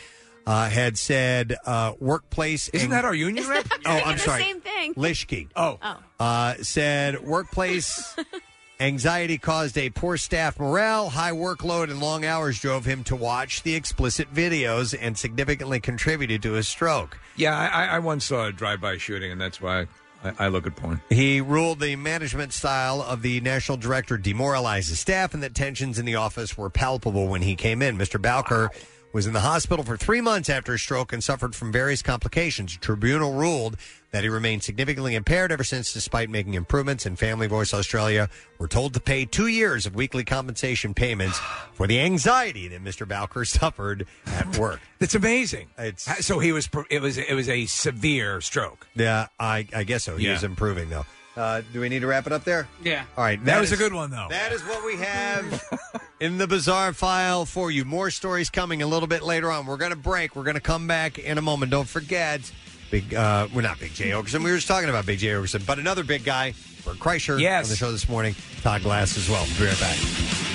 uh, had said uh, workplace. Isn't that our union rep? oh, I'm the sorry. same thing. Lieschke. Oh. Uh, said workplace anxiety caused a poor staff morale, high workload, and long hours drove him to watch the explicit videos and significantly contributed to his stroke. Yeah, I, I once saw a drive-by shooting, and that's why I, I look at porn. He ruled the management style of the national director demoralized his staff and that tensions in the office were palpable when he came in. Mr. Bowker was in the hospital for three months after a stroke and suffered from various complications. The tribunal ruled that he remained significantly impaired ever since, despite making improvements. And Family Voice Australia were told to pay two years of weekly compensation payments for the anxiety that Mr. Bowker suffered at work. That's amazing. It's so he was. It was. It was a severe stroke. Yeah, I, I guess so. He Yeah. is improving though. Uh, do we need to wrap it up there? Yeah. All right. That was a good one, though. That is what we have in the bizarre file for you. More stories coming a little bit later on. We're going to break. We're going to come back in a moment. Don't forget, big. Uh, we're not Big Jay Oakerson. We were just talking about Big Jay Oakerson, but another big guy, Bert Kreischer, Yes. on the show this morning. Todd Glass as well. We'll be right back.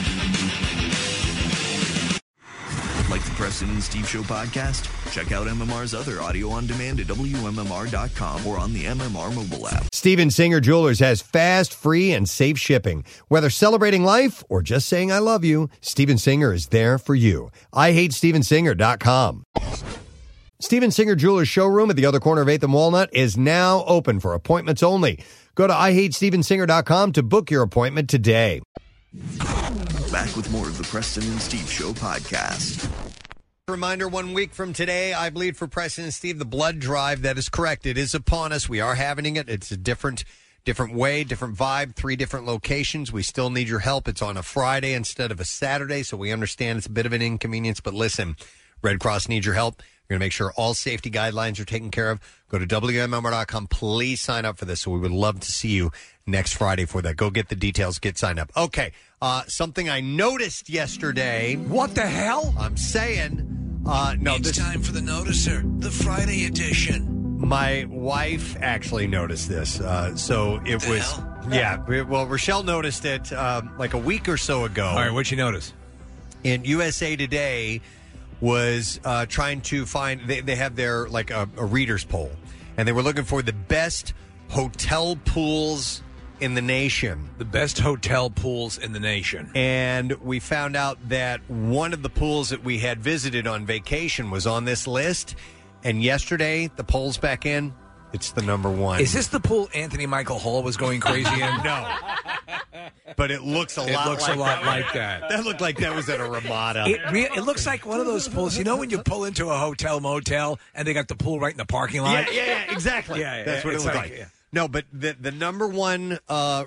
Like the Preston and Steve Show podcast? Check out MMR's other audio on demand at WMMR.com or on the MMR mobile app. Steven Singer Jewelers has fast, free, and safe shipping. Whether celebrating life or just saying I love you, Steven Singer is there for you. I hate StevenSinger.com. Steven Singer Jewelers showroom at the other corner of 8th and Walnut is now open for appointments only. Go to IHateStevenSinger.com to book your appointment today. Back with more of the Preston and Steve Show podcast. Reminder one week from today, I bleed for Preston and Steve, the blood drive. That is correct. It is upon us. We are having it. It's a different different way, different vibe, three different locations. We still need your help. It's on a Friday instead of a Saturday, so we understand it's a bit of an inconvenience, but listen, Red Cross needs your help. We're going to make sure all safety guidelines are taken care of. Go to WMMR.com. Please sign up for this. So we would love to see you next Friday for that. Go get the details, get signed up. Okay. Uh, something I noticed yesterday. What the hell? I'm saying, uh, no, it's this, time for the noticer, the Friday edition. my wife actually noticed this. Uh, so it was, yeah. Well, Rochelle noticed it um, like a week or so ago. All right, what'd you notice? in USA Today was uh, trying to find. They, they have their like a, a readers poll, and they were looking for the best hotel pools in the nation. The best hotel pools in the nation. And we found out that one of the pools that we had visited on vacation was on this list. And yesterday, the poll's back in. It's the number one. Is this the pool Anthony Michael Hall was going crazy in? no. But it looks a It lot looks like a lot that. like that. That looked like that was at a Ramada. It, re- it looks like one of those pools. You know when you pull into a hotel motel and they got the pool right in the parking lot? Yeah, yeah, yeah, exactly. Yeah, yeah, That's what it it's looked like- like. yeah. No, but the the number one uh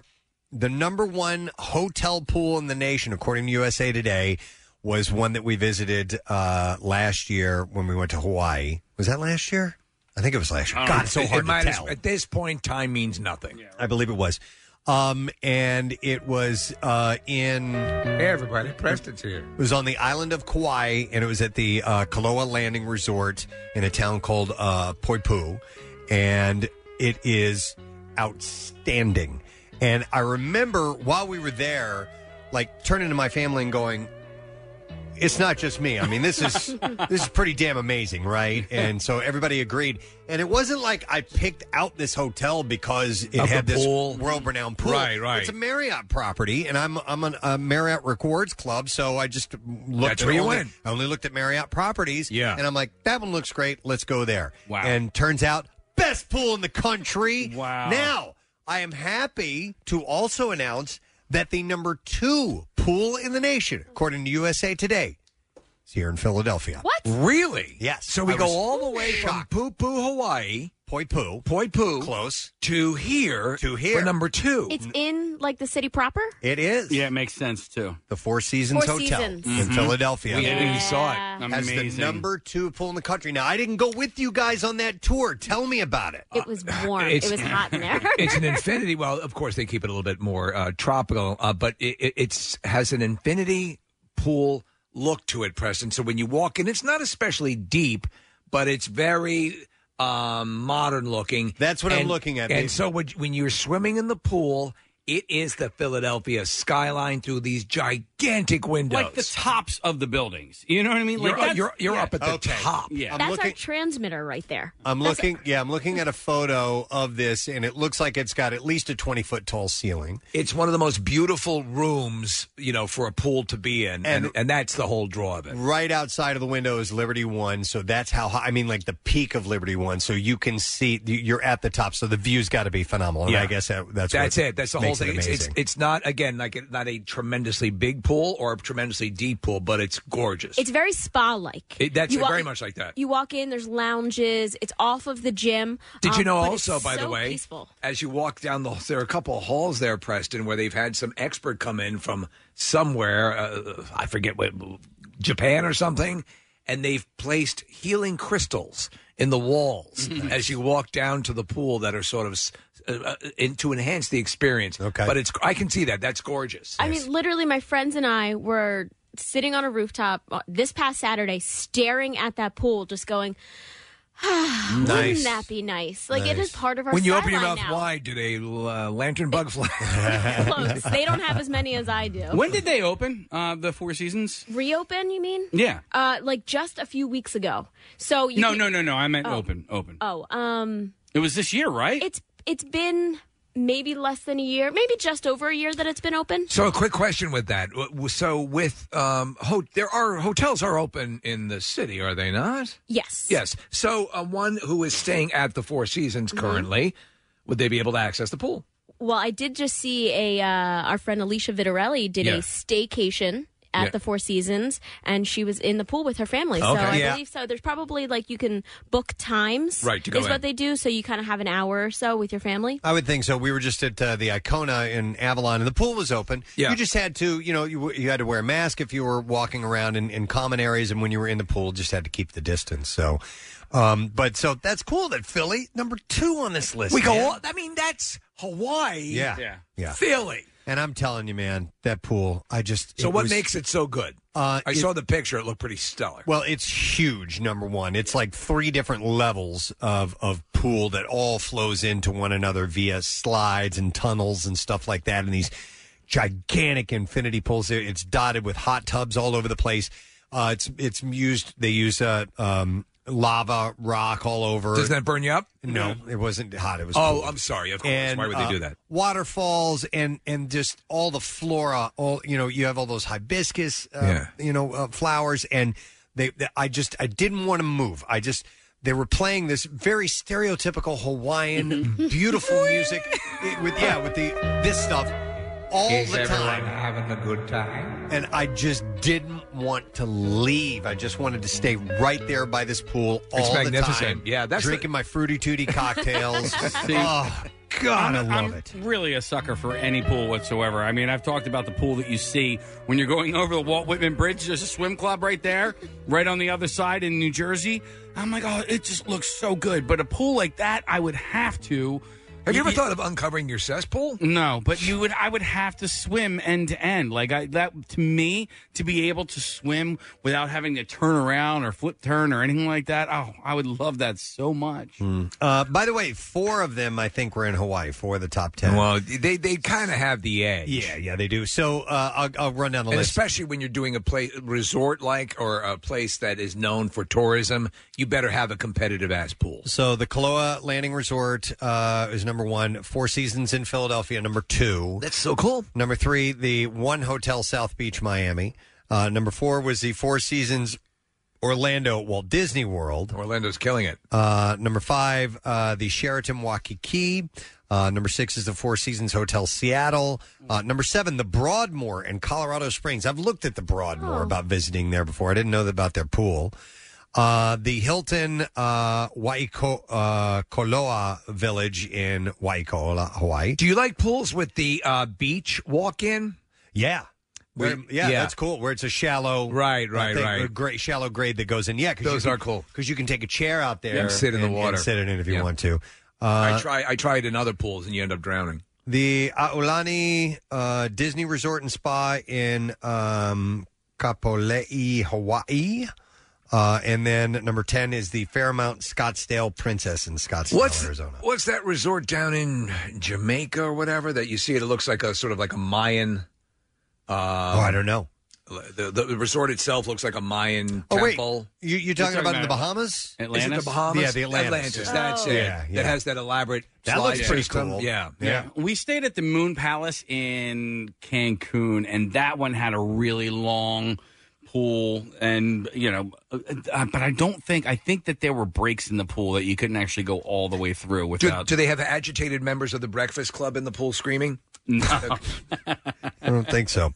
the number one hotel pool in the nation, according to USA Today, was one that we visited uh, last year when we went to Hawaii. Was that last year? I think it was last year. God, it's so It- it hard might to as- tell. At this point, time means nothing. I believe it was. Um, and it was uh, in. Hey, everybody, Preston's here. It was on the island of Kauai, and it was at the uh, Koloa Landing Resort in a town called uh, Poipu, and it is outstanding. And I remember while we were there, like turning to my family and going, "It's not just me. I mean, this is this is pretty damn amazing, right?" And so everybody agreed. And it wasn't like I picked out this hotel because it Of the had this pool. world-renowned pool. Right, right. It's a Marriott property, and I'm I'm an, a Marriott Rewards Club, so I just looked. That's at where you only, went. I only looked at Marriott properties. Yeah. and I'm like, that one looks great. Let's go there. Wow. And turns out, best pool in the country. Wow. Now I am happy to also announce that the number two pool in the nation, according to USA Today, is here in Philadelphia. What? Really? Yes. So we I go was all the way shocked. from Poo Poo, Hawaii, Poi Poo, Poi Poo, close to here, to here. for number two. It's in like the city proper. It is. Yeah, it makes sense too. The Four Seasons Four Hotel Seasons. in Mhm. Philadelphia. We- we saw it. Yeah. Has the Amazing. number two pool in the country. Now, I didn't go with you guys on that tour. Tell me about it. It was warm. It's- it was hot in there. it's an infinity. Well, of course they keep it a little bit more uh, tropical, uh, but it, it it's has an infinity pool look to it, Preston. So when you walk in, it's not especially deep, but it's very um, modern looking. That's what I'm And- looking at. And so when, when you're swimming in the pool, it is the Philadelphia skyline through these gigantic windows. Like the tops of the buildings. You know what I mean? Like You're- that's- you're- you're yeah. up at the Okay. top. Yeah. I'm That's looking. our transmitter right there. I'm That's- looking. Yeah, I'm looking at a photo of this, and it looks like it's got at least a 20 foot tall ceiling. It's one of the most beautiful rooms, you know, for a pool to be in, and, and, that's the whole draw of it. Right outside of the window is Liberty One, so that's how high. I mean, like the peak of Liberty One, so you can see you're at the top. So the view's got to be phenomenal. And Yeah. I guess that, that's That's what it. That's the whole makes it thing. It's, it's amazing. it's not again like not a tremendously big pool or a tremendously deep pool, but it's gorgeous. It's very spa like. It- that's very much like that. You walk in, there's lounges. It's off of the gym. Did you um, know also, by the way, peaceful. as you walk down the, there are a couple of halls there, Preston, where they've had some expert come in from somewhere. Uh, I forget what, Japan or something, and they've placed healing crystals in the walls as you walk down to the pool that are sort of s- uh, uh, in, to enhance the experience. Okay, but it's I can see that that's gorgeous. I mean, literally, my friends and I were sitting on a rooftop uh, this past Saturday, staring at that pool, just going, Nice. "Wouldn't that be nice?" Like it is part of our. when you open your mouth now. wide, do they uh, lantern bug fly? Close. they don't have as many as I do. When did they open uh, the Four Seasons? reopen? You mean? Yeah. Uh, like just a few weeks ago. So you no, can- no, no, no. I meant Oh. open. Open. Oh, um, It was this year, right? it's it's been maybe less than a year, maybe just over a year that it's been open. So a quick question with that. W- So with um, ho- there are hotels are open in the city, are they not? Yes. Yes. So uh, one who is staying at the Four Seasons Mhm. currently, would they be able to access the pool? Well, I did just see a uh, our friend Alicia Vitarelli did Yeah. a staycation at Yeah. the Four Seasons, and she was in the pool with her family. So I Yeah. believe so. There's probably like you can book times, Right, to go is in. what they do. So you kind of have an hour or so with your family. I would think so. We were just at uh, the Icona in Avalon, and the pool was open. Yeah. You just had to, you know, you, you had to wear a mask if you were walking around in, in common areas, and when you were in the pool, just had to keep the distance. So, um, but so that's cool that Philly number two on this list. We go. man. all- I mean, that's Hawaii. Yeah. Yeah. Philly. And I'm telling you, man, that pool. I just. So it what was- makes it so good? Uh, I it- saw the picture. It looked pretty stellar. Well, it's huge. Number one, it's like three different levels of of pool that all flows into one another via slides and tunnels and stuff like that. And these gigantic infinity pools. It's dotted with hot tubs all over the place. Uh, it's it's used. They use uh, um, lava rock all over. Doesn't that burn you up? No, it wasn't hot. It was. Oh, cool. I'm sorry. Of course. And, Why would they uh, do that? Waterfalls and and just all the flora. All you know, you have all those hibiscus, uh, Yeah. you know, uh, flowers, and they, they. I just I didn't want to move. I just they were playing this very stereotypical Hawaiian, beautiful music it- with yeah with the this stuff all Is the everyone time. having a good time? And I just didn't want to leave. I just wanted to stay right there by this pool all It's the magnificent. time. Yeah, that's the- drinking my fruity tooty cocktails. See, oh, God, I I'm, love I'm it. really a sucker for any pool whatsoever. I mean, I've talked about the pool that you see when you're going over the Walt Whitman Bridge. There's a swim club right there, right on the other side in New Jersey. I'm like, oh, it just looks so good. But a pool like that, I would have to. Have you ever thought of uncovering your cesspool? No, but you would. I would have to swim end to end. Like I, that to me, to be able to swim without having to turn around or flip turn or anything like that. Oh, I would love that so much. Uh, by the way, four of them I think were in Hawaii. Four of the top ten. Well, they they kind of have the edge. Yeah, yeah, they do. So uh, I'll, I'll run down the and list. especially when you're doing a place resort like or a place that is known for tourism, you better have a competitive ass pool. So the Koloa Landing Resort uh, is number one. Four Seasons in Philadelphia, number two. That's so cool. Number three, the One Hotel South Beach, Miami. Uh, number four was the Four Seasons Orlando at Walt Disney World. Orlando's killing it. Uh, number five, uh, the Sheraton Waikiki. Uh, number six is the Four Seasons Hotel Seattle. Uh, number seven, the Broadmoor in Colorado Springs. I've looked at the Broadmoor about visiting there before. I didn't know about their pool. Uh, the Hilton uh, Waiko, uh, Koloa Village in Waikoloa, Hawaii. Do you like pools with the uh, beach walk in? Yeah. Where, We- yeah, yeah. that's cool. Where it's a shallow, Right, right, thing, right. a great shallow grade that goes in. Yeah, 'cause Those you are cool. because you can take a chair out there and sit in the and- and water. sit in it if you Yeah. want to. I Uh, try. I tried in other pools, and you end up drowning. The Aulani uh, Disney Resort and Spa in um, Kapolei, Hawaii. Uh, and then number 10 is the Fairmont Scottsdale Princess in Scottsdale, What's Arizona. what's that resort down in Jamaica or whatever that you see? It, it looks like a sort of like a Mayan. Uh, oh, I don't know. The, the resort itself looks like a Mayan Oh, wait. temple. You, you're talking about in the Bahamas? Is it the Bahamas? Yeah, the Atlantis. Atlantis. Yeah. That's it. Yeah, yeah. That has that elaborate. That looks pretty system. cool. Yeah, Yeah. We stayed at the Moon Palace in Cancun, and that one had a really long pool. And, you know, uh, but I don't think, I think that there were breaks in the pool that you couldn't actually go all the way through Do, without. do they have agitated members of the Breakfast Club in the pool screaming? No. I don't think so.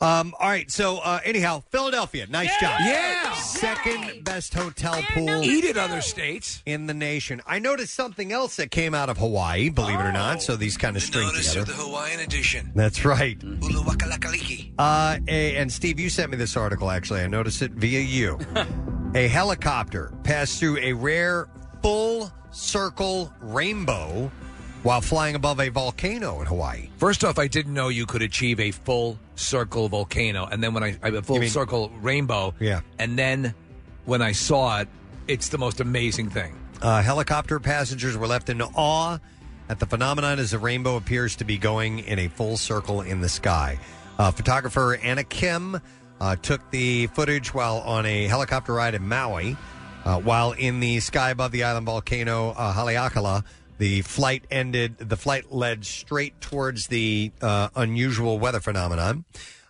Um, all right. So, uh, anyhow, Philadelphia. Nice job. Yeah. Second best hotel pool. Eat it, other states. In the nation. I noticed something else that came out of Hawaii, believe it or not. So these kind of string Notice together. of the Hawaiian edition. That's right. Uluwakalakaliki. Uh, a, and Steve, you sent me this article, actually. I noticed it via you. a helicopter passed through a rare full circle rainbow while flying above a volcano in Hawaii. First off, I didn't know you could achieve a full circle volcano, and then when I, I a full mean- circle rainbow, Yeah. and then when I saw it, it's the most amazing thing. Uh, helicopter passengers were left in awe at the phenomenon as the rainbow appears to be going in a full circle in the sky. Uh, photographer Anna Kim uh, took the footage while on a helicopter ride in Maui. Uh, while in the sky above the island volcano uh, Haleakala, the flight ended. The flight led straight towards the uh, unusual weather phenomenon.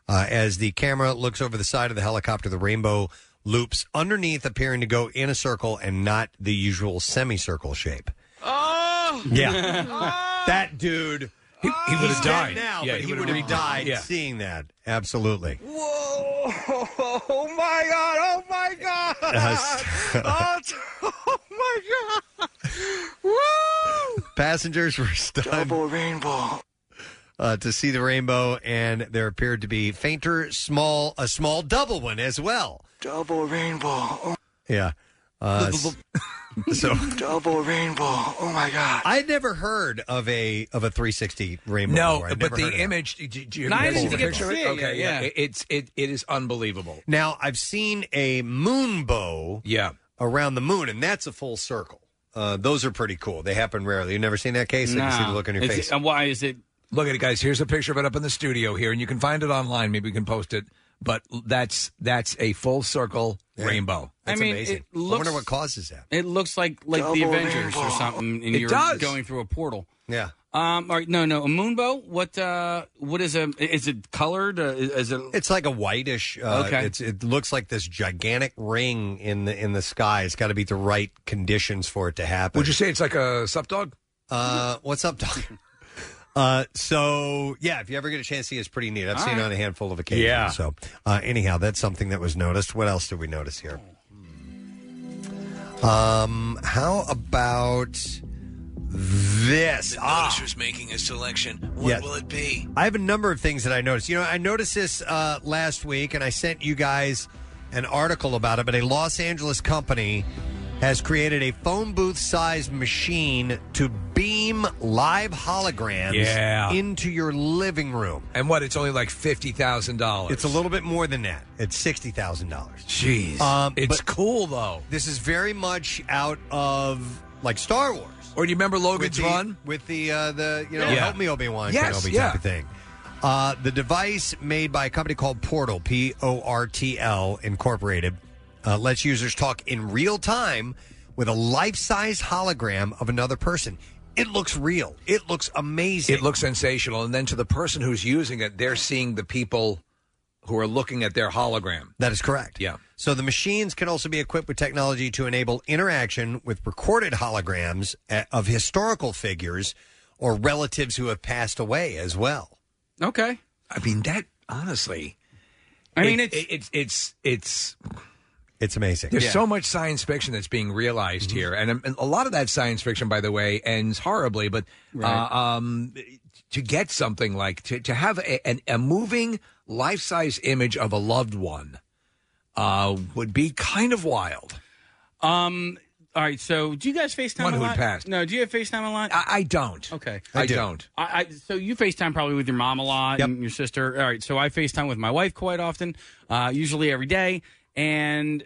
Uh, as the camera looks over the side of the helicopter, the rainbow loops underneath, appearing to go in a circle and not the usual semicircle shape. Oh! Yeah. that dude. He, he would He's have dead died now, Yeah, but he, would have died Yeah. seeing that. Absolutely. Whoa! Oh my God! Oh my God! Uh, oh, oh my God! Woo! Passengers were stunned Double rainbow. uh, to see the rainbow, and there appeared to be fainter, small, a small double one as well. Double rainbow. Yeah. Uh, so Double rainbow. Oh my God! I'd never heard of a of a 360 rainbow. No, before. I'd but never the of image. Do, do you No, I have didn't a get to picture of see it? it Okay, yet, yeah. yeah. It's it it is unbelievable. Now I've seen a moon bow. Yeah. Around the moon, and that's a full circle. Uh, those are pretty cool. They happen rarely. You've never seen that case? I can see the look on your Is face. it- and why is it? Look at it, guys. Here's a picture of it up in the studio here, and you can find it online. Maybe we can post it. But that's that's a full circle rainbow. That's I mean, amazing. it I wonder what causes that. It looks like like the Double Avengers or rainbow. something, and It you're does. going through a portal. Yeah. Um. All right. No. No. A moonbow. What? Uh. What is a? Is it colored? Uh, is it? It's like a whitish. Uh, Okay. It's, it looks like this gigantic ring in the in the sky. It's got to be the right conditions for it to happen. Would you say it's like a sup dog? Uh, what's up, dog? Uh, so yeah, if you ever get a chance to see it, it's pretty neat. I've All seen it right. on a handful of occasions. Yeah. So uh, anyhow, that's something that was noticed. What else did we notice here? Um, how about this. The Ah. noticer's making a selection. What will it be? I have a number of things that I noticed. You know, I noticed this uh, last week, and I sent you guys an article about it. But a Los Angeles company has created a phone booth sized machine to beam live holograms Yeah. into your living room. And what? It's only like fifty thousand dollars. It's a little bit more than that. It's sixty thousand dollars. Jeez, Um, it's cool though. This is very much out of like Star Wars. Or do you remember Logan's with the, Run? with the uh, the you know Yeah. help me Obi Wan Yes, Kenobi yeah. type of thing. Uh, the device made by a company called Portal P O R T L Incorporated uh, lets users talk in real time with a life size hologram of another person. It looks real. It looks amazing. It looks sensational. And then to the person who's using it, they're seeing the people who are looking at their hologram. That is correct. Yeah. So the machines can also be equipped with technology to enable interaction with recorded holograms uh, of historical figures or relatives who have passed away as well. Okay. I mean that honestly. I mean, it- it's it's it's it's amazing. There's Yeah. so much science fiction that's being realized here, and, um, and a lot of that science fiction, by the way, ends horribly. But Right. uh, um, to get something like to to have a, an, a moving life size image of a loved one uh, would be kind of wild. Um. All right. So, do you guys FaceTime One a who had lot? passed. No. Do you have FaceTime a lot? I, I don't. Okay. I, don't. I, I so you FaceTime probably with your mom a lot and your sister. All right, so I FaceTime with my wife quite often, uh, usually every day, and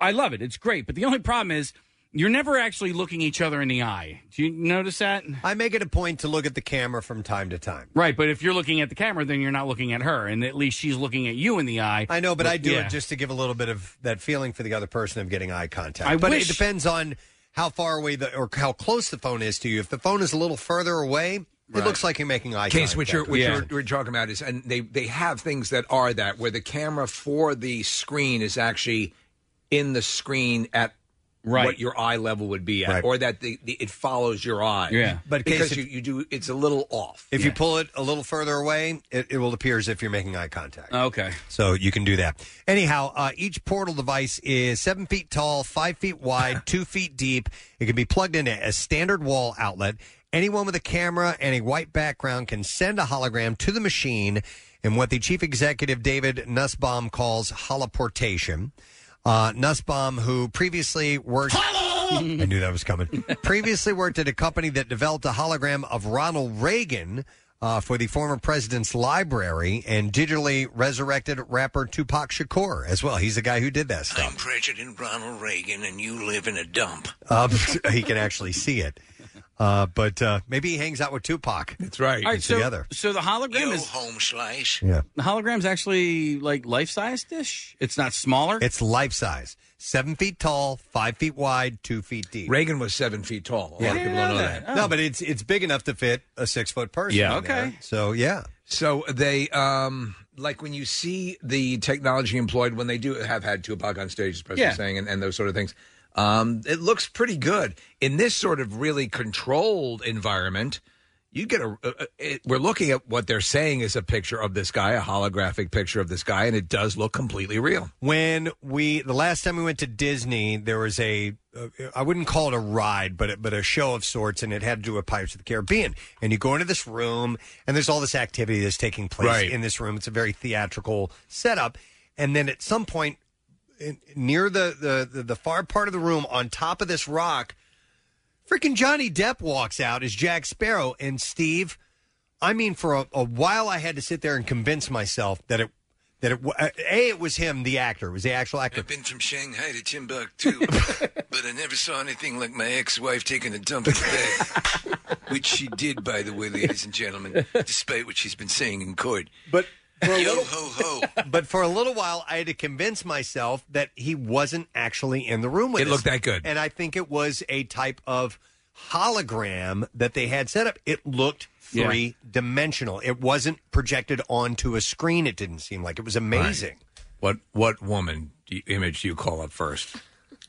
I love it. It's great, but the only problem is you're never actually looking each other in the eye. Do you notice that? I make it a point to look at the camera from time to time. Right, but if you're looking at the camera, then you're not looking at her, and at least she's looking at you in the eye. I know, but I do yeah. it just to give a little bit of that feeling for the other person of getting eye contact. I but wish- it depends on how far away the or how close the phone is to you. If the phone is a little further away, it looks like you're making eye Case contact. what you're what Yeah. you're, we're talking about is, and they they have things that are that where the camera for the screen is actually in the screen at Right. what your eye level would be at, Right. or that the, the it follows your eye. Yeah. But because case you, if- you do it's a little off. If you pull it a little further away, it, it will appear as if you're making eye contact. Okay. So you can do that. Anyhow, uh, each portal device is seven feet tall, five feet wide, two feet deep. It can be plugged into a standard wall outlet. Anyone with a camera and a white background can send a hologram to the machine in what the chief executive David Nussbaum calls holoportation. Uh, Nussbaum, who previously worked. I knew that was coming. previously worked at a company that developed a hologram of Ronald Reagan uh, for the former president's library and digitally resurrected rapper Tupac Shakur as well. He's the guy who did that stuff. I'm President Ronald Reagan, and you live in a dump. Um, he can actually see it. Uh, but uh, maybe he hangs out with Tupac. That's right. All right, so, together. so the hologram Yo, is home slice. Yeah. the hologram's actually like life size dish. It's not smaller. It's life size. Seven feet tall, five feet wide, two feet deep. Reagan was seven feet tall. A lot of people don't know that. No, but it's it's big enough to fit a six foot person. Yeah. in there. Okay. So yeah. So they um like when you see the technology employed when they do have had Tupac on stage, as Preston Yeah. was saying, and, and those sort of things. Um, it looks pretty good in this sort of really controlled environment. You get a. a- it, we're looking at what they're saying is a picture of this guy, a holographic picture of this guy, and it does look completely real. When we the last time we went to Disney, there was a uh, I wouldn't call it a ride, but but a show of sorts, and it had to do with Pirates of the Caribbean. And you go into this room, and there's all this activity that's taking place Right. in this room. It's a very theatrical setup, and then at some point, in, near the, the the the far part of the room, on top of this rock, freaking Johnny Depp walks out as Jack Sparrow, and Steve. I mean, for a, a while, I had to sit there and convince myself that it that it wa- a it was him, the actor, it was the actual actor. I've been from Shanghai to Timbuktu, but I never saw anything like my ex-wife taking a dump in the bed, which she did, by the way, ladies and gentlemen, despite what she's been saying in court. But for a Yo little, ho ho. but for a little while, I had to convince myself that he wasn't actually in the room with It us. looked that good. and I think it was a type of hologram that they had set up. It looked Yeah. three dimensional. It wasn't projected onto a screen. It didn't seem like it was amazing. What what woman do you, image do you call up first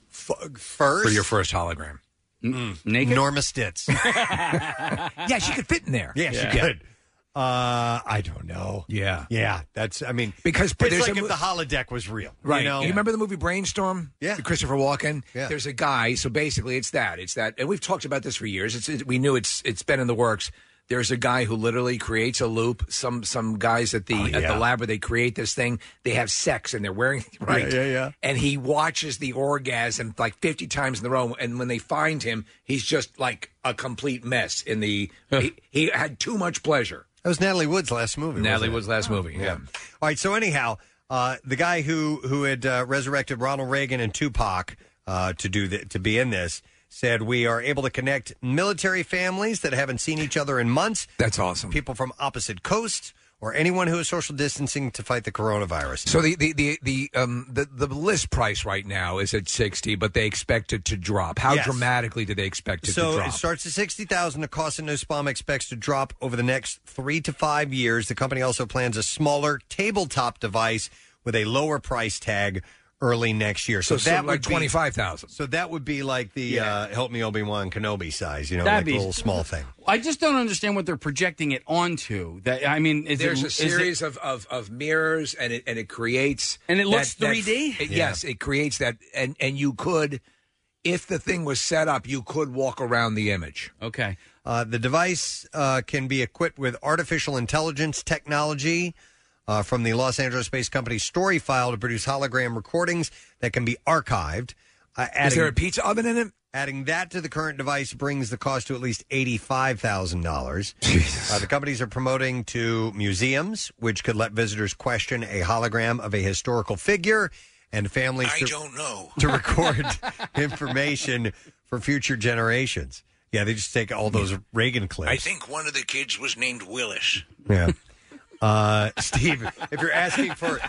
first for your first hologram? Naked? Norma Stitz. yeah, she could fit in there. Yeah, she could. Uh, I don't know. Yeah. Yeah, that's. I mean, Because it's there's like a if mo- the holodeck was real, Right. You know, You remember the movie Brainstorm? Yeah. With Christopher Walken. Yeah. There's a guy. So basically, it's that. It's that. And we've talked about this for years. It's it, we knew it's it's been in the works. There's a guy who literally creates a loop. Some some guys at the Oh, at yeah. the lab where they create this thing. They have sex and they're wearing right. yeah, yeah. And he watches the orgasm like 50 times in a row. And when they find him, he's just like a complete mess. In the he, he had too much pleasure. That was Natalie Wood's last movie. Natalie wasn't it? Wood's last movie. Yeah. All right. So anyhow, uh, the guy who who had uh, resurrected Ronald Reagan and Tupac uh, to do the, to be in this said we are able to connect military families that haven't seen each other in months. That's awesome. People from opposite coasts or anyone who is social distancing to fight the coronavirus. So the the the the um the, the list price right now is at sixty, but they expect it to drop. How Yes. dramatically do they expect it so to drop? So it starts at sixty thousand. The cost of Nussbaum expects to drop over the next three to five years. The company also plans a smaller tabletop device with a lower price tag early next year. So, So that something like would be- 25,000. So that would be like the uh, Help Me Obi Wan Kenobi size. You know, That'd like be- a little small thing. I just don't understand what they're projecting it onto. That I mean, is There's it, a is it- series of, of, of mirrors, and it and it creates And it looks 3D? it- Yeah. Yes, it creates that, and and you could, if the thing was set up, you could walk around the image. Okay. Uh, the device uh, can be equipped with artificial intelligence technology uh, from the Los Angeles-based company Story File to produce hologram recordings that can be archived. Uh, Is there a pizza oven in it? Adding that to the current device brings the cost to at least eighty-five thousand dollars. Uh, the companies are promoting to museums, which could let visitors question a hologram of a historical figure, and families. I to, don't know. to record information for future generations. Yeah, they just take all those Reagan clips. I think one of the kids was named Willis. Yeah. Uh, Steve, if you're asking for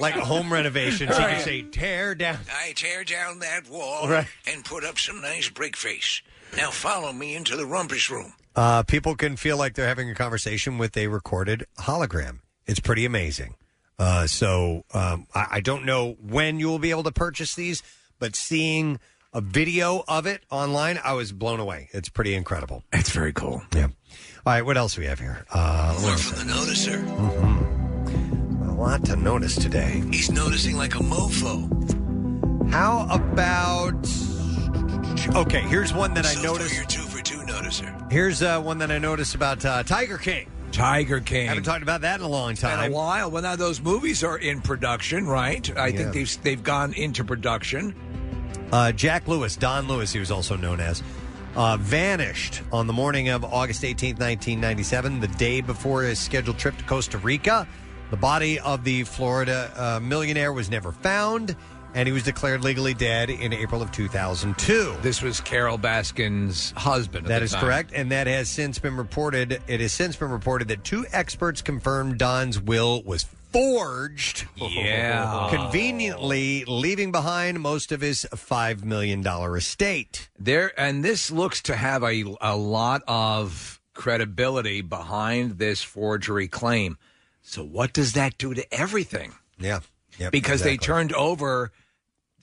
like home renovations, you can say tear down. I tear down that wall Right. and put up some nice brick face. Now follow me into the rumpus room. Uh, people can feel like they're having a conversation with a recorded hologram. It's pretty amazing. Uh, so um, I, I don't know when you will be able to purchase these, but seeing a video of it online, I was blown away. It's pretty incredible. It's very cool. Yeah. All right, what else do we have here? Uh, More from the noticer. a lot to notice today. He's noticing like a mofo. How about? Okay, here's one that I noticed. Your two for two noticer. Here's uh, one that I noticed about uh, Tiger King. Tiger King. Haven't talked about that in a long It's been a while. Well, now those movies are in production, right? I Yeah. think they've they've gone into production. Uh, Jack Lewis, Don Lewis, he was also known as, uh, vanished on the morning of August 18th, 1997, the day before his scheduled trip to Costa Rica. The body of the Florida uh, millionaire was never found, and he was declared legally dead in April of 2002. This was Carole Baskin's husband. at That the is time. correct, and that has since been reported. It has since been reported that two experts confirmed Don's will was forged. Yeah. conveniently leaving behind most of his five million dollar estate. There and this looks to have a a lot of credibility behind this forgery claim. So what does that do to everything? Yeah. Yep, because they turned over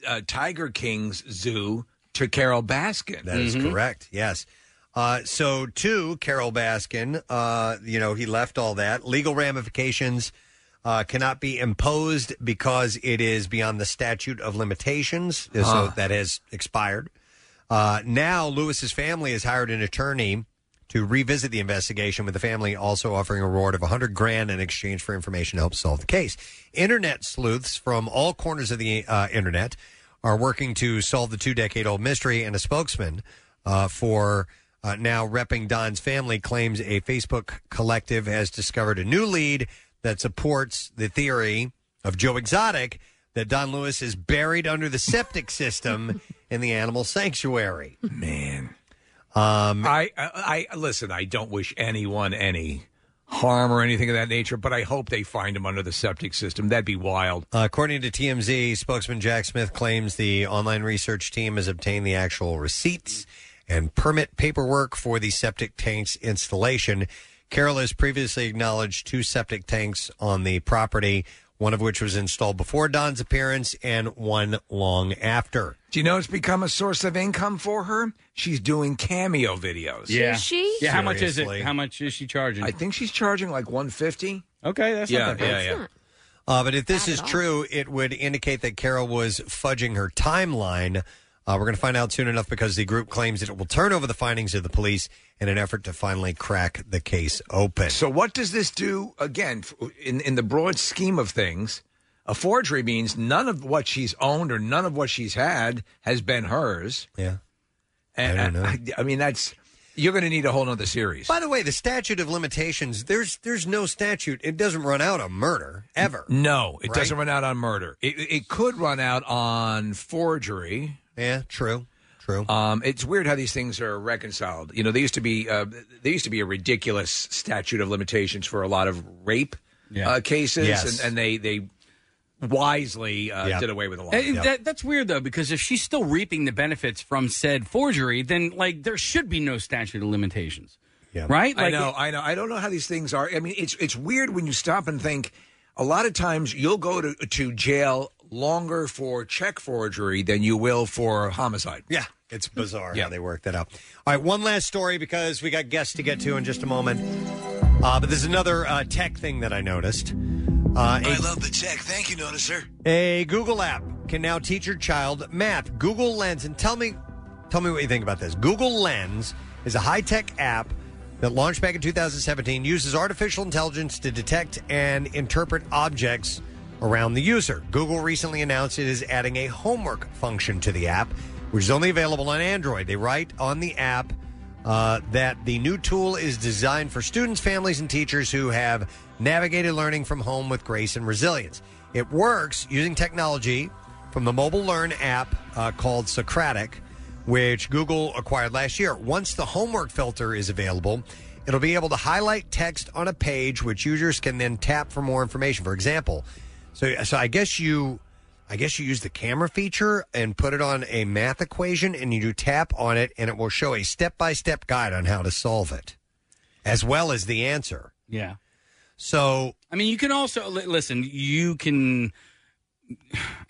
uh, Tiger King's zoo to Carole Baskin. That is correct. Yes. Uh, so, to Carole Baskin, uh, you know, he left all that. Legal ramifications uh, cannot be imposed because it is beyond the statute of limitations. So Huh. that has expired. Uh, now, Lewis's family has hired an attorney to revisit the investigation, with the family also offering a reward of 100 grand in exchange for information to help solve the case. Internet sleuths from all corners of the uh, internet are working to solve the two decade old mystery, and a spokesman uh, for uh, now repping Don's family claims a Facebook collective has discovered a new lead that supports the theory of Joe Exotic that Don Lewis is buried under the septic system in the animal sanctuary. Man. Um, I, I I listen. I don't wish anyone any harm or anything of that nature, but I hope they find him under the septic system. That'd be wild. Uh, according to TMZ, spokesman Jack Smith claims the online research team has obtained the actual receipts and permit paperwork for the septic tanks installation. Carole has previously acknowledged two septic tanks on the property, one of which was installed before Don's appearance and one long after. Do you know it's become a source of income for her? She's doing cameo videos. Yeah. she? Yeah. How much is Seriously. it? How much is she charging? I think she's charging like 150. Okay, that's yeah, not that bad. yeah, yeah. Uh, but if this is true, it would indicate that Carole was fudging her timeline. Uh, we're going to find out soon enough because the group claims that it will turn over the findings of the police in an effort to finally crack the case open. So what does this do again f- in in the broad scheme of things? A forgery means none of what she's owned or none of what she's had has been hers. Yeah. And, I don't know. I, I mean that's you're going to need a whole other series. By the way, the statute of limitations, there's there's no statute. It doesn't run out on murder ever. No, it Right? doesn't run out on murder. It, it could run out on forgery. Yeah, true, true. Um, it's weird how these things are reconciled. You know, they used to be uh, there used to be a ridiculous statute of limitations for a lot of rape uh, cases, Yes. and, and they they wisely uh, did away with a lot. Of them. that, that's weird though, because if she's still reaping the benefits from said forgery, then like there should be no statute of limitations. Yeah. Right? I Like, know, I know. I don't know how these things are. I mean, it's it's weird when you stop and think. A lot of times, you'll go to to jail longer for check forgery than you will for homicide. Yeah, it's bizarre how they work that out. All right, one last story because we got guests to get to in just a moment. Uh, but there's another uh, tech thing that I noticed. Uh, a, I love the tech. Thank you, noticer. a Google app can now teach your child math. Google Lens, and tell me, tell me what you think about this. Google Lens is a high tech app that launched back in 2017. Uses artificial intelligence to detect and interpret objects around the user. Google recently announced it is adding a homework function to the app, which is only available on Android. They write on the app uh, that the new tool is designed for students, families, and teachers who have navigated learning from home with grace and resilience. It works using technology from the Mobile Learn app uh, called Socratic, which Google acquired last year. Once the homework filter is available, it'll be able to highlight text on a page, which users can then tap for more information. For example, so so I guess you I guess you use the camera feature and put it on a math equation and you do tap on it and it will show a step-by-step guide on how to solve it as well as the answer. Yeah. So, I mean, you can also li- listen. You can.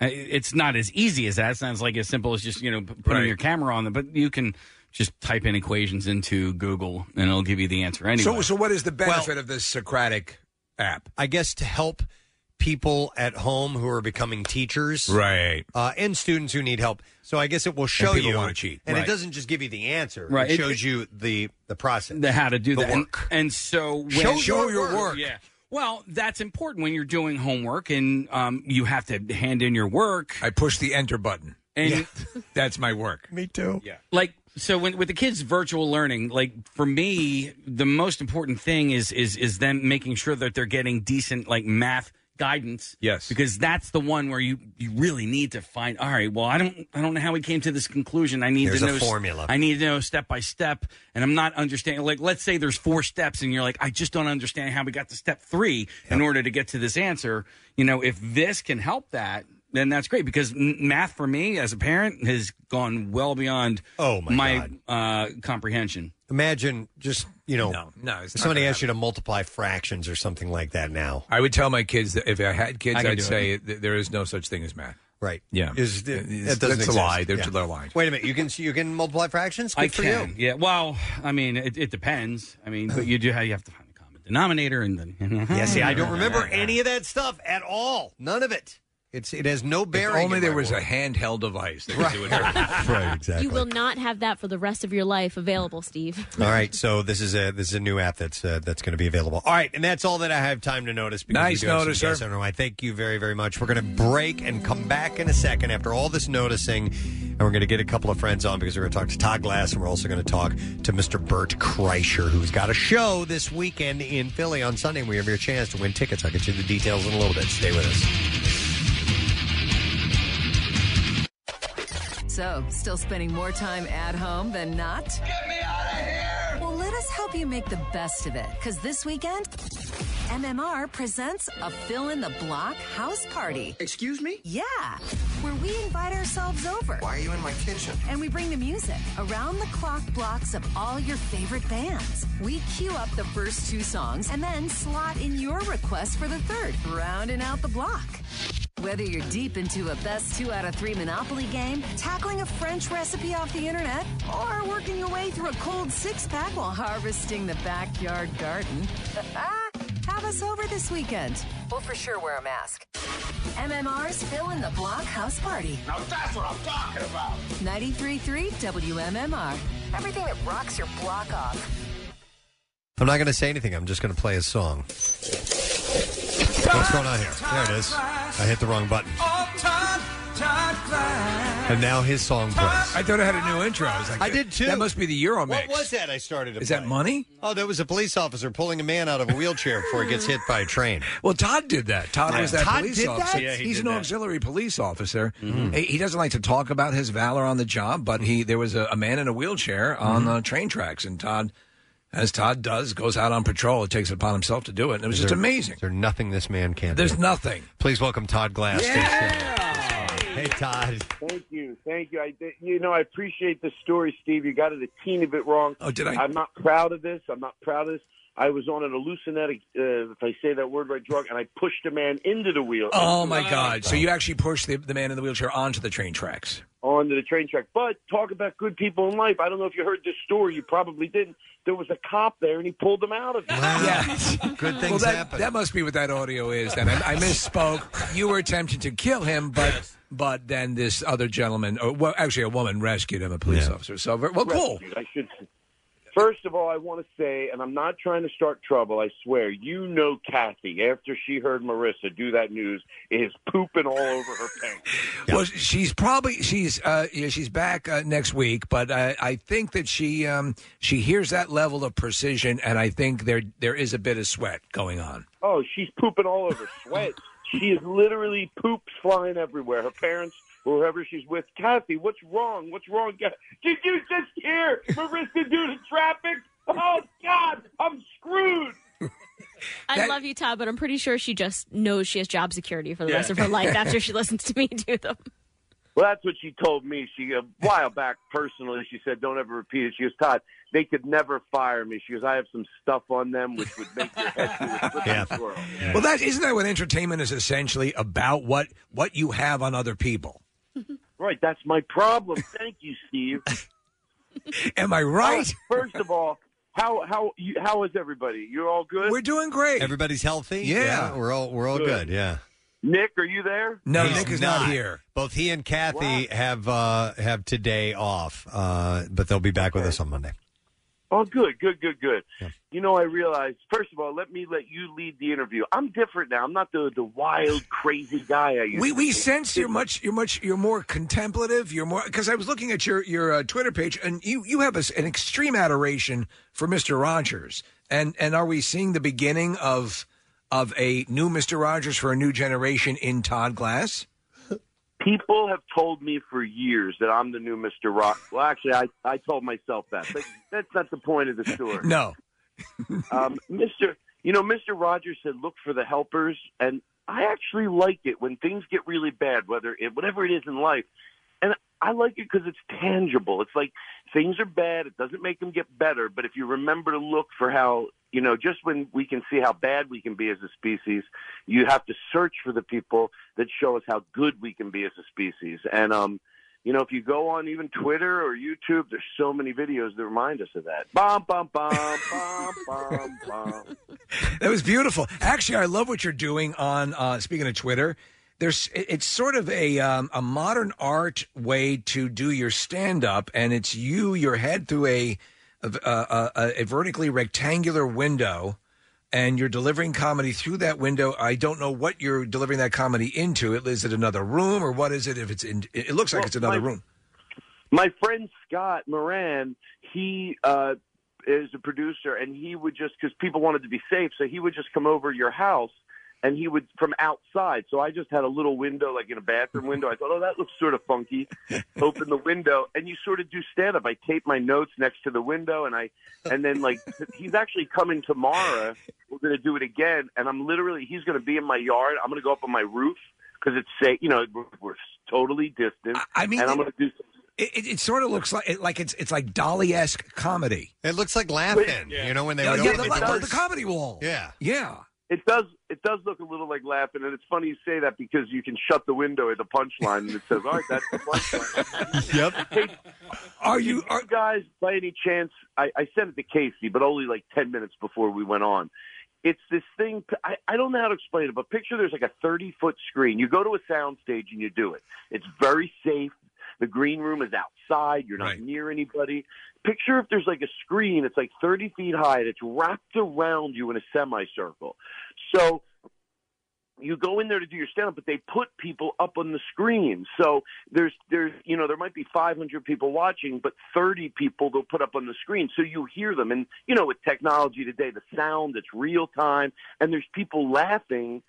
It's not as easy as that. It sounds like as simple as just you know p- putting Right. your camera on them, but you can just type in equations into Google and it'll give you the answer anyway. So, so what is the benefit of this Socratic app? I guess to help people at home who are becoming teachers, Right. uh, and students who need help. So I guess it will show people you, wanna cheat. and Right. it doesn't just give you the answer. Right. It It- shows you the the process, the how to do the that. And- work. And, so when, Show Show your your work. work. Yeah. Well, that's important when you're doing homework and um, you have to hand in your work. I push the enter button. And That's my work. Me too. Yeah. like so when with the kids virtual learning like for me the most important thing is is is them making sure that they're getting decent like math guidance Yes. because that's the one where you you really need to find all right well i don't i don't know how we came to this conclusion i need Here's to a know formula. i need to know step by step and i'm not understanding like let's say there's four steps and you're like i just don't understand how we got to step three in order to get to this answer you know if this can help that then that's great because math for me as a parent has gone well beyond oh my, uh, comprehension. Imagine just you know, No, no, it's if not somebody gonna asks you to multiply fractions or something like that now. I would tell my kids that if I had kids, I can I'd do say th- there is no such thing as math. Right. Yeah. Is, It's- that doesn't that's exist. a lie. They're, Yeah. they're lying. Wait a minute. You can you can multiply fractions. Good I for can, you. yeah. Well, I mean, it, it depends. I mean, but you do have you have to find the common denominator, and then Yeah. See, I don't remember any of that stuff at all. None of it. It's it has no If bearing. only in there my was world. a handheld device that could do it. right. Exactly. You will not have that for the rest of your life available, Steve. All right, so this is a this is a new app that's uh, that's going to be available. All right, and that's all that I have time to notice. Because Nice we do have some notice, sir. guests on the line. Thank you very very much. We're going to break and come back in a second after all this noticing, and we're going to get a couple of friends on because we're going to talk to Todd Glass, and we're also going to talk to Mr. Bert Kreischer, who's got a show this weekend in Philly on Sunday. We have your chance to win tickets. I'll get you the details in a little bit. Stay with us. So, still spending more time at home than not? Get me out of here! Well, let us help you make the best of it. Because this weekend, MMR presents a fill in the block house party. Excuse me? Yeah, where we invite ourselves over. Why are you in my kitchen? And we bring the music, around the clock blocks of all your favorite bands. We queue up the first two songs and then slot in your request for the third, rounding out the block. Whether you're deep into a best two out of three Monopoly game, tackling a French recipe off the internet, or working your way through a cold six pack while harvesting the backyard garden, ah, have us over this weekend. We'll for sure wear a mask. MMR's Fill in the Block House Party. Now that's what I'm talking about. 93.3 WMMR. Everything that rocks your block off. I'm not going to say anything. I'm just going to play a song. What's going on here? There it is. I hit the wrong button. And now his song plays. I thought I had a new intro. I, was like, I did too. That must be the Euro mix. What was that I started to Is that play? money? Oh, that was a police officer pulling a man out of a wheelchair before he gets hit by a train. Well, Todd did that. Todd Yeah. was that Todd police did officer. that? Yeah, he He's did an that. auxiliary police officer. Mhm. He, he doesn't like to talk about his valor on the job, but he there was a, a man in a wheelchair on Mm-hmm. the train tracks, and Todd, as Todd does, goes out on patrol. It takes it upon himself to do it, and it was Is just there- amazing. There's nothing this man can't There's do? nothing. Please welcome Todd Glass. to the show. Hey, Todd. Thank you, thank you. I, you know, I appreciate the story, Steve. You got it a teeny bit wrong. Oh, did I? I'm not proud of this. I'm not proud of this. I was on an hallucinatic, uh, if I say that word right, drug, and I pushed a man into the wheel. Oh my God! So you actually pushed the, the man in the wheelchair onto the train tracks. onto the train track. But talk about good people in life. I don't know if you heard this story. You probably didn't. There was a cop there, and he pulled them out of it. Yes. Good well, that, That must be what that audio is. Then I, I misspoke. You were attempting to kill him, but but then this other gentleman, or well, actually a woman, rescued him, a police officer. So very- well, cool. Rescued, I should. First of all, I want to say, and I'm not trying to start trouble. I swear, you know, Kathy. After she heard Marisa do that news, is pooping all over her pants. Well, she's probably she's uh, yeah, she's back uh, next week, but I, I think that she um, she hears that level of precision, and I think there there is a bit of sweat going on. Oh, she's pooping all over. Sweat. she is literally poops flying everywhere. Her parents, whoever she's with, Kathy, what's wrong? What's wrong? Did you just hear Marisa do the traffic? Oh God, I'm screwed. I love you, Todd, but I'm pretty sure she just knows she has job security for the Yeah. rest of her life after she listens to me do them. Well, that's what she told me. She a while back personally. She said, "Don't ever repeat it." She goes, "Todd, they could never fire me." She goes, "I have some stuff on them which would make your head do a flipping swirl." Well, that isn't that what entertainment is essentially about? What what you have on other people. Right, that's my problem. Thank you, Steve. Am I right? First of all, how how you, how is everybody? You're all good. We're doing great. Everybody's healthy. Yeah. we're all we're all good. Good. Yeah. Nick, are you there? No, He's Nick is not here. Both he and Kathy have uh, have today off, uh, but they'll be back with us on Monday. Oh, good, good, good, good. You know, I realized. First of all, let me let you lead the interview. I'm different now. I'm not the the wild, crazy guy I used. We to we be. sense you're much you're much you're more contemplative. You're more because I was looking at your your uh, Twitter page and you you have a an extreme adoration for Mister Rogers. And and are we seeing the beginning of of a new Mister Rogers for a new generation in Todd Glass? People have told me for years that I'm the new Mr. Rock. Well, actually, I, I told myself that, but that's not the point of the story. No. um, Mr. You know, Mr. Rogers said, "Look for the helpers," and I actually like it when things get really bad, whether it, whatever it is in life, and I like it because it's tangible. It's like things are bad; it doesn't make them get better, but if you remember to look for how you know, just when we can see how bad we can be as a species, you have to search for the people that show us how good we can be as a species, and um. You know, if you go on even Twitter or YouTube, there's so many videos that remind us of that. Bum bum bum bum bum bum. That was beautiful. Actually, I love what you're doing on. Uh, speaking of Twitter, there's it's sort of a um, a modern art way to do your stand up, and it's you your head through a a, a, a, vertically rectangular window, and you're delivering comedy through that window. I don't know what you're delivering that comedy into. It is it another room or what is it? If it's in, it looks like Well, it's another my- room. My friend Scott Moran, he uh, is a producer, and he would just because people wanted to be safe, so he would just come over your house and he would from outside. So I just had a little window, like in a bathroom window. I thought, oh, that looks sort of funky. Open the window, and you sort of do stand up. I tape my notes next to the window, and I, and then like he's actually coming tomorrow. We're going to do it again, and I'm literally he's going to be in my yard. I'm going to go up on my roof because it's safe. You know, we're, we're totally distant. I mean, and I'm going to do. It, it, it sort of looks like it, like it's it's like Dolly esque comedy. It looks like Laugh-In. You know when they yeah, would yeah, open the, the the- the comedy wall. Yeah. Yeah. It does. It does look a little like Laugh-In, and it's funny you say that because you can shut the window at the punchline, and it says, "All right, that's the punchline." yep. Are you, are you guys, by any chance? I, I sent it to Casey, but only like ten minutes before we went on. It's this thing. I, I don't know how to explain it, but picture there's like a thirty foot screen. You go to a sound stage and you do it. It's very safe. The green room is outside. You're not near anybody. Picture if there's like a screen. It's like 30 feet high. and It's wrapped around you in a semicircle. So you go in there to do your stand up, but they put people up on the screen. So there's there's you know there might be 500 people watching, but 30 people they'll put up on the screen, so you hear them. And you know with technology today, the sound it's real time, and there's people laughing.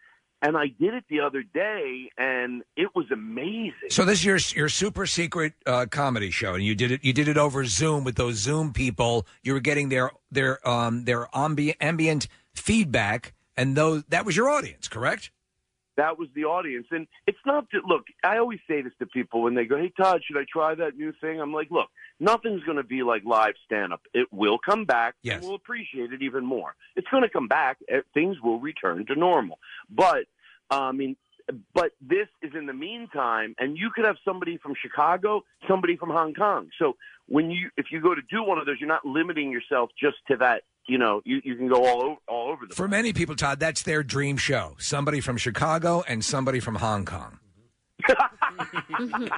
And I did it the other day, and it was amazing. So this is your your super secret uh, comedy show, and you did it. You did it over Zoom with those Zoom people. You were getting their their um their ambi- ambient feedback, and those that was your audience, correct? That was the audience. And it's not that, look, I always say this to people when they go, hey, Todd, should I try that new thing? I'm like, look, nothing's going to be like live stand up. It will come back. Yes. And we'll appreciate it even more. It's going to come back. Eh, Things will return to normal. But, uh, I mean, but this is in the meantime, and you could have somebody from Chicago, somebody from Hong Kong. So when you, if you go to do one of those, you're not limiting yourself just to that. You know, you, you can go all over, all over the For many people, Todd, that's their dream show. Somebody from Chicago and somebody from Hong Kong.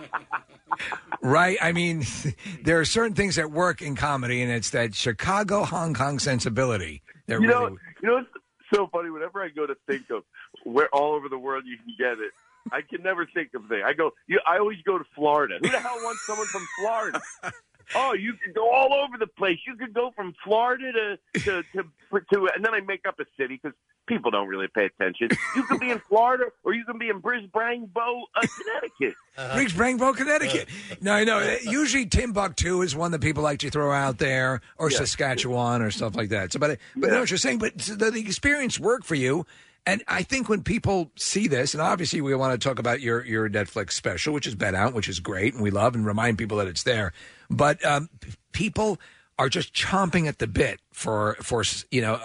right? I mean, there are certain things that work in comedy, and it's that Chicago Hong Kong sensibility. That you know, really, you know, it's so funny. Whenever I go to think of where all over the world you can get it, I can never think of things. I go, you, I always go to Florida. Who the hell wants someone from Florida? Oh, you could go all over the place. You could go from Florida to to to, to and then I make up a city because people don't really pay attention. You could be in Florida or you can be in Brisbane, Bow, uh, Connecticut. Brisbane, Connecticut. No, I know. Usually Timbuktu is one that people like to throw out there, or Saskatchewan, or stuff like that. So, but but I know what you're saying. But the, the experience worked for you, and I think when people see this, and obviously we want to talk about your your Netflix special, which has been out, which is great, and we love and remind people that it's there. But um, people are just chomping at the bit for for you know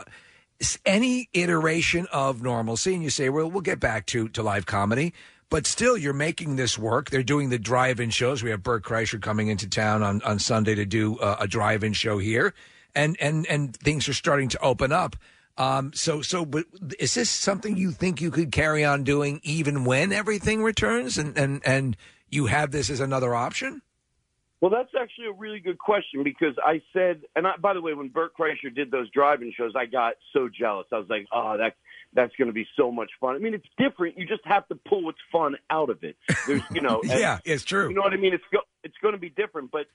any iteration of normalcy, and you say, well, we'll get back to to live comedy. But still, you're making this work. They're doing the drive-in shows. We have Bert Kreischer coming into town on, on Sunday to do uh, a drive-in show here, and and and things are starting to open up. Um, so so, but is this something you think you could carry on doing even when everything returns, and and and you have this as another option? Well, that's actually a really good question because I said, and I, by the way, when Bert Kreischer did those driving shows, I got so jealous. I was like, oh, that that's going to be so much fun. I mean, it's different. You just have to pull what's fun out of it. There's, you know, Yeah, it's true. You know what I mean? It's go, it's going to be different, but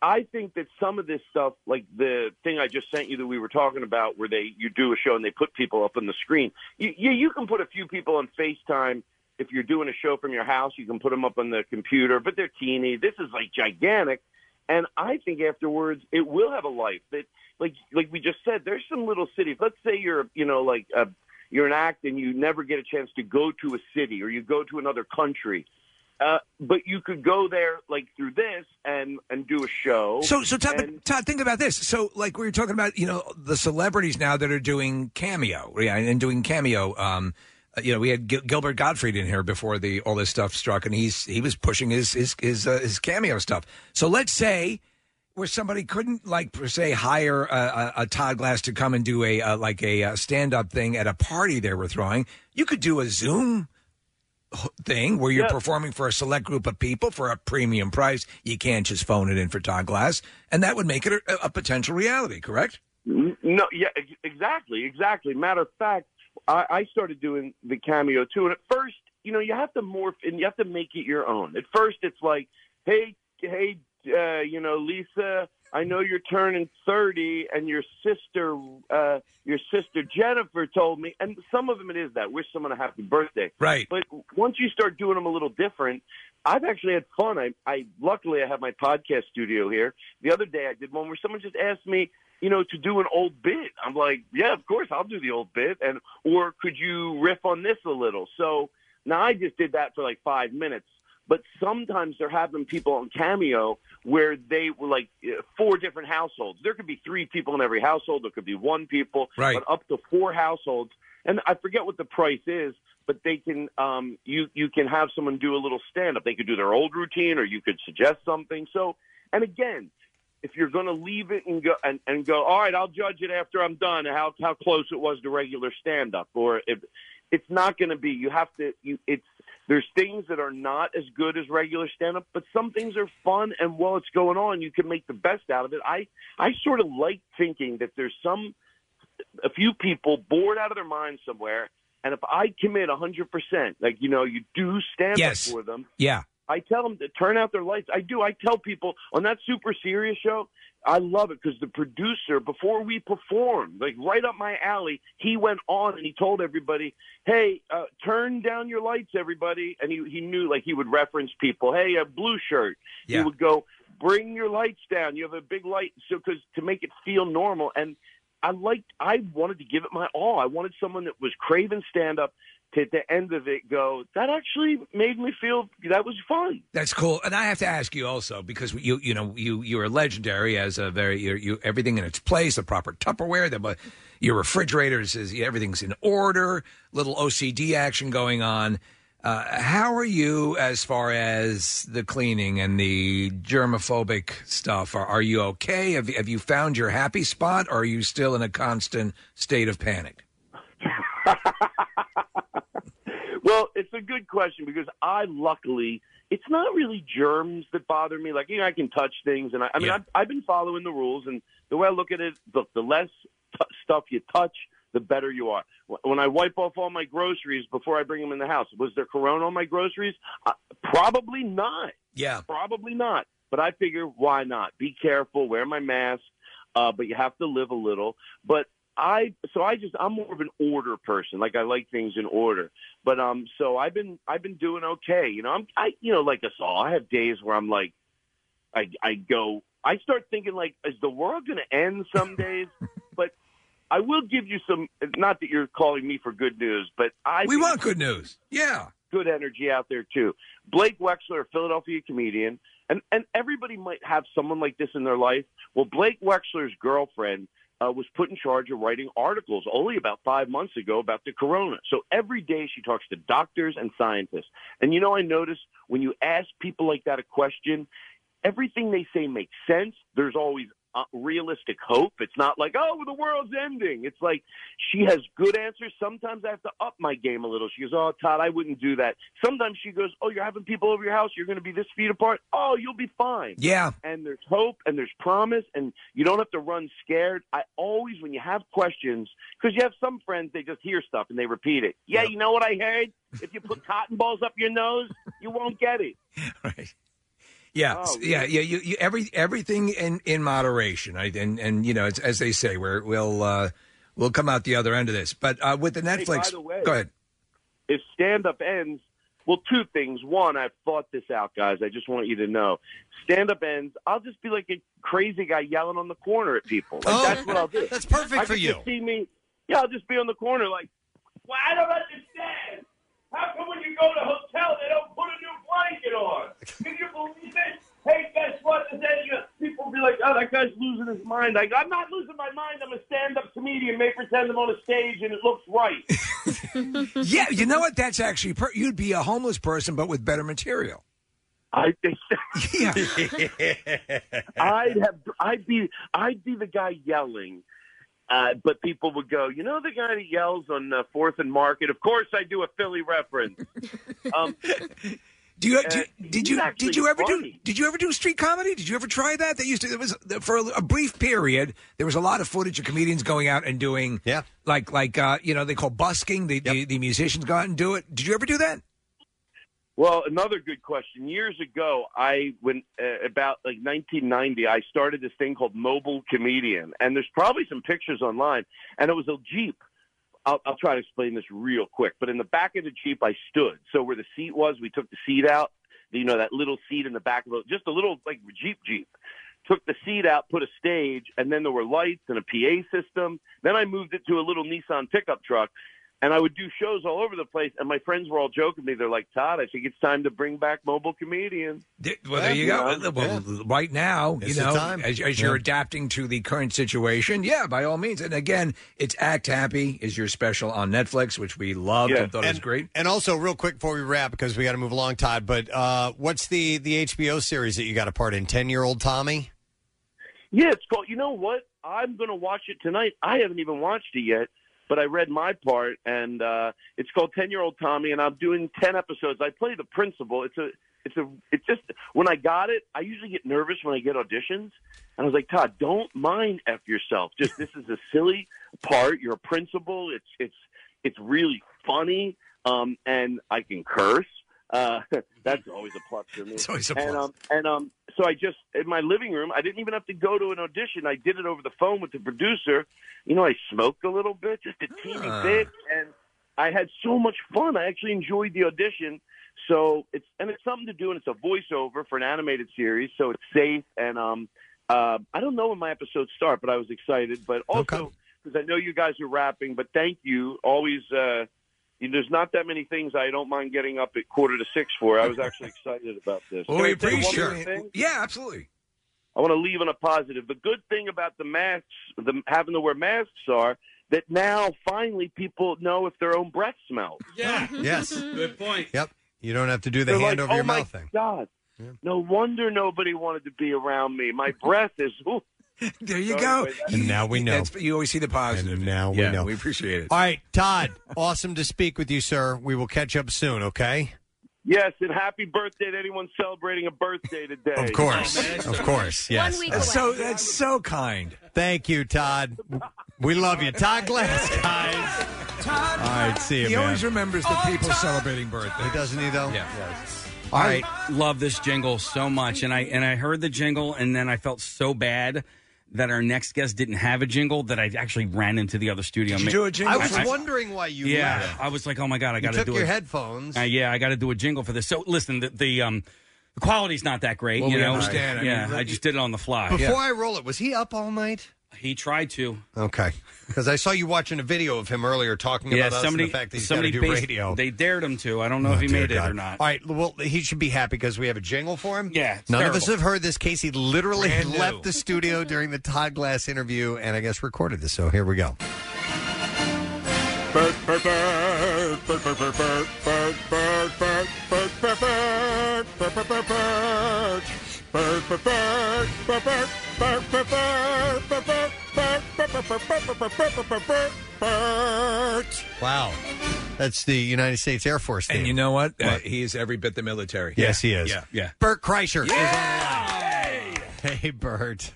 I think that some of this stuff, like the thing I just sent you that we were talking about, where they you do a show and they put people up on the screen. You, yeah, you can put a few people on FaceTime if you're doing a show from your house. You can put them up on the computer, but they're teeny. This is like gigantic, and I think afterwards it will have a life. That like like we just said, there's some little cities. Let's say you're you know like a, you're an act and you never get a chance to go to a city or you go to another country. Uh, but you could go there like through this and and do a show. So, so Todd, and- Todd, think about this. So, like we were talking about, you know, the celebrities now that are doing cameo, yeah, and doing cameo. Um, uh, you know, we had Gil- Gilbert Gottfried in here before the all this stuff struck, and he's he was pushing his his his, uh, his cameo stuff. So, let's say where somebody couldn't like per se hire a, a, a Todd Glass to come and do a uh, like a, uh stand up thing at a party they were throwing, you could do a Zoom thing where you're performing for a select group of people for a premium price. You can't just phone it in for Todd Glass, and that would make it a, a potential reality. Correct? N- No, yeah, ex- exactly, exactly. Matter of fact, I, I started doing the cameo too, and at first, you know, you have to morph and you have to make it your own. At first, it's like, hey, hey, uh, you know, Lisa, I know you're turning 30, and your sister, uh, your sister Jennifer told me, and some of them it is that. Wish someone a happy birthday. Right. But once you start doing them a little different, I've actually had fun. I, I luckily I have my podcast studio here. The other day I did one where someone just asked me, you know, to do an old bit. I'm like, yeah, of course I'll do the old bit, and or could you riff on this a little? So now I just did that for like five minutes. But sometimes they're having people on Cameo where they were like uh, four different households. There could be three people in every household. There could be one people, Right. but up to four households. And I forget what the price is, but they can um, you you can have someone do a little stand up. They could do their old routine, or you could suggest something. So, and again, if you're going to leave it and go and, and go, all right, I'll judge it after I'm done. How how close it was to regular stand up, or if it's not going to be. You have to. You it's there's things that are not as good as regular stand up, but some things are fun. And while it's going on, you can make the best out of it. I I sort of like thinking that there's some a few people bored out of their minds somewhere. And if I commit 100%, like, you know, you do stand Yes. up for them, Yeah. I tell them to turn out their lights. I do. I tell people on that super serious show, I love it because the producer, before we performed, like right up my alley, he went on and he told everybody, "Hey, uh, turn down your lights, everybody." And he he knew like he would reference people. Hey, a blue shirt. He would go, "Bring your lights down. You have a big light." So because to make it feel normal and. I liked. I wanted to give it my all. I wanted someone that was craving stand up to at the end of it go. That actually made me feel that was fun. That's cool. And I have to ask you also because you you know you you are legendary as a very you you everything in its place, the proper Tupperware, the your refrigerators is everything's in order, little OCD action going on. Uh, how are you as far as the cleaning and the germophobic stuff? Are, are you okay? Have, have you found your happy spot, or are you still in a constant state of panic? Well, it's a good question because I luckily it's not really germs that bother me. Like you know, I can touch things, and I, I mean, I've, I've been following the rules, and the way I look at it, look, the less t- stuff you touch, the better you are. When I wipe off all my groceries before I bring them in the house, was there corona on my groceries? Uh, probably not. Yeah, probably not. But I figure, why not? Be careful, wear my mask, uh, but you have to live a little. But I so I just I'm more of an order person. Like I like things in order. But um so I've been I've been doing okay. You know, I'm I you know, like us all, I have days where I'm like I I go I start thinking like, is the world gonna end some days? but I will give you some not that you're calling me for good news, but I We want good news. Yeah. good energy out there too. Blake Wexler, a Philadelphia comedian, and and everybody might have someone like this in their life. Well, Blake Wexler's girlfriend uh, was put in charge of writing articles only about five months ago about the corona. So every day she talks to doctors and scientists. And you know, I noticed when you ask people like that a question, everything they say makes sense. There's always realistic hope. It's not like, oh, the world's ending. It's like she has good answers. Sometimes I have to up my game a little. She goes, oh, Todd, I wouldn't do that. Sometimes she goes, oh, you're having people over your house. You're going to be this feet apart. Oh, you'll be fine. Yeah. And there's hope and there's promise and you don't have to run scared. I always, when you have questions, because you have some friends, they just hear stuff and they repeat it. Yeah, you know what I heard? If you put cotton balls up your nose, you won't get it. Yeah, Oh, yeah, yeah. You, you every everything in in moderation, right? And and you know, it's, as they say, we're, we'll uh, we'll come out the other end of this. But uh, with the Hey, Netflix, by the way, go ahead. If stand up ends, well, two things. One, I've thought this out, guys. I just want you to know. Stand up ends, I'll just be like a crazy guy yelling on the corner at people. Like, Oh, that's what I'll do. that's perfect I for could you. just See me? Yeah, I'll just be on the corner like, Well, I don't understand. How come when you go to a hotel they don't put a new blanket on? Can you believe it? Hey, guess what? And then you, people be like, oh, that guy's losing his mind. I, I'm not losing my mind. I'm a stand-up comedian. May pretend I'm on a stage and it looks right. yeah, you know what? That's actually per- you'd be a homeless person, but with better material. I think. Yeah. I'd have. I'd be. I'd be the guy yelling. Uh, but people would go, you know, the guy that yells on uh, Fourth and Market. Of course, I do a Philly reference. Um, Do you, Uh, do, did you did you ever do funny. did you ever do street comedy? Did you ever try that? They used to. There was for a, a brief period. There was a lot of footage of comedians going out and doing yeah, like like uh, you know they call busking. The, the the musicians go out and do it. Did you ever do that? Well, another good question. Years ago, I when uh, about like 1990, I started this thing called Mobile Comedian, and there's probably some pictures online. And it was a Jeep. I'll, I'll try to explain this real quick. But in the back of the Jeep, I stood. So where the seat was, we took the seat out. You know that little seat in the back of it, just a little like Jeep Jeep. Took the seat out, put a stage, and then there were lights and a PA system. Then I moved it to a little Nissan pickup truck. And I would do shows all over the place, and my friends were all joking me. They're like, "Todd, I think it's time to bring back mobile comedian." Well, there you go. Well, right now, It's you know, time. as, as you're Yeah. adapting to the current situation, yeah, by all means. And again, it's Act Happy is your special on Netflix, which we loved and thought it was great. And also, real quick before we wrap, because we got to move along, Todd. But uh, what's the the HBO series that you got a part in? Ten year old Tommy. Yeah, it's called. You know what? I'm going to watch it tonight. I haven't even watched it yet, but I read my part, and uh, it's called Ten Year Old Tommy, and I'm doing ten episodes. I play the principal. It's a, it's a, it's just when I got it, I usually get nervous when I get auditions, and I was like, Todd, don't mind f yourself. Just this is a silly part. You're a principal. It's, it's, it's really funny, um, and I can curse. Uh, that's always a plus for me. It's always a And um, and um, so I just in my living room, I didn't even have to go to an audition. I did it over the phone with the producer. You know, I smoked a little bit, just a teeny Ah. bit, and I had so much fun. I actually enjoyed the audition. So it's and it's something to do, and it's a voiceover for an animated series, so it's safe. And um, uh, I don't know when my episodes start, but I was excited. But also because I know you guys are rapping, but thank you. Always, uh, there's not that many things I don't mind getting up at quarter to six for. I was actually excited about this. Well, Can we I say one more appreciate thing? Yeah, absolutely. I want to leave on a positive. The good thing about the masks, the having to wear masks, are that now finally people know if their own breath smells. Yeah. Ah, yes. Good point. Yep. You don't have to do the They're hand like, over oh your my mouth thing. God. No wonder nobody wanted to be around me. My breath is. Ooh. There you go. And now we know. That's, you always see the positive. And now we Yeah, know. We appreciate it. All right, Todd. awesome to speak with you, sir. We will catch up soon. Okay. Yes, and happy birthday to anyone celebrating a birthday today. Of course. Oh, of course. Yes. That's so that's so kind. Thank you, Todd. We love you, Todd Glass, guys. Todd. All right, see you, He man. always remembers the oh, people celebrating birthdays. Doesn't he though? Yeah. All right. I love this jingle so much, and I and I heard the jingle, and then I felt so bad that our next guest didn't have a jingle that I actually ran into the other studio. Did you do a jingle? I was wondering why you Yeah, left. I was like, oh my god, I got to took do your a- headphones. Uh, yeah, I got to do a jingle for this. So listen, the, the um. The quality's not that great, Well, you we know. understand. I mean, Yeah, the- I just did it on the fly. Before I roll it, was he up all night? He tried to. Okay. Because I saw you watching a video of him earlier talking yeah, about us somebody, and the fact that he's somebody got to do based- radio. They dared him to. I don't know Oh, if he dear made it or not. All right. Well, he should be happy because we have a jingle for him. Yeah, it's None of us have heard this. Casey literally Brand new. left the studio during the Todd Glass interview and I guess recorded this. So here we go. Wow. That's the United States Air Force theme. And you know what? Uh, What? he is every bit the military. Yes, he is. Yeah. Yeah. Bert Kreischer is on the line. Hey, Bert.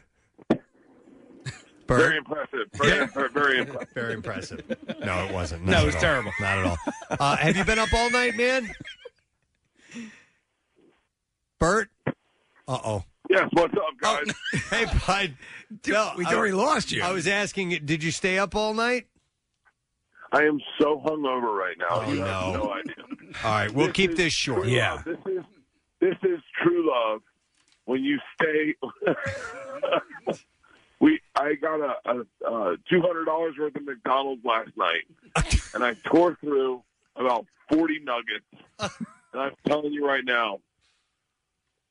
Bert. Very impressive. Very, very, very impressive. Very impressive. No, it wasn't. No, Not it was at all. terrible. Not at all. Uh, have you been up all night, man? Bert? Uh oh. Yes, what's up, guys? Hey, bud. No, we I- already lost you. I was asking, did you stay up all night? I am so hungover right now. Oh, you have no. no idea. All right, we'll This keep this short. true love. This is this is true love. When you stay, we I got a, a, a two hundred dollars worth of McDonald's last night, and I tore through about forty nuggets. And I'm telling you right now,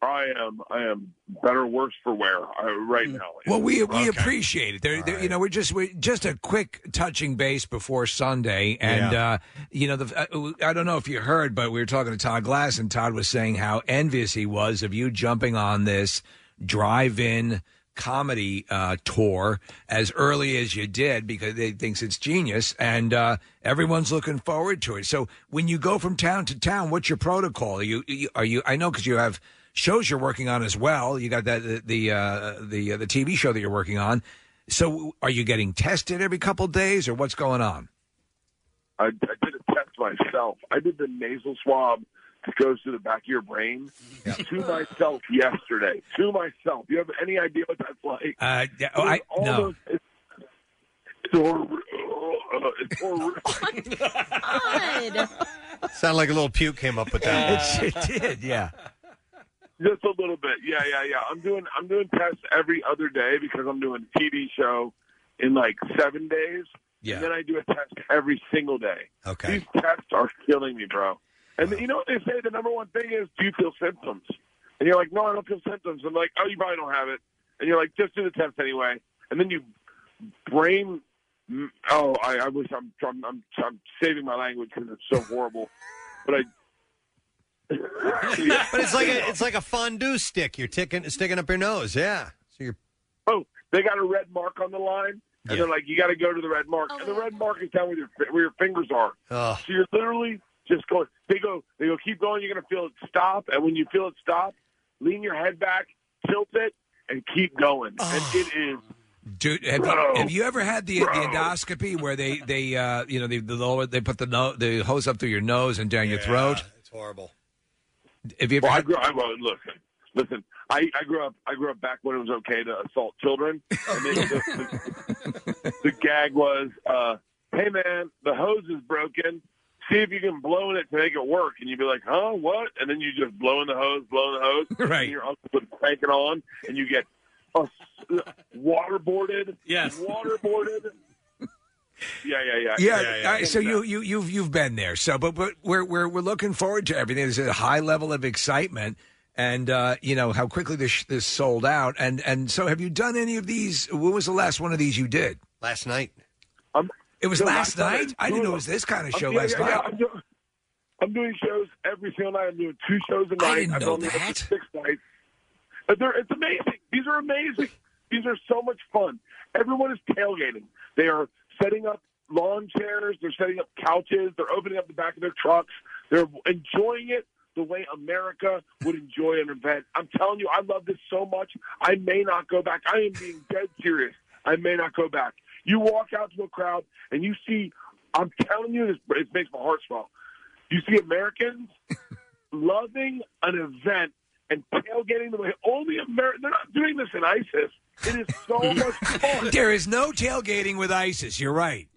I am I am better worse for wear I, right now. Well, we we Okay. appreciate it. There, there- you know, we're just we just a quick touching base before Sunday, and Yeah. uh, you know, the, uh, I don't know if you heard, but we were talking to Todd Glass, and Todd was saying how envious he was of you jumping on this drive-in comedy uh, tour as early as you did because they thinks it's genius, and uh, everyone's looking forward to it. So when you go from town to town, what's your protocol? Are you, you are you? I know because you have shows you're working on as well. You got that the the uh, the, uh, the TV show that you're working on. So are you getting tested every couple of days, or what's going on? I, I did a test myself. I did the nasal swab that goes to the back of your brain. To myself yesterday. To myself. You have any idea what that's like? Uh, yeah, oh, I All no. those- it's, it's horrible. It's horrible. God. Sound like a little puke came up with that. It, it did, yeah. Just a little bit. Yeah, yeah, yeah. I'm doing I'm doing tests every other day because I'm doing a TV show in like seven days. Yeah. And then I do a test every single day. Okay. These tests are killing me, bro. And you know what they say? The number one thing is, do you feel symptoms? And you're like, no, I don't feel symptoms. I'm like, oh, you probably don't have it. And you're like, just do the test anyway. And then you brain. Oh, I, I wish I'm, I'm I'm I'm saving my language because it's so horrible. But I but it's like a, it's like a fondue stick. You're ticking, sticking up your nose. Yeah. So you're oh, they got a red mark on the line, and they're like, you got to go to the red mark, and the red mark is down where your where your fingers are. Oh. So you're literally just going. They go, they go, keep going. You're gonna feel it stop, and when you feel it stop, lean your head back, tilt it, and keep going. And it is. Dude, have, Bro. you, have you ever had the, the endoscopy where they they uh, you know they the lower they put the no, the hose up through your nose and down your throat? It's horrible. Have you ever Well, I grew. I, well, listen, listen. I, I grew up. I grew up back when it was okay to assault children. And then the, the, the gag was, uh, "Hey man, the hose is broken. See if you can blow in it to make it work." And you'd be like, "Huh? What?" And then you just blow in the hose, blow in the hose. Right. And your uncle would crank it on, and you get uh, waterboarded. Yes. Waterboarded. Yeah, yeah, yeah. Yeah, I- so you you you've you've been there. So, but but we're we're we're looking forward to everything. There's a high level of excitement, and uh, you know how quickly this this sold out. And and so, have you done any of these? When was the last one of these you did? Last night. Um, it was no, last last night. night. I didn't know it was this kind of I'm- show yeah, last yeah, night. yeah, I'm, doing, I'm doing shows every single night. I'm doing two shows a night. I didn't I've know only that. Six nights. But they're, it's amazing. These are amazing. These are so much fun. Everyone is tailgating. They are setting up lawn chairs. They're setting up couches. They're opening up the back of their trucks. They're enjoying it the way America would enjoy an event. I'm telling you, I love this so much. I may not go back. I am being dead serious. I may not go back. You walk out to a crowd and you see, I'm telling you, this it makes my heart swell. You see Americans loving an event and tailgating the way only America. They're not doing this in ISIS. It is so much fun. There is no tailgating with ISIS. You're right.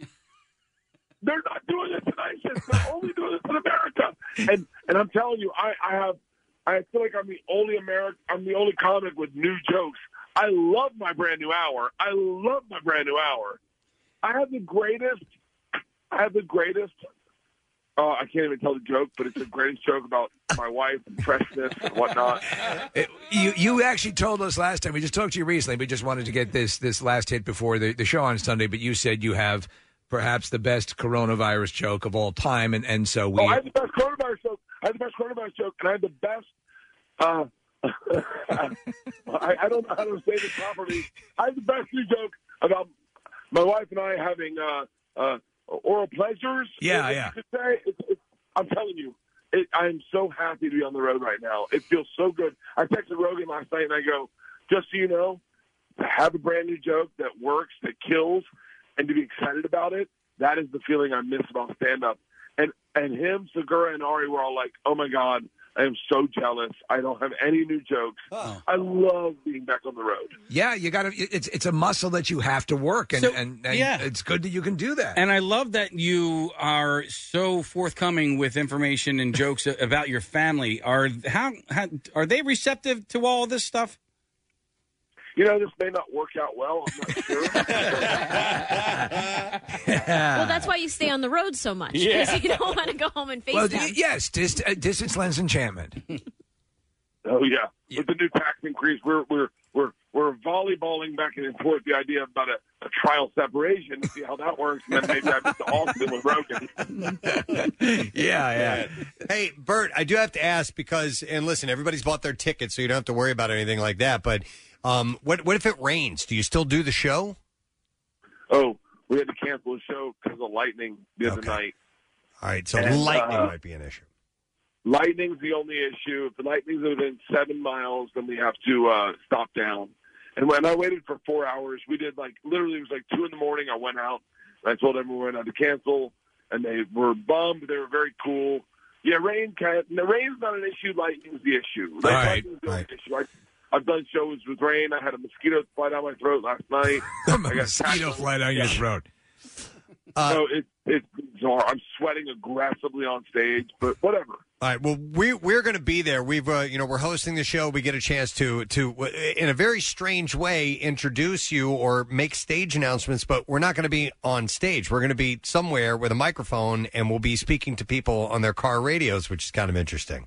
They're not doing this in ISIS. They're only doing this in America. And and I'm telling you, I, I have. I feel like I'm the only American. I'm the only comic with new jokes. I love my brand new hour. I love my brand new hour. I have the greatest. I have the greatest. Oh, I can't even tell the joke, but it's the greatest joke about my wife and freshness and whatnot. It- you you actually told us last time. We just talked to you recently. We just wanted to get this this last hit before the, the show on Sunday. But you said you have perhaps the best coronavirus joke of all time, and and so we. Oh, I had the best coronavirus joke. I had the best coronavirus joke, and I had the best. Uh, I, I don't know how to say this properly. I had the best new joke about my wife and I having uh, uh, oral pleasures. Yeah, if yeah. Say. It's, it's, I'm telling you, it, I am so happy to be on the road right now. It feels so good. I texted Rogan last night, and I go, just so you know, to have a brand new joke that works, that kills, and to be excited about it, that is the feeling I miss about stand up. And and him, Segura, and Ari were all like, "Oh my god, I am so jealous. I don't have any new jokes. I love being back on the road." Yeah, you got to. It's it's a muscle that you have to work, and So, and, and yeah. it's good that you can do that. And I love that you are so forthcoming with information and jokes about your family. Are how, how are they receptive to all this stuff? You know, this may not work out well. I'm not sure. Well, that's why you stay on the road so much because Yeah. you don't want to go home and face well, them. y- yes, dis- uh, distance lens enchantment. Oh yeah. With the new tax increase, we're we're we're we're volleyballing back and forth the idea about a, a trial separation to see how that works, and then maybe I move to Austin with Rogan. yeah, yeah. Hey, Bert, I do have to ask because, and listen, everybody's bought their tickets, so you don't have to worry about anything like that. But um, what what if it rains? Do you still do the show? Oh, we had to cancel the show because of lightning the other night. All right, so And, lightning uh, might be an issue. Lightning's the only issue. If the lightning's within seven miles, then we have to uh, stop down. And when I waited for four hours, we did like literally it was like two in the morning. I went out and I told everyone I had to cancel, and they were bummed. They were very cool. Yeah, rain can. The rain's not an issue. Lightning's the issue. Like, Right, lightning's the issue. I, I've done shows with rain. I had a mosquito fly down my throat last night. I got a Mosquito fly down your throat. so it, it's bizarre. I'm sweating aggressively on stage, but whatever. All right. Well, we we're going to be there. We've uh, you know we're hosting the show. We get a chance to to in a very strange way introduce you or make stage announcements, but we're not going to be on stage. We're going to be somewhere with a microphone, and we'll be speaking to people on their car radios, which is kind of interesting.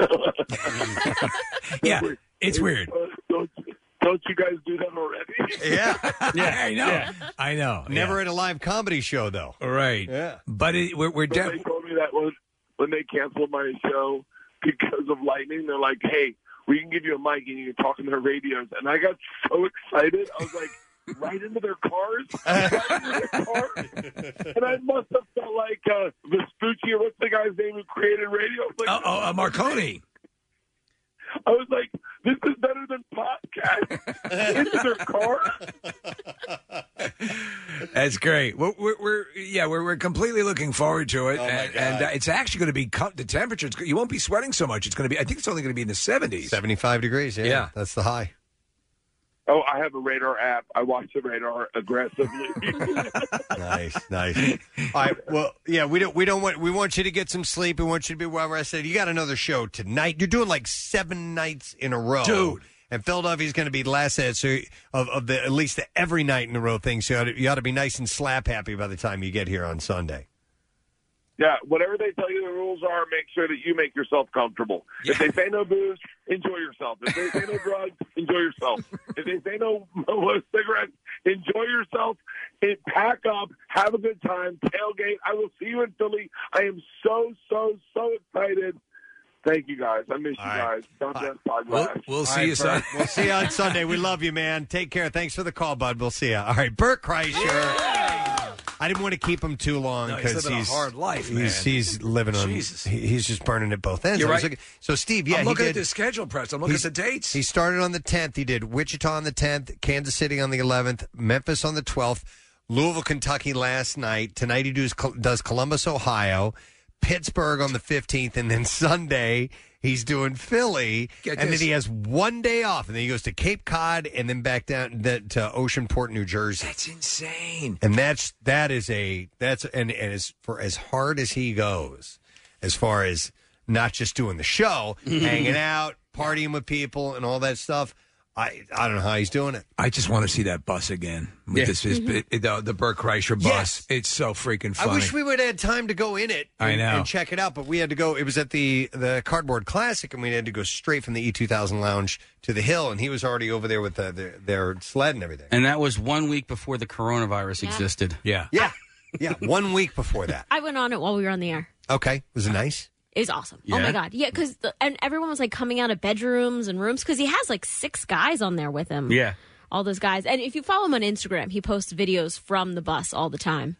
yeah, it's weird. Don't, don't you guys do that already? Yeah, yeah, I know. I know. Never at a live comedy show though. Right. Yeah. But it, we're, we're So they told me that when, when they canceled my show because of lightning, they're like, "Hey, we can give you a mic and you can talk in their radios." And I got so excited, I was like, right into their cars, right into their cars. and I must have felt like uh, Vespucci, or what's the guy's name who created radio? I was like, Oh, uh, Marconi. I was like, this is better than podcast. into their car. That's great. We're, we're, we're yeah, we're, we're completely looking forward to it, Oh, and, and uh, it's actually going to be cut. The temperature, it's, you won't be sweating so much. It's going to be. I think it's only going to be in the seventies. Seventy five degrees. Yeah, Yeah. that's the high. Oh, I have a radar app. I watch the radar aggressively. nice, nice. All right. Well, yeah, we don't we don't want we want you to get some sleep. We want you to be well rested. You got another show tonight. You're doing like seven nights in a row, Dude. And Philadelphia's going to be the last set, so of, of the at least the every night in a row thing. So you ought, to, you ought to be nice and slap happy by the time you get here on Sunday. Yeah, whatever they tell you the rules are, make sure that you make yourself comfortable. If they say no booze, enjoy yourself. If they say no drugs, enjoy yourself. If they say no, no cigarettes, enjoy yourself. And pack up, have a good time, tailgate. I will see you in Philly. I am so, so, so excited. Thank you guys. I miss you guys. God bless. God We'll, we'll see right, you Sunday. Bert, We'll see you on Sunday. We love you, man. Take care. Thanks for the call, bud. We'll see you. All right, Bert Kreischer. I didn't want to keep him too long No, he's because living a hard life, he's, man. He's living on. Jesus. he- he's just burning at both ends. You're I was right. looking- so, Steve, yeah, I'm he looking did, at the schedule, Preston. I'm looking at He's- the dates. He started on the 10th. He did Wichita on the 10th, Kansas City on the 11th, Memphis on the 12th, Louisville, Kentucky last night. Tonight he does, does Columbus, Ohio, Pittsburgh on the 15th, and then Sunday he's doing Philly. Get and this. then he has one day off, and then he goes to Cape Cod and then back down the, to Oceanport, New Jersey. That's insane. And that's that is a that's and and as for as hard as he goes, as far as not just doing the show, hanging out, partying with people, and all that stuff. I I don't know how he's doing it. I just want to see that bus again. With Yeah. this, this Mhm. it- the, the Bert Kreischer bus. Yes. It's so freaking funny. I wish we would have had time to go in it. I and, know. and check it out, but we had to go. It was at the the Cardboard Classic, and we had to go straight from the E two thousand lounge to the hill, and he was already over there with the, the, their sled and everything. And that was one week before the coronavirus existed. Yeah. Yeah, yeah, one week before that. I went on it while we were on the air. Okay, was it nice? It was awesome. Oh my god, yeah, because and everyone was like coming out of bedrooms and rooms because he has like six guys on there with him. Yeah. all those guys. And if you follow him on Instagram, he posts videos from the bus all the time.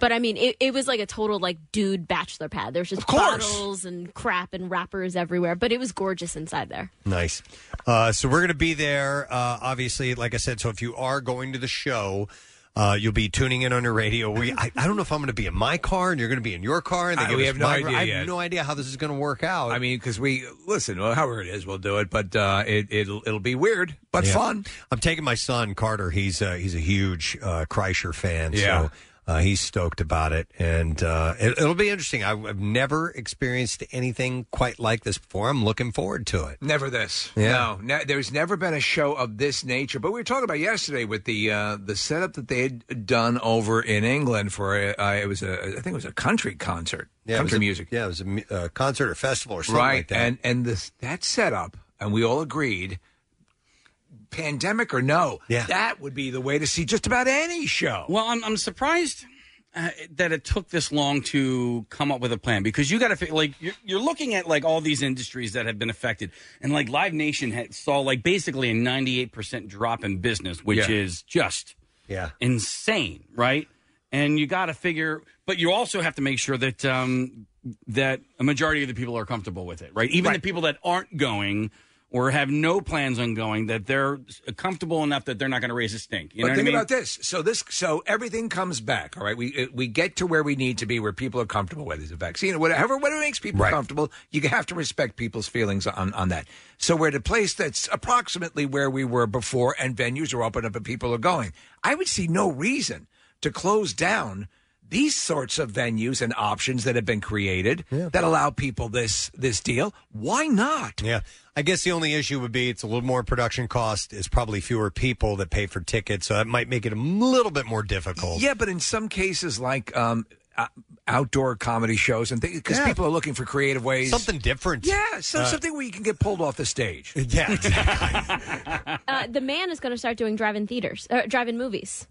But I mean, it, it was like a total like dude bachelor pad. There's just bottles and crap and wrappers everywhere, but it was gorgeous inside there. Nice. Uh, so we're going to be there, uh, obviously, like I said. So if you are going to the show, uh, you'll be tuning in on your radio. We, I, I don't know if I'm going to be in my car and you're going to be in your car. And they give we us have no my- idea I have yet. no idea how this is going to work out. I mean, because we listen. Well, however it is, we'll do it. But uh, it, it'll it'll be weird, but Yeah. fun. I'm taking my son Carter. He's uh, he's a huge uh, Kreischer fan. Yeah. So uh, he's stoked about it, and uh, it, it'll be interesting. I, I've never experienced anything quite like this before. I'm looking forward to it. Never this. Yeah. No, ne- there's never been a show of this nature. But we were talking about yesterday with the uh, the setup that they had done over in England for a, uh, it was a I think it was a country concert, Yeah, it was country a- music, Yeah, it was a mu- uh, concert or festival or something right? like that. And and this that setup, and we all agreed, pandemic or no, Yeah. that would be the way to see just about any show. Well, I'm, I'm surprised uh, that it took this long to come up with a plan because you got to like you're, you're looking at like all these industries that have been affected, and like Live Nation had, saw like basically a 98 percent drop in business, which Yeah. is just yeah insane, right? And you got to figure, but you also have to make sure that um, that a majority of the people are comfortable with it, right? Even the people that aren't going or have no plans on going that they're comfortable enough that they're not going to raise a stink. You but know think what I mean? about this. So this, so everything comes back. All right, we uh, we get to where we need to be, where people are comfortable. Whether it's a vaccine or whatever, whatever makes people Right. comfortable, you have to respect people's feelings on on that. So we're at a place that's approximately where we were before, and venues are open up and people are going. I would see no reason to close down these sorts of venues and options that have been created that allow people this this deal. Why not? Yeah. I guess the only issue would be it's a little more production cost. It's probably fewer people that pay for tickets, so that might make it a little bit more difficult. Yeah, but in some cases, like um, uh, outdoor comedy shows and things, because Yeah. people are looking for creative ways, Something different. Yeah, so Uh, something where you can get pulled off the stage. Yeah, Uh, the man is going to start doing drive-in theaters, uh, drive-in movies.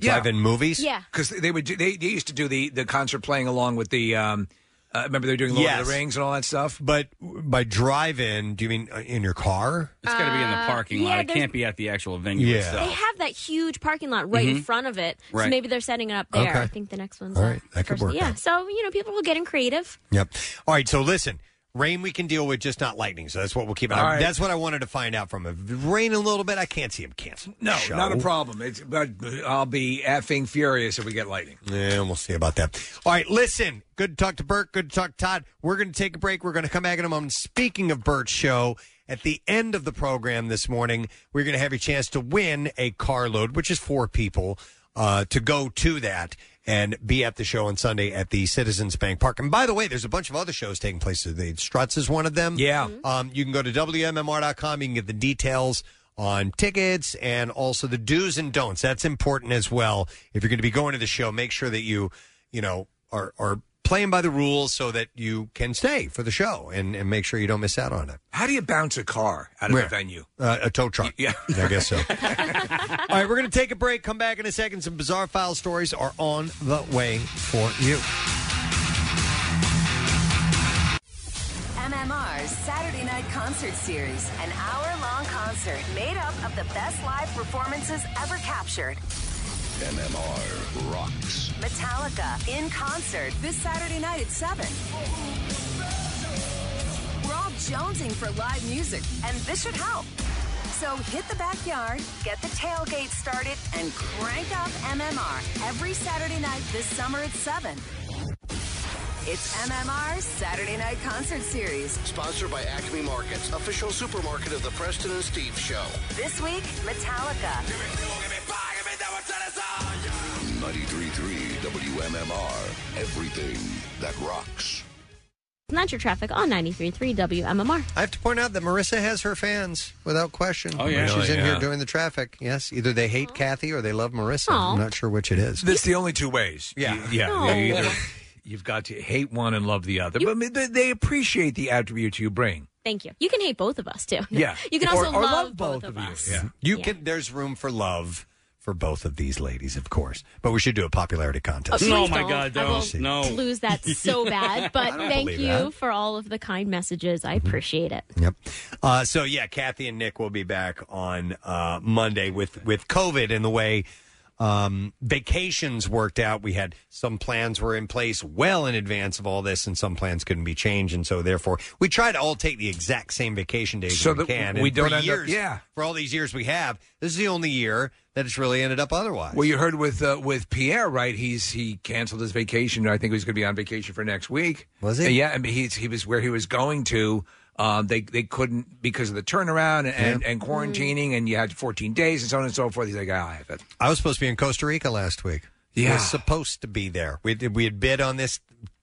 Drive-in movies. Yeah. because they would do, they, they used to do the the concert playing along with the. Um, uh, remember they were doing Lord of Yes. the Rings and all that stuff. But by drive-in, do you mean uh, in your car? It's got to be in the Uh, parking yeah, lot. It there's- can't be at the actual venue Yeah. itself. They have that huge parking lot right in Mhm. front of it, so Right. maybe they're setting it up there. Okay. I think the next one's All right, that could work Yeah, out. so you know, people will get in creative. Yep. All right. So listen, rain we can deal with, just not lightning. So that's what we'll keep. an eye All on. right. That's what I wanted to find out from him. Rain a little bit, I can't see him cancel. the No, show. not a problem. It's, but I'll be effing furious if we get lightning. Yeah, we'll see about that. All right, listen. Good to talk to Bert. Good to talk to Todd. We're going to take a break. We're going to come back in a moment. Speaking of Bert's show, at the end of the program this morning, we're going to have a chance to win a carload, which is four people, uh, to go to that and be at the show on Sunday at the Citizens Bank Park. And by the way, there's a bunch of other shows taking place The Struts is one of them. Yeah. Um, you can go to WMMR.com. You can get the details on tickets and also the do's and don'ts. That's important as well. If you're going to be going to the show, make sure that you, you know, are, are playing by the rules so that you can stay for the show and, and make sure you don't miss out on it. How do you bounce a car out of Where? a venue? Uh, a tow truck. Yeah. I guess so. All right, we're going to take a break. Come back in a second. Some bizarre file stories are on the way for you. MMR's Saturday Night Concert Series, an hour long concert made up of the best live performances ever captured. MMR rocks. Metallica in concert this Saturday night at 7. We're all jonesing for live music, and this should help. So hit the backyard, get the tailgate started, and crank up MMR every Saturday night this summer at 7. It's MMR's Saturday Night Concert Series. Sponsored by Acme Markets, official supermarket of the Preston and Steve Show. This week, Metallica. 93.3 WMMR. Everything that rocks. And that's your traffic on 93.3 WMMR. I have to point out that Marisa has her fans without question. Oh, yeah. she's Really? in here doing the traffic. Yes, either they hate Kathy or they love Marisa. Aw. I'm not sure which it is. That's the only two ways. Yeah. You- yeah. Oh. you either- you've got to hate one and love the other, but I mean, they, they appreciate the attributes you bring. Thank you. You can hate both of us too. Yeah. You can also or love, love both, both of of you. us. Yeah. You Yeah. can. There's room for love for both of these ladies, of course. But we should do a popularity contest. Oh, No, please my don't. God, I will don't. No. lose that so bad. But don't thank believe you that. for all of the kind messages. I appreciate it. Yep. Uh, so yeah, Kathy and Nick will be back on uh, Monday with with COVID and the way um, vacations worked out. We had some plans were in place well in advance of all this, and some plans couldn't be changed, and so therefore we try to all take the exact same vacation days So as we that can. we And don't for end up- years, yeah. For all these years we have, this is the only year that it's really ended up otherwise. Well, you heard with uh, with Pierre, right? He's he canceled his vacation. I think he was going to be on vacation for next week. Was he? Yeah, I mean, he's he was where he was going to. Um, they they couldn't because of the turnaround and, and, and quarantining, and you had 14 days and so on and so forth. He's like, ah, I have it. I was supposed to be in Costa Rica last week. Yeah. was supposed to be there. We did, we had bid on this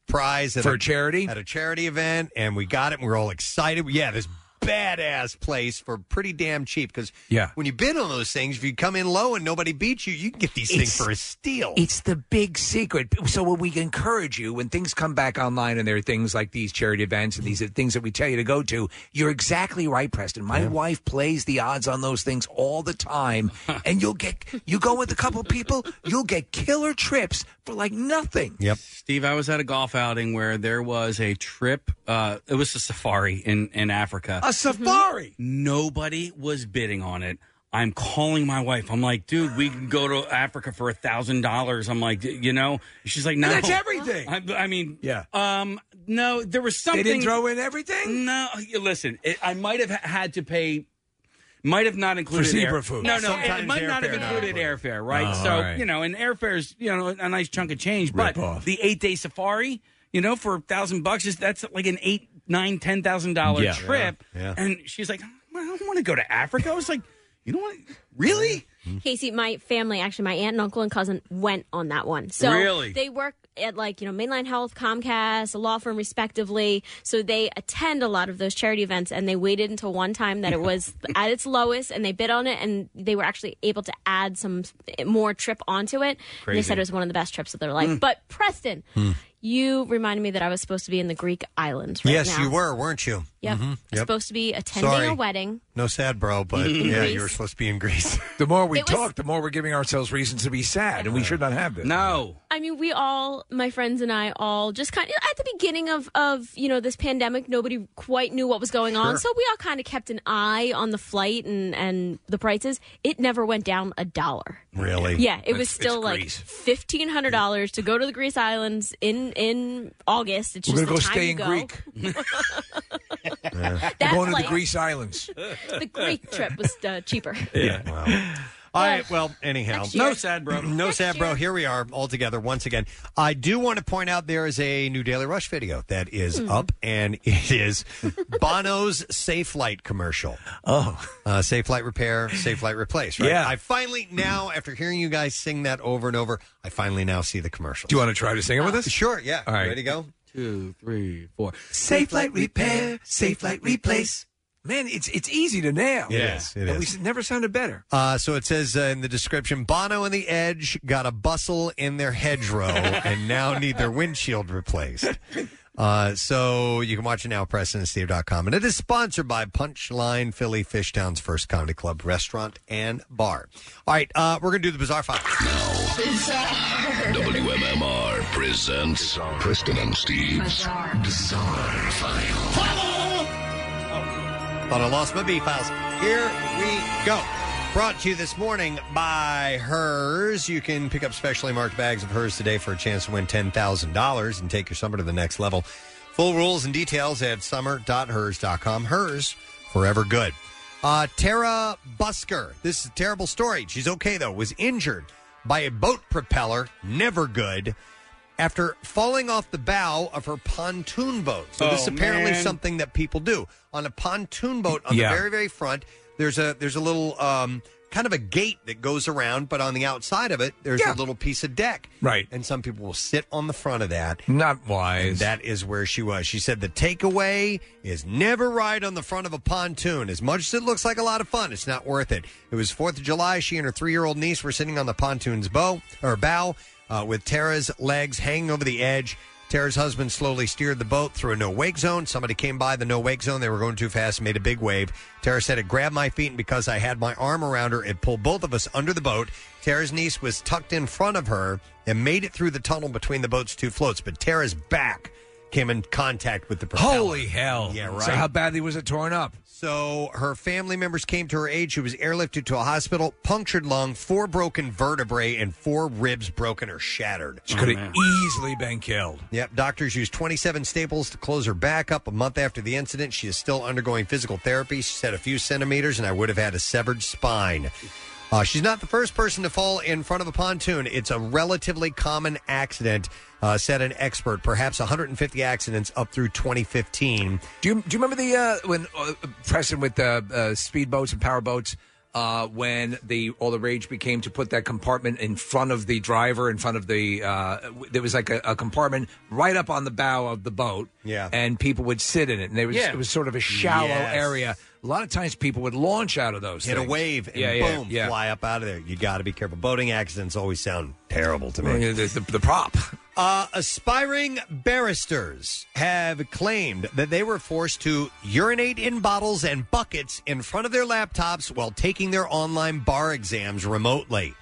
prize at For a charity? at a charity event, and we got it. and We were all excited. Yeah, this badass place for pretty damn cheap. Because Yeah. when you bid on those things, if you come in low and nobody beats you, you can get these things It's- for a steal. It's the big secret. So what we encourage you when things come back online and there are things like these charity events and these are things that we tell you to go to, you're exactly right, Preston. My wife plays the odds on those things all the time, and you'll get you go with a couple people, you'll get killer trips for like nothing. Yep. Steve, I was at a golf outing where there was a trip. Uh, it was a safari in, in Africa. A safari. Nobody was bidding on it. I'm calling my wife. I'm like, dude, we can go to Africa for a thousand dollars. I'm like, you know, she's like, no, And that's everything. I, I mean, Yeah. um, no, there was something. They something. didn't throw in everything? No, you- listen, it, I might have had to pay. Might have not included zebra air- food. No, no, Sometimes it might not have airfare not included airfare, right? Oh, so all right. you know, and airfare's you know a nice chunk of change, but off. the eight day safari, you know, for a thousand bucks is that's like an eight, nine, ten thousand dollar Yeah. trip. Yeah, yeah. And she's like, I don't want to go to Africa. I was like, you know what? Really? Casey, my family, actually, my aunt and uncle and cousin went on that one. So Really? they work at like, you know, Mainline Health, Comcast, a law firm, respectively. So they attend a lot of those charity events and they waited until one time that it was at its lowest and they bid on it and they were actually able to add some more trip onto it. And they Crazy. said it was one of the best trips of their life. Mm. But Preston, you reminded me that I was supposed to be in the Greek islands right yes, now. you were, weren't you? Yep. Mhm. I'm Yep. supposed to be attending Sorry. a wedding. No sad, bro, but In yeah, you were supposed to be in Greece. The more we It was- talk, the more we're giving ourselves reasons to be sad, and we should not have this. No. I mean, we all, my friends and I, all just kind of at the beginning of of you know this pandemic, nobody quite knew what was going on, Sure. so we all kind of kept an eye on the flight and and the prices. It never went down a dollar. Really? Yeah, it was It's- still it's like fifteen hundred dollars to go to the Greece islands in in August. It's We're just gonna the go time stay you in go. Greek. That We're going to the flight- Greece Islands. The Greek trip was uh, cheaper. Yeah. All right. Well, anyhow, Next year. No sad, bro. no sad, bro. Here we are all together once again. I do want to point out there is a new Daily Rush video that is Hmm. up, and it is Bono's Safelite commercial. Oh, uh, Safelite Repair, Safelite Replace. Right? Yeah. I finally now, after hearing you guys sing that over and over, I finally now see the commercial. Do you want to try to sing it with us? Sure. Yeah. All right. Ready to go? Two, three, four. Safe light repair, Safelite replace. Man, it's it's easy to nail. Yes, it is, it and is. we s- never sounded better. Uh, so it says uh, in the description Bono and the Edge got a bustle in their hedgerow and now need their windshield replaced. Uh, so you can watch it now at PrestonandSteve.com. And it is sponsored by Punchline Philly Fishtown's first comedy club, restaurant, and bar. All right, uh, we're going to do the Bizarre File. WMMR presents Preston and Steve's Bizarre, File. Thought I lost my B files. Here we go. Brought to you this morning by Herr's. You can pick up specially marked bags of Herr's today for a chance to win $10,000 and take your summer to the next level. Full rules and details at summer.hers.com. Herr's, forever good. Uh, Tara Busker. This is a terrible story. She's okay, though. Was injured by a boat propeller. Never good. After falling off the bow of her pontoon boat. So this is Oh, apparently man. something that people do on a pontoon boat on Yeah. the very very front. There's a there's a little um, kind of a gate that goes around, but on the outside of it there's Yeah. a little piece of deck. Right. And some people will sit on the front of that. Not wise. And that is where she was. She said the takeaway is never ride on the front of a pontoon. As much as it looks like a lot of fun, it's not worth it. It was Fourth of July. She and her three-year-old niece were sitting on the pontoon's bow or bow uh, with Tara's legs hanging over the edge. Tara's husband slowly steered the boat through a no wake zone. Somebody came by the no wake zone. They were going too fast made a big wave. Tara said it grabbed my feet, and because I had my arm around her, it pulled both of us under the boat. Tara's niece was tucked in front of her and made it through the tunnel between the boat's two floats, but Tara's back came in contact with the propeller. Holy hell! Yeah, right. So how badly was it torn up? So her family members came to her aid. She was airlifted to a hospital, punctured lung, four broken vertebrae, and four ribs broken or shattered. She could have easily been killed. Yep, doctors used 27 staples to close her back up. A month after the incident, she is still undergoing physical therapy. She said a few centimeters, and I would have had a severed spine. Uh, she's not the first person to fall in front of a pontoon. It's a relatively common accident, uh, said an expert. Perhaps 150 accidents up through 2015. Do you do you remember the uh, when uh, Preston with the uh, speedboats and powerboats? Uh, when the all the rage became to put that compartment in front of the driver, in front of the uh, w- there was like a, a compartment right up on the bow of the boat, Yeah. and people would sit in it, and there was Yeah. it was sort of a shallow Yes. area. A lot of times, people would launch out of those, Hit a wave and yeah, yeah, boom, yeah. fly up out of there. You got to be careful. Boating accidents always sound terrible to me. Well, yeah, the, the, the prop. Uh, aspiring barristers have claimed that they were forced to urinate in bottles and buckets in front of their laptops while taking their online bar exams remotely.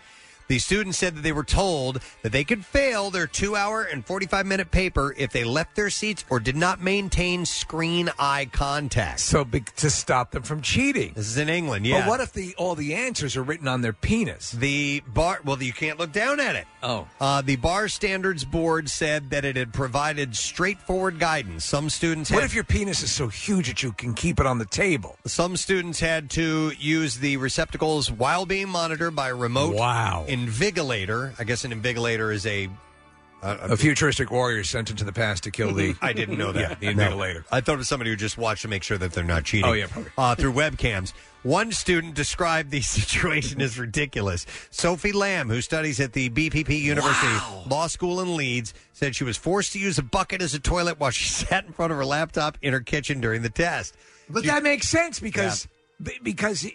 The students said that they were told that they could fail their two hour and 45 minute paper if they left their seats or did not maintain screen eye contact. So to stop them from cheating. This is in England, yeah. But what if the all the answers are written on their penis? The bar, well, you can't look down at it. Oh. Uh, the Bar Standards Board said that it had provided straightforward guidance. Some students What had- if your penis is so huge that you can keep it on the table? Some students had to use the receptacles while being monitored by remote Wow. Invigilator. I guess an invigilator is a A futuristic warrior sent into the past to kill the. I didn't know that. Yeah, the No. invigilator. I thought it was somebody who just watched to make sure that they're not cheating. Oh, yeah, probably. Uh, through webcams. One student described the situation as ridiculous. Sophie Lamb, who studies at the BPP University Law School in Leeds, said she was forced to use a bucket as a toilet while she sat in front of her laptop in her kitchen during the test. But She- that makes sense because because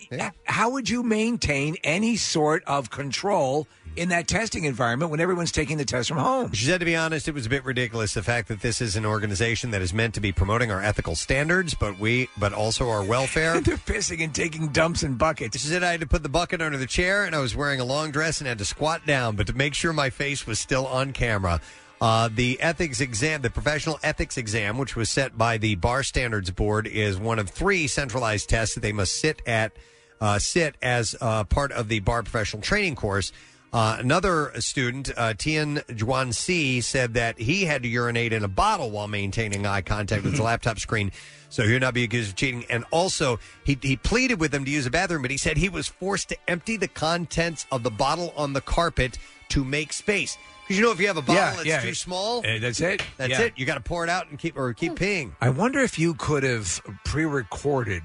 how would you maintain any sort of control in that testing environment when everyone's taking the test from home? She said, to be honest, it was a bit ridiculous the fact that this is an organization that is meant to be promoting our ethical standards, but we, but also our welfare. They're pissing and taking dumps in buckets. She said I had to put the bucket under the chair, and I was wearing a long dress and had to squat down, but to make sure my face was still on camera. Uh, the ethics exam, the professional ethics exam, which was set by the Bar Standards Board, is one of three centralized tests that they must sit at, uh, sit as uh, part of the bar professional training course. Uh, another student, uh, Tian Juan Si, said that he had to urinate in a bottle while maintaining eye contact with the laptop screen, so he would not be accused of cheating. And also, he, he pleaded with them to use a bathroom, but he said he was forced to empty the contents of the bottle on the carpet to make space. Because you know, if you have a bottle Yeah, that's yeah. too small, Eh, that's it. That's Yeah. it. You got to pour it out and keep or keep peeing. I wonder if you could have pre-recorded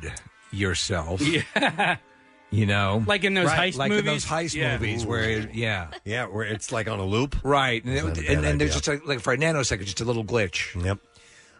yourself. Yeah. You know, Like in those Right, heist like in movies? those heist Yeah. movies where, yeah, yeah, where it's like on a loop, right? And, Not a and then there's idea. just like, like for a nanosecond, just a little glitch. Yep.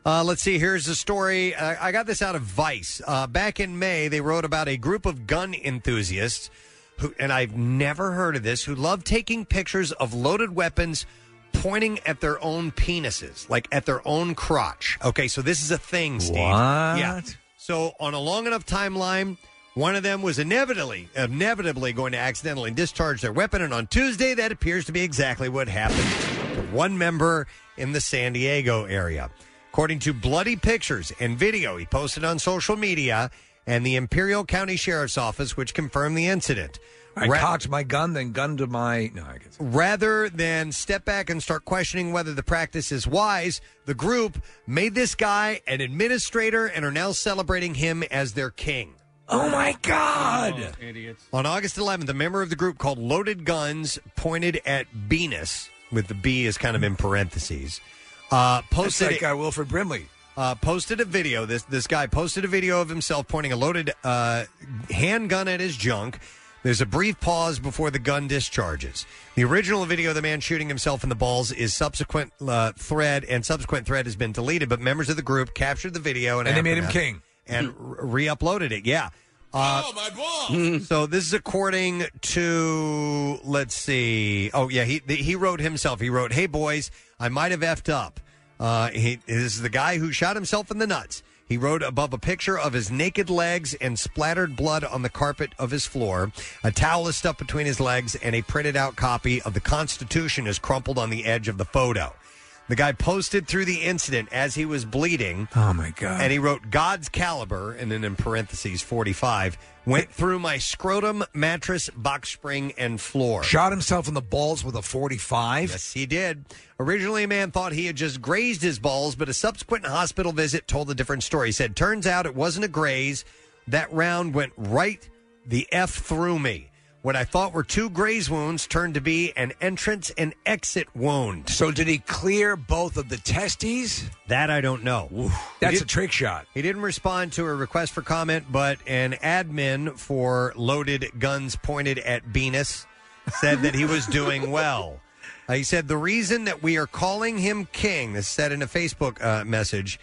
Uh, let's see. Here's a story. Uh, I got this out of Vice. Uh, back in May, they wrote about a group of gun enthusiasts who, and I've never heard of this, who love taking pictures of loaded weapons pointing at their own penises, like at their own crotch. Okay, so this is a thing, Steve. What? Yeah. So on a long enough timeline, one of them was inevitably inevitably going to accidentally discharge their weapon, and on Tuesday, that appears to be exactly what happened to one member in the San Diego area. According to bloody pictures and video he posted on social media and the Imperial County Sheriff's Office, which confirmed the incident. I Ra- cocked my gun, then gunned to my. No, I guess. Rather than step back and start questioning whether the practice is wise, the group made this guy an administrator and are now celebrating him as their king. Oh my God! idiots. On August 11th, a member of the group called Loaded Guns pointed at Venus, with the B is kind of in parentheses, uh, That's posted like uh, Wilford Brimley. Uh, posted a video. This this guy posted a video of himself pointing a loaded uh, handgun at his junk. There's a brief pause before the gun discharges. The original video of the man shooting himself in the balls is subsequent uh, thread, and subsequent thread has been deleted. But members of the group captured the video and, And they made him aftermath king. and re uploaded it. Yeah. Uh, Oh, my balls! so this is according to let's see. Oh yeah, he he wrote himself. He wrote, "Hey boys, I might have effed up." Uh, he is the guy who shot himself in the nuts. He wrote above a picture of his naked legs and splattered blood on the carpet of his floor. A towel is stuffed between his legs, and a printed out copy of the Constitution is crumpled on the edge of the photo. The guy posted through the incident as he was bleeding. Oh my God! And he wrote God's caliber, and then in parentheses, 45, went through my scrotum, mattress, box spring, and floor. Shot himself in the balls with a 45? Yes, he did. Originally, a man thought he had just grazed his balls, but a subsequent hospital visit told a different story. He said, Turns out it wasn't a graze. That round went right the F through me. What I thought were two graze wounds turned to be an entrance and exit wound. So did he clear both of the testes? That I don't know. That's a trick shot. He didn't respond to a request for comment, but an admin for loaded guns pointed at Venus said that he was doing well. Uh, he said the reason that we are calling him king, this said in a Facebook uh, message,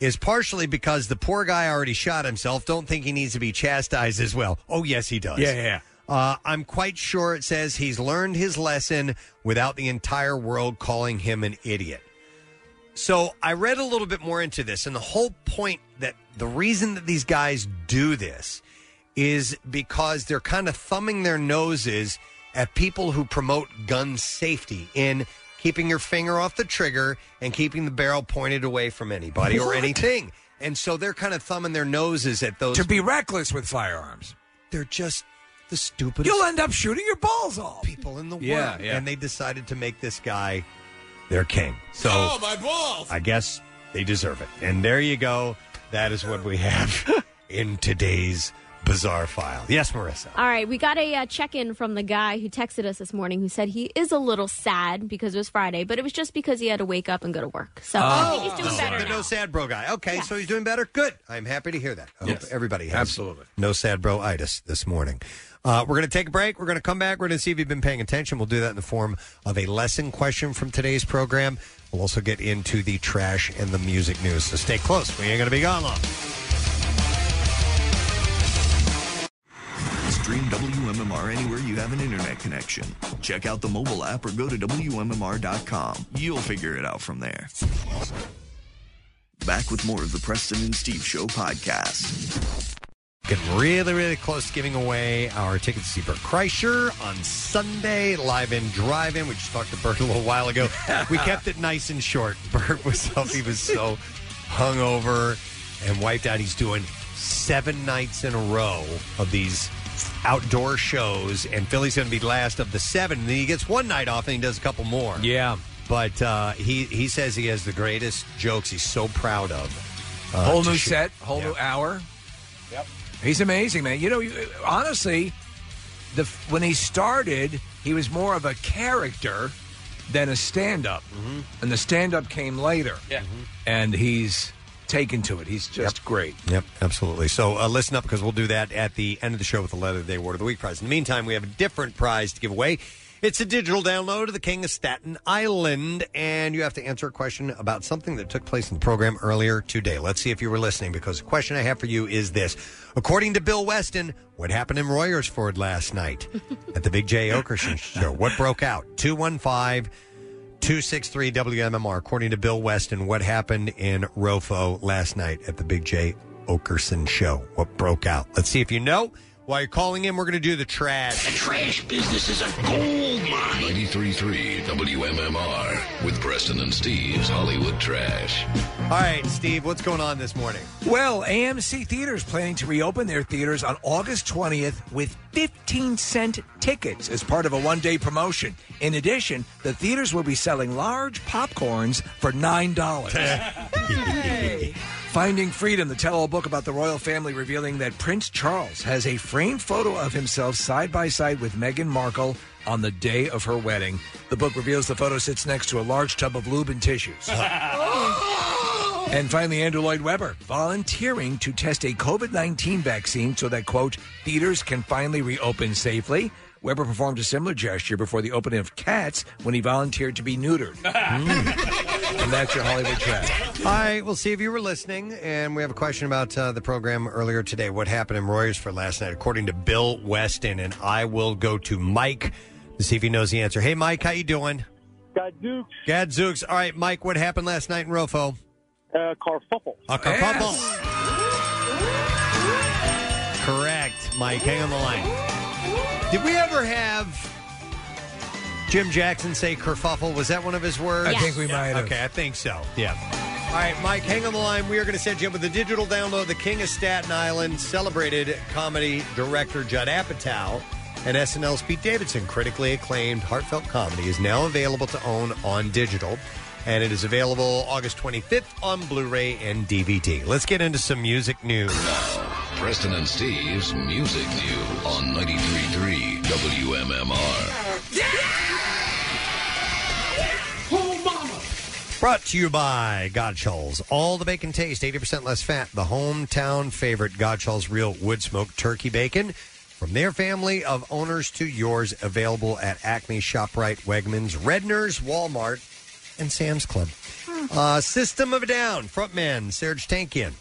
is partially because the poor guy already shot himself. Don't think he needs to be chastised as well. Oh, yes, he does. Yeah, yeah, yeah. Uh, I'm quite sure it says he's learned his lesson without the entire world calling him an idiot. So I read a little bit more into this, and the whole point that the reason that these guys do this is because they're kind of thumbing their noses at people who promote gun safety in keeping your finger off the trigger and keeping the barrel pointed away from anybody or What? anything. And so they're kind of thumbing their noses at those To be reckless with firearms. They're just the stupidest. You'll end up shooting your balls off. People in the Yeah, world. yeah. And they decided to make this guy their king. So Oh, my balls! I guess they deserve it. And there you go. That is what we have in today's bizarre file. Yes, Marisa. All right, we got a uh, check in from the guy who texted us this morning who said he is a little sad because it was Friday, but it was just because he had to wake up and go to work. So I think he's doing Oh, better the now. no sad bro guy. Okay, so he's doing better. Good. I'm happy to hear that. I hope Yes. everybody has Absolutely. no sad bro itis this morning. Uh, we're going to take a break. We're going to come back. We're going to see if you've been paying attention. We'll do that in the form of a lesson question from today's program. We'll also get into the trash and the music news. So stay close. We ain't going to be gone long. Stream WMMR anywhere you have an internet connection. Check out the mobile app or go to WMMR.com. You'll figure it out from there. Back with more of the Preston and Steve Show podcast. Getting really, really close to giving away our tickets to see Bert Kreischer on Sunday, live in drive-in. We just talked to Bert a little while ago. we kept it nice and short. Bert was he was so hungover and wiped out. He's doing seven nights in a row of these outdoor shows, and Philly's going to be last of the seven. And then he gets one night off, and he does a couple more. Yeah. But uh, he he says he has the greatest jokes. He's so proud of. uh, whole to new share. set, whole Yeah. new hour. He's amazing, man. You know, you- honestly, the when he started, he was more of a character than a stand-up, Mm-hmm. and the stand-up came later. Yeah. and he's taken to it. He's just great. Yep, absolutely. So uh, listen up because we'll do that at the end of the show with the Leather Day award of the Week prize. In the meantime, we have a different prize to give away. It's a digital download of The King of Staten Island, and you have to answer a question about something that took place in the program earlier today. Let's see if you were listening because the question I have for you is this. According to Bill Weston, what happened in Royersford last night at the Big Jay Oakerson show? What broke out? 215 263 WMMR. According to Bill Weston, what happened in Rofo last night at the Big Jay Oakerson show? What broke out? Let's see if you know. While you're calling in, we're going to do the trash. The trash business is a gold mine. 93.3 WMMR with Preston and Steve's Hollywood Trash. All right, Steve, what's going on this morning? Well, AMC Theaters planning to reopen their theaters on August 20th with 15 cent tickets as part of a one day promotion. In addition, the theaters will be selling large popcorns for $9. Finding Freedom, the tell all book about the royal family, revealing that Prince Charles has a framed photo of himself side by side with Meghan Markle on the day of her wedding. The book reveals the photo sits next to a large tub of lube and tissues. And finally, Andrew Lloyd Webber volunteering to test a COVID 19 vaccine so that, quote, theaters can finally reopen safely. Webber performed a similar gesture before the opening of Cats when he volunteered to be neutered. And that's your Hollywood trash. All right, we'll see if you were listening. And we have a question about uh, the program earlier today. What happened in Royersford last night, according to Bill Weston? And I will go to Mike to see if he knows the answer. Hey, Mike, how you doing? Gadzooks. Gadzooks. All right, Mike, what happened last night in Rofo? Uh, carfuffle. A carfuffle. Correct, Mike. Hang on the line. Did we ever have Jim Jackson say kerfuffle? Was that one of his words? I think we might have. Okay, I think so. Yeah. All right, Mike, hang on the line. We are going to set you up with a digital download. The King of Staten Island, celebrated comedy director Judd Apatow, and SNL's Pete Davidson. Critically acclaimed, heartfelt comedy is now available to own on digital, and it is available August 25th on Blu-ray and DVD. Let's get into some music news. Preston and Steve's Music News on 93.3 WMMR. Brought to you by Godshalls. All the bacon taste, 80% less fat. The hometown favorite, Godshalls Real Wood Smoked Turkey Bacon. From their family of owners to yours, available at Acme, ShopRite, Wegmans, Redner's, Walmart, and Sam's Club. Uh, System of a Down, frontman Serj Tankian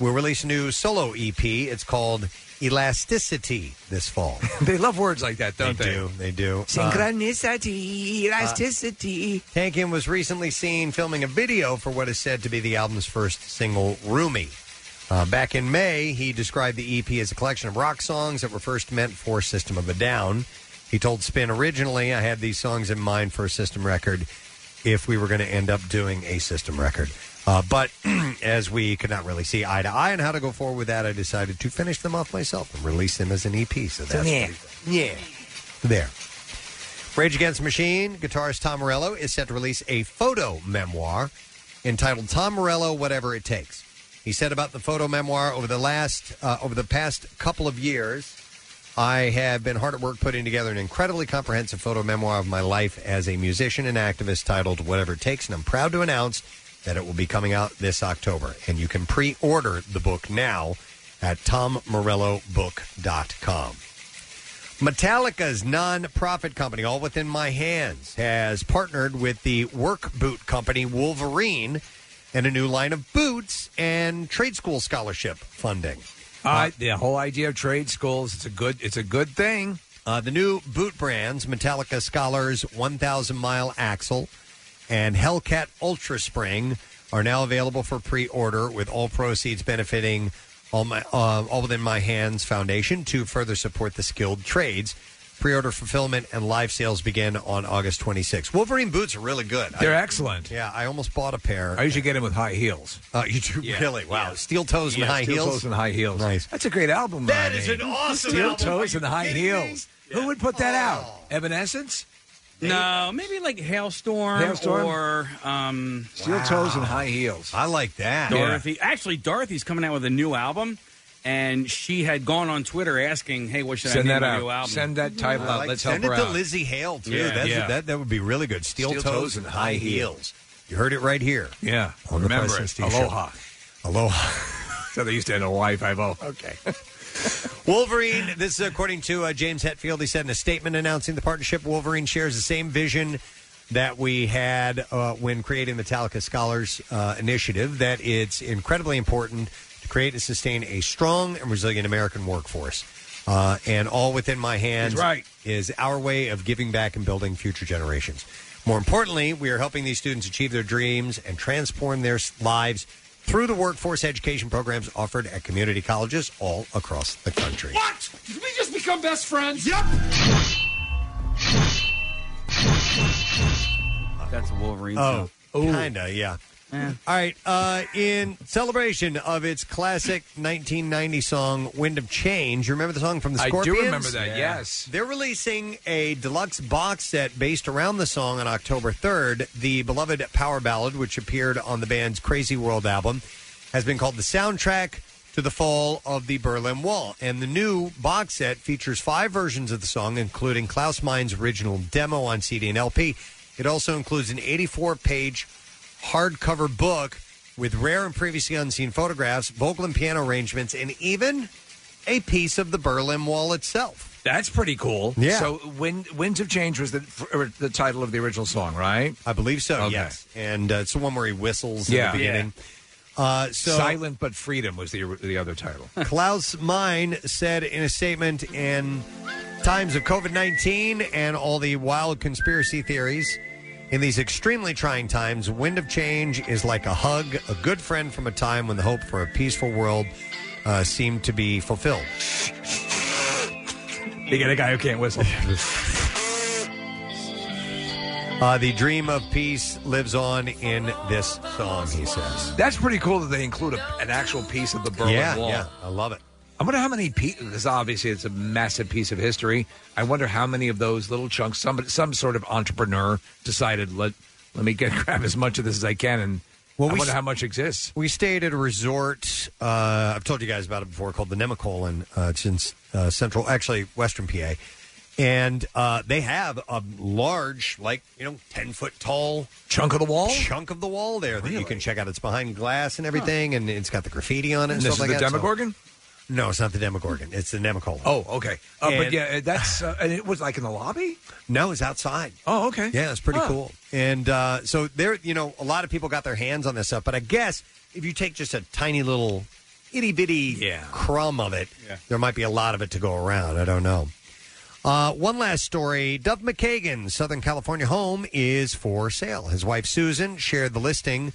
will release a new solo EP. It's called Elasticity this fall. they love words like that, don't they? They do. They do. Uh, Synchronicity, elasticity. Tankian was recently seen filming a video for what is said to be the album's first single, Rumi. Uh, back in May, he described the EP as a collection of rock songs that were first meant for System of a Down. He told Spin originally, I had these songs in mind for a system record if we were going to end up doing a system record. Uh, but as we could not really see eye to eye on how to go forward with that, I decided to finish them off myself and release them as an EP. So that's yeah. yeah. There. Rage Against the Machine guitarist Tom Morello is set to release a photo memoir entitled "Tom Morello: Whatever It Takes." He said about the photo memoir over the last uh, over the past couple of years, I have been hard at work putting together an incredibly comprehensive photo memoir of my life as a musician and activist titled "Whatever It Takes," and I'm proud to announce that it will be coming out this October, and you can pre-order the book now at tommorellobook.com. Metallica's non-profit company, All Within My Hands, has partnered with the work boot company Wolverine and a new line of boots and trade school scholarship funding. Uh, the whole idea of trade schools it's a good it's a good thing. Uh, the new boot brands, Metallica Scholars 1000 Mile Axle and Hellcat Ultra Spring, are now available for pre-order, with all proceeds benefiting all, my, uh, all Within My Hands Foundation to further support the skilled trades. Pre-order fulfillment and live sales begin on August 26th. Wolverine boots are really good. They're I- excellent. Yeah, I almost bought a pair. I usually get them with high heels. Uh, you do Yeah, really wow. yeah. Steel toes and Yeah, high steel heels. toes and high heels. Nice. That's a great album. That That is is an awesome Steel album. toes and high kidding me? heels. Who would put that out? Evanescence. No, maybe like Halestorm, Halestorm? or um, Steel toes and high heels. I like that. Dorothy. Actually, Dorothy's coming out with a new album, and she had gone on Twitter asking, "Hey, what should Send I name that my out. new album?" Send that title I out. like- Let's help send help it to out. Lizzie Hale too. Yeah. That's, Yeah. That that would be really good. Steel, Steel toes, and high heels. You heard it right here. Yeah. On the Remember President it. Steve Show. Aloha. Aloha. so they used to end a Y-5-O. Okay. Wolverine, this is according to uh, James Hetfield. He said in a statement announcing the partnership, Wolverine shares the same vision that we had uh, when creating the Metallica Scholars uh, Initiative, that it's incredibly important to create and sustain a strong and resilient American workforce. Uh, and all within my hands He's right. is our way of giving back and building future generations. More importantly, we are helping these students achieve their dreams and transform their s- lives through the workforce education programs offered at community colleges all across the country. What? Did we just become best friends? Yep. That's a Wolverine. Oh, kinda, yeah. All right. Uh, in celebration of its classic 1990 song "Wind of Change," you remember the song from the I do Scorpions? remember that, yes. They're releasing a deluxe box set based around the song on October 3rd. The beloved power ballad, which appeared on the band's Crazy World album, has been called the soundtrack to the fall of the Berlin Wall. And the new box set features five versions of the song, including Klaus Meine's original demo on CD and LP. It also includes an 84 page hardcover book with rare and previously unseen photographs, vocal and piano arrangements, and even a piece of the Berlin Wall itself. That's pretty cool. Yeah. So, Wind, Winds of Change was the or the title of the original song, right? I believe so. Okay. Yes, and uh, it's the one where he whistles Yeah. in the beginning. Uh, so Silent but Freedom was the the other title. Klaus Meine said in a statement in times of COVID 19 and all the wild conspiracy theories, in these extremely trying times, Wind of Change is like a hug, a good friend from a time when the hope for a peaceful world uh, seemed to be fulfilled. You get a guy who can't whistle. Uh, the dream of peace lives on in this song, he says. That's pretty cool that they include a, an actual piece of the Berlin yeah, Wall. yeah, I love it. I wonder how many pieces. Because obviously it's a massive piece of history. I wonder how many of those little chunks. Some some sort of entrepreneur decided let let me get grab as much of this as I can, and Well, I we wonder how much exists. We stayed at a resort. Uh, I've told you guys about it before, called the Nemacolin. Uh, it's in uh, central, actually western PA, and uh, they have a large, like you know, ten foot tall chunk of the wall, chunk of the wall there that you can check out. It's behind glass and everything, and it's got the graffiti on it. And and this stuff is like the that. So- Demogorgon? No, it's not the Demogorgon. It's the Nemacolin. Oh, okay. Uh, but And- yeah, that's uh, and it was like in the lobby. No, it's outside. Oh, okay. Yeah, it's pretty Huh. cool. And uh, so there, you know, a lot of people got their hands on this stuff. But I guess if you take just a tiny little itty bitty crumb of it, there might be a lot of it to go around. I don't know. Uh, one last story. Duff McKagan's Southern California home is for sale. His wife Susan shared the listing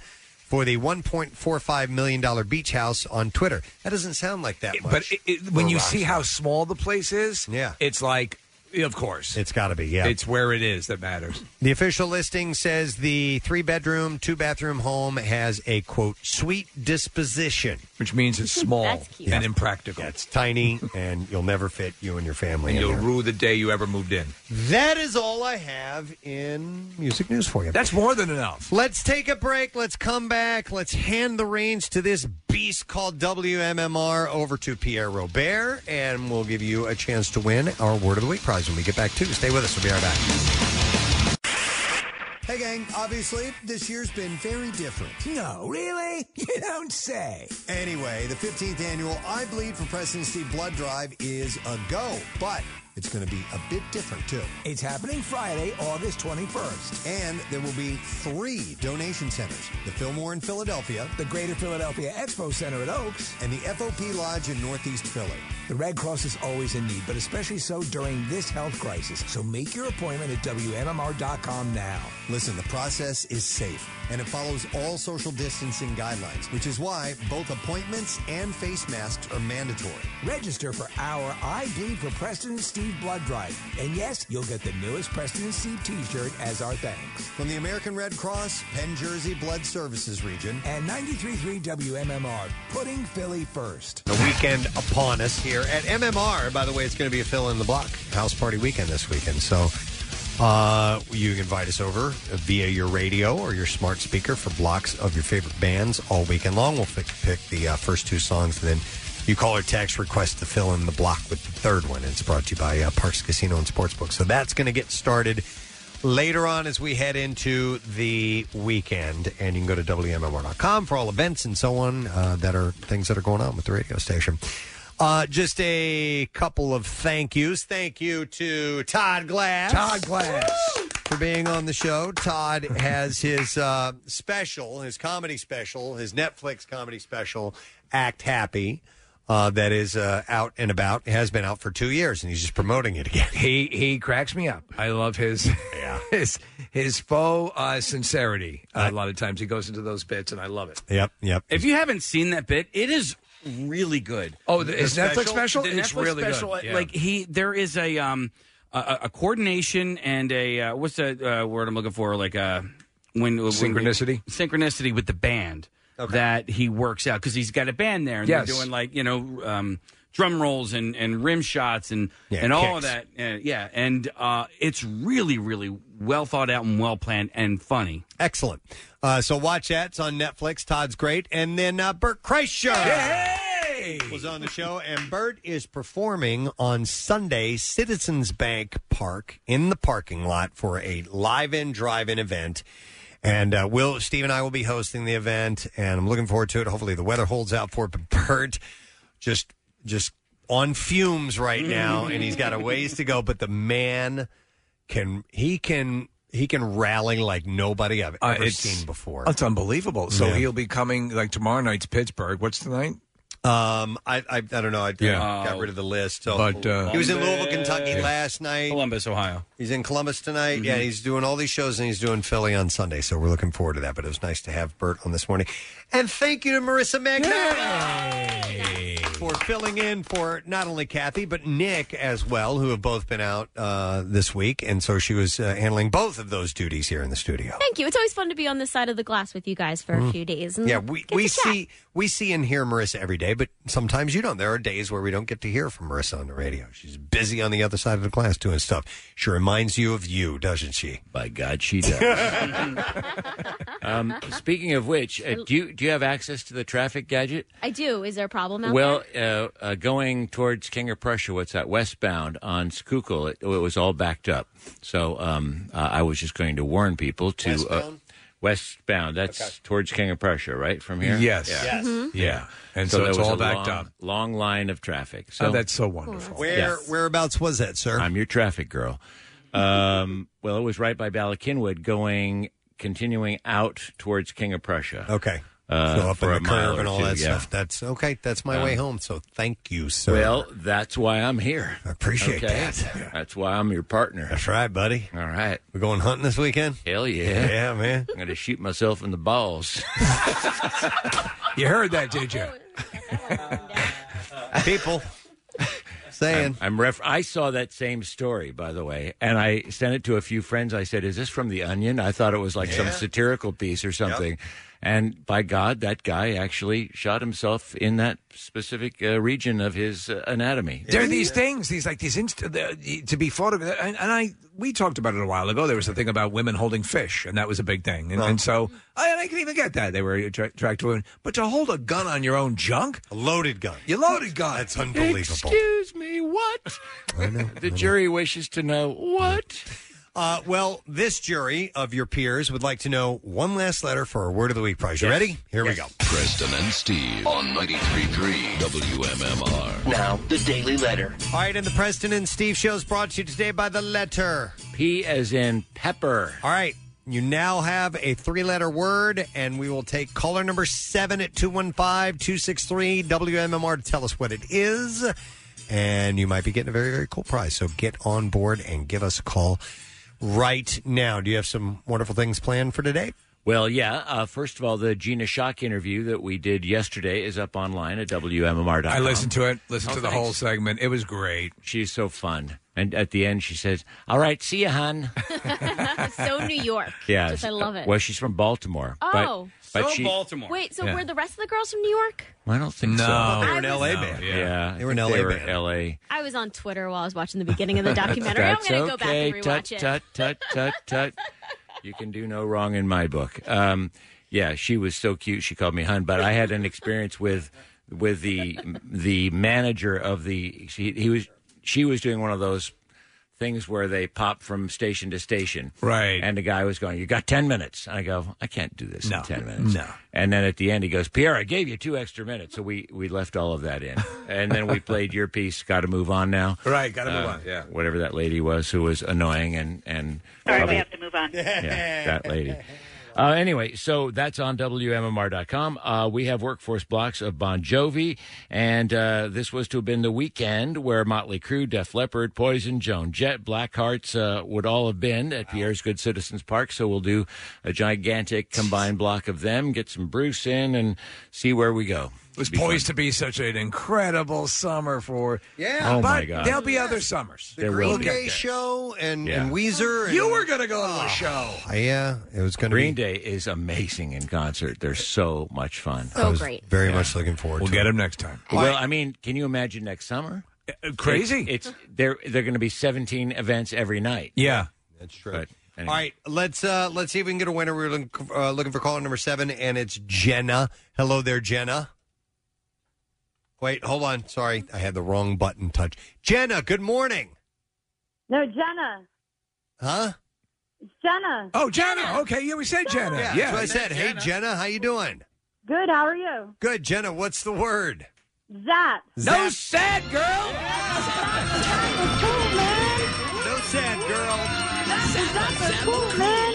for the $1.45 million beach house on Twitter. That doesn't sound like that much. But it, it, when for you see how small the place is, Yeah. it's like Of course. It's got to be, yeah. It's where it is that matters. The official listing says the three bedroom, two bathroom home has a quote sweet disposition, which means it's small That's cute. and impractical. it's tiny, and you'll never fit you and your family. and in you'll there. rue the day you ever moved in. That is all I have in music news for you. That's more than enough. Let's take a break. Let's come back. Let's hand the reins to this beast called WMMR over to Pierre Robert, and we'll give you a chance to win our Word of the Week prize when we get back, too. Stay with us. We'll be right back. Hey, gang, obviously, this year's been very different. No, really? You don't say. Anyway, the 15th annual I Bleed for President Steve Blood Drive is a go, but it's going to be a bit different, too. It's happening Friday, August 21st. And there will be three donation centers the Fillmore in Philadelphia, The Greater Philadelphia Expo Center at Oaks. and the FOP Lodge in Northeast Philly. The Red Cross is always in need, but especially so during this health crisis. So make your appointment at WMMR.com now. Listen, the process is safe and it follows all social distancing guidelines, which is why both appointments and face masks are mandatory. Register for our I Bleed for Preston and Steve blood drive. And yes, you'll get the newest Preston and Steve t-shirt as our thanks. From the American Red Cross, Penn Jersey Blood Services region, And 93.3 WMMR, putting Philly first. The weekend upon us here at MMR. By the way, it's going to be a fill in the block house party weekend this weekend. So uh, you can invite us over via your radio or your smart speaker for blocks of your favorite bands all weekend long. We'll pick, pick the uh, first two songs, and then you call or text request to fill in the block with the third one. It's brought to you by uh, Parx Casino and Sportsbook. So that's going to get started later on as we head into the weekend. And you can go to WMMR.com for all events and so on uh, that are things that are going on with the radio station. Uh, just a couple of thank yous. Thank you to Todd Glass. Todd Glass. For being on the show. Todd has his uh, special, his comedy special, his Netflix comedy special, Act Happy, uh, that is uh, out and about. It has been out for two years, and he's just promoting it again. He he cracks me up. I love his his his faux uh, sincerity. a lot of times he goes into those bits, and I love it. Yep, yep. If you haven't seen that bit, it is really good. Oh, the- his Netflix special? The It's Netflix really good, special, yeah. Like he, there is a um a, a coordination and a uh, what's the uh, word I'm looking for? Like a when when- Synchronicity? synchronicity with the band that he works out because he's got a band there and Yes. they're doing like you know. Um, Drum rolls and, and rim shots and Yeah, and all of kicks. that, Uh, yeah, and uh, it's really really well thought out and well planned and funny. Excellent. Uh, so watch that. It's on Netflix. Todd's great. And then uh, Bert Kreischer was on the show. And Bert is performing on Sunday, Citizens Bank Park in the parking lot for a live-in, drive-in event. And uh, Will, Steve, and I will be hosting the event, and I'm looking forward to it. Hopefully, the weather holds out for it. But Bert just just on fumes right now, and he's got a ways to go. But the man can he can he can rally like nobody I've Uh, ever it's- seen before. It's unbelievable. So Yeah. he'll be coming like tomorrow night's Pittsburgh. What's tonight? Um, I I, I don't know. I Yeah. got rid of the list. So But, uh, he was in Louisville, Kentucky Yeah. last night. Columbus, Ohio. He's in Columbus tonight. Yeah, Mhm. he's doing all these shows and he's doing Philly on Sunday. So we're looking forward to that. But it was nice to have Bert on this morning. And thank you to Marisa Magnani for filling in for not only Kathy but Nick as well, who have both been out uh, this week. And so she was uh, handling both of those duties here in the studio. Thank you. It's always fun to be on this side of the glass with you guys for a Mhm. few days. And Yeah, we, get we to chat. see we see and hear Marisa every day, but sometimes you don't. There are days where we don't get to hear from Marisa on the radio. She's busy on the other side of the glass doing stuff. She reminds you of you, doesn't she? By God, she does. um, speaking of which, uh, do you do you have access to the traffic gadget? I do. Is there a problem out Well, there? uh, uh, going towards King of Prussia, what's that? Westbound on Schuylkill, it, it was all backed up. So um, uh, I was just going to warn people to uh, Westbound? westbound. That's towards King of Prussia, right? From here, Yes. Yeah. Yes. Mhm. Yeah. And so there it's was all backed long- up. Long line of traffic. So Oh, that's so wonderful. Where Yes. whereabouts was that, sir? I'm your traffic girl. Um, well, it was right by Bala Cynwyd, going continuing out towards King of Prussia. Okay. Uh, so up for in a the mile curve or and all two, that yeah. stuff. That's okay. That's my Um, way home. So thank you, sir. Well, that's why I'm here. I appreciate Okay? that. That's why I'm your partner. That's right, buddy. All right. We're going hunting this weekend. Hell yeah. Yeah, man. I'm going to shoot myself in the balls. You heard that, did you? People. Saying. I'm, I'm ref- I saw that same story, by the way, and I sent it to a few friends. I said, "Is this from the Onion?" I thought it was like some Yeah. satirical piece or something. And by God, that guy actually shot himself in that specific uh, region of his uh, anatomy. There are these things, these like these inst- the, to be photographed. And, and I we talked about it a while ago. There was a thing about women holding fish, and that was a big thing. And, and so I, and I can even get that they were attra- attracted to women, but to hold a gun on your own junk, a loaded gun, you loaded gun. That's unbelievable. Excuse me, what? the jury wishes to know what. Uh, well, this jury of your peers would like to know one last letter for our word of the week prize. You ready? Here we go. Preston and Steve on 93.3 WMMR. Now, the Daily Letter. All right, and the Preston and Steve show is brought to you today by the letter P as in pepper. All right. You now have a three letter word, and we will take caller number seven at 215 263 WMMR to tell us what it is. And you might be getting a very, very cool prize. So get on board and give us a call right now. Do you have some wonderful things planned for today? Well, yeah. Uh, first of all, the Gina Shock interview that we did yesterday is up online at WMMR.com. I listened to it, listened Oh, to the thanks. whole segment. It was great. She's so fun. And at the end, she says, All right, see you, hon. so New York. Yeah. Just, I love it. Well, she's from Baltimore. Oh. But, but she, Wait, so Yeah. were the rest of the girls from New York? I don't think No. so. I they were an I was- LA No, band. Yeah. They were an I LA think they were band. LA. I was on Twitter while I was watching the beginning of the documentary. I'm That's going to go back okay. and tut, rewatch it. Tut, tut, tut, tut. You can do no wrong in my book. Um, yeah, she was so cute. She called me hun. But I had an experience with with the the manager of the. She, he was she was doing one of those things where they pop from station to station. Right. And the guy was going, "You got ten minutes." And I go, "I can't do this No. in ten minutes." No. And then at the end, he goes, "Pierre, I gave you two extra minutes." So we we left all of that in, and then we played your piece. Got to move on now. Right, gotta move Uh, on, yeah. Whatever that lady was who was annoying and and Sorry, probably- we have to move on. yeah, that lady. Uh, anyway, so that's on WMMR.com. Uh, we have workforce blocks of Bon Jovi, and uh, this was to have been the weekend where Motley Crue, Def Leppard, Poison, Joan Jett, Blackhearts uh, would all have been at Pierre's Good Citizens Park. So we'll do a gigantic combined block of them, get some Bruce in, and see where we go. It was poised to be such an incredible summer for Yeah. Oh, but my God. There'll be other summers. The There will Green be. Day show and, Yeah. and Weezer. And, You were going to go to a show. Uh, yeah, it was going to Green. Day is amazing in concert. They're so much fun. I was Very much looking forward to it. We'll to get it. him next time. Well, I mean, can you imagine next summer? crazy. It's, it's they're they're going to be 17 events every night. Yeah. That's true. But anyway. All right, let's uh, let's see if we can get a winner. We're looking, uh, looking for caller number seven, and it's Jenna. Hello there, Jenna. Wait, hold on. Sorry, I had the wrong button touch. Jenna, good morning. No, Jenna. Huh? It's Jenna. Oh, Jenna. Okay, yeah, we said Jenna. Yeah, Yeah, that's what I said. Hey, Jenna, how you doing? Good. How are you? Good, Jenna. What's the word? Zap. No sad girl. No sad girl. Zappa's cool, man.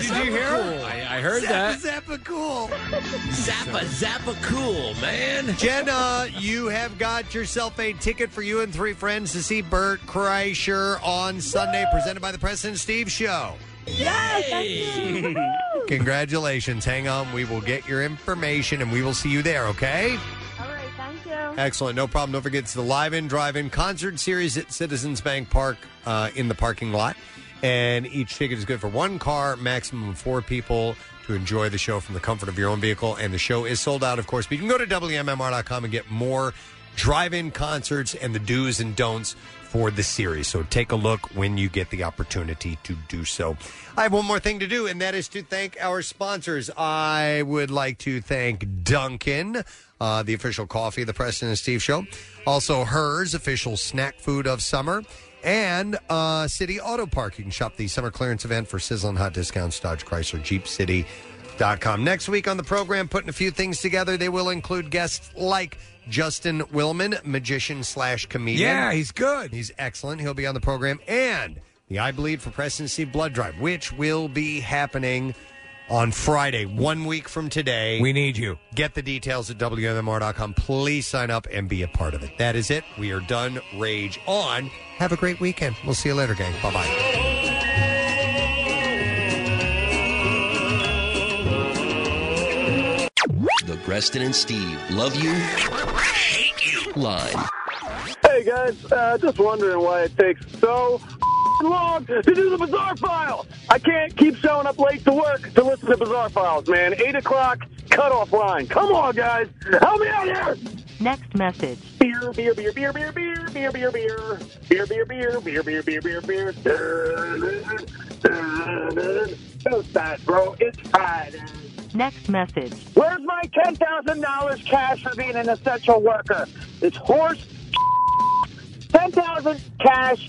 Did you hear? her? I, I heard Zappa, that. Zappa, cool. Zappa, Zappa, cool, man. Jenna, you have got yourself a ticket for you and three friends to see Bert Kreischer on Sunday, presented by the President Steve Show. Yes, thank Congratulations. Hang on. We will get your information and we will see you there, okay? All right, thank you. Excellent. No problem. Don't forget it's the Live In Drive In concert series at Citizens Bank Park uh, in the parking lot. And each ticket is good for one car, maximum of four people to enjoy the show from the comfort of your own vehicle. And the show is sold out, of course. But you can go to WMMR.com and get more drive in concerts and the do's and don'ts for the series. So take a look when you get the opportunity to do so. I have one more thing to do, and that is to thank our sponsors. I would like to thank Dunkin', uh, the official coffee of the Preston and Steve Show. Also, Herr's, official snack food of summer. And uh, City Auto Parking. Shop the summer clearance event for sizzling hot discounts, Dodge Chrysler, Jeep City. Dot com. Next week on the program, putting a few things together. They will include guests like Justin Willman, magician slash comedian. Yeah, he's good. He's excellent. He'll be on the program. And the I Bleed for Steve Blood Drive, which will be happening on Friday, one week from today. We need you. Get the details at WMMR.com. Please sign up and be a part of it. That is it. We are done. Rage on. Have a great weekend. We'll see you later, gang. Bye bye. The Preston and Steve love you, hate you line. Hey guys, uh, just wondering why it takes so long to do the Bizarre File. I can't keep showing up late to work to listen to Bizarre Files, man. Eight o'clock cutoff line. Come on, guys, help me out here. Next message. Beer, beer, beer, beer, beer, beer, beer, beer, beer, beer, beer, beer, beer, beer, beer, beer, beer. Sad, bro. It's Friday. Next message. Where's my ten thousand dollars cash for being an essential worker? This horse. Ten thousand cash.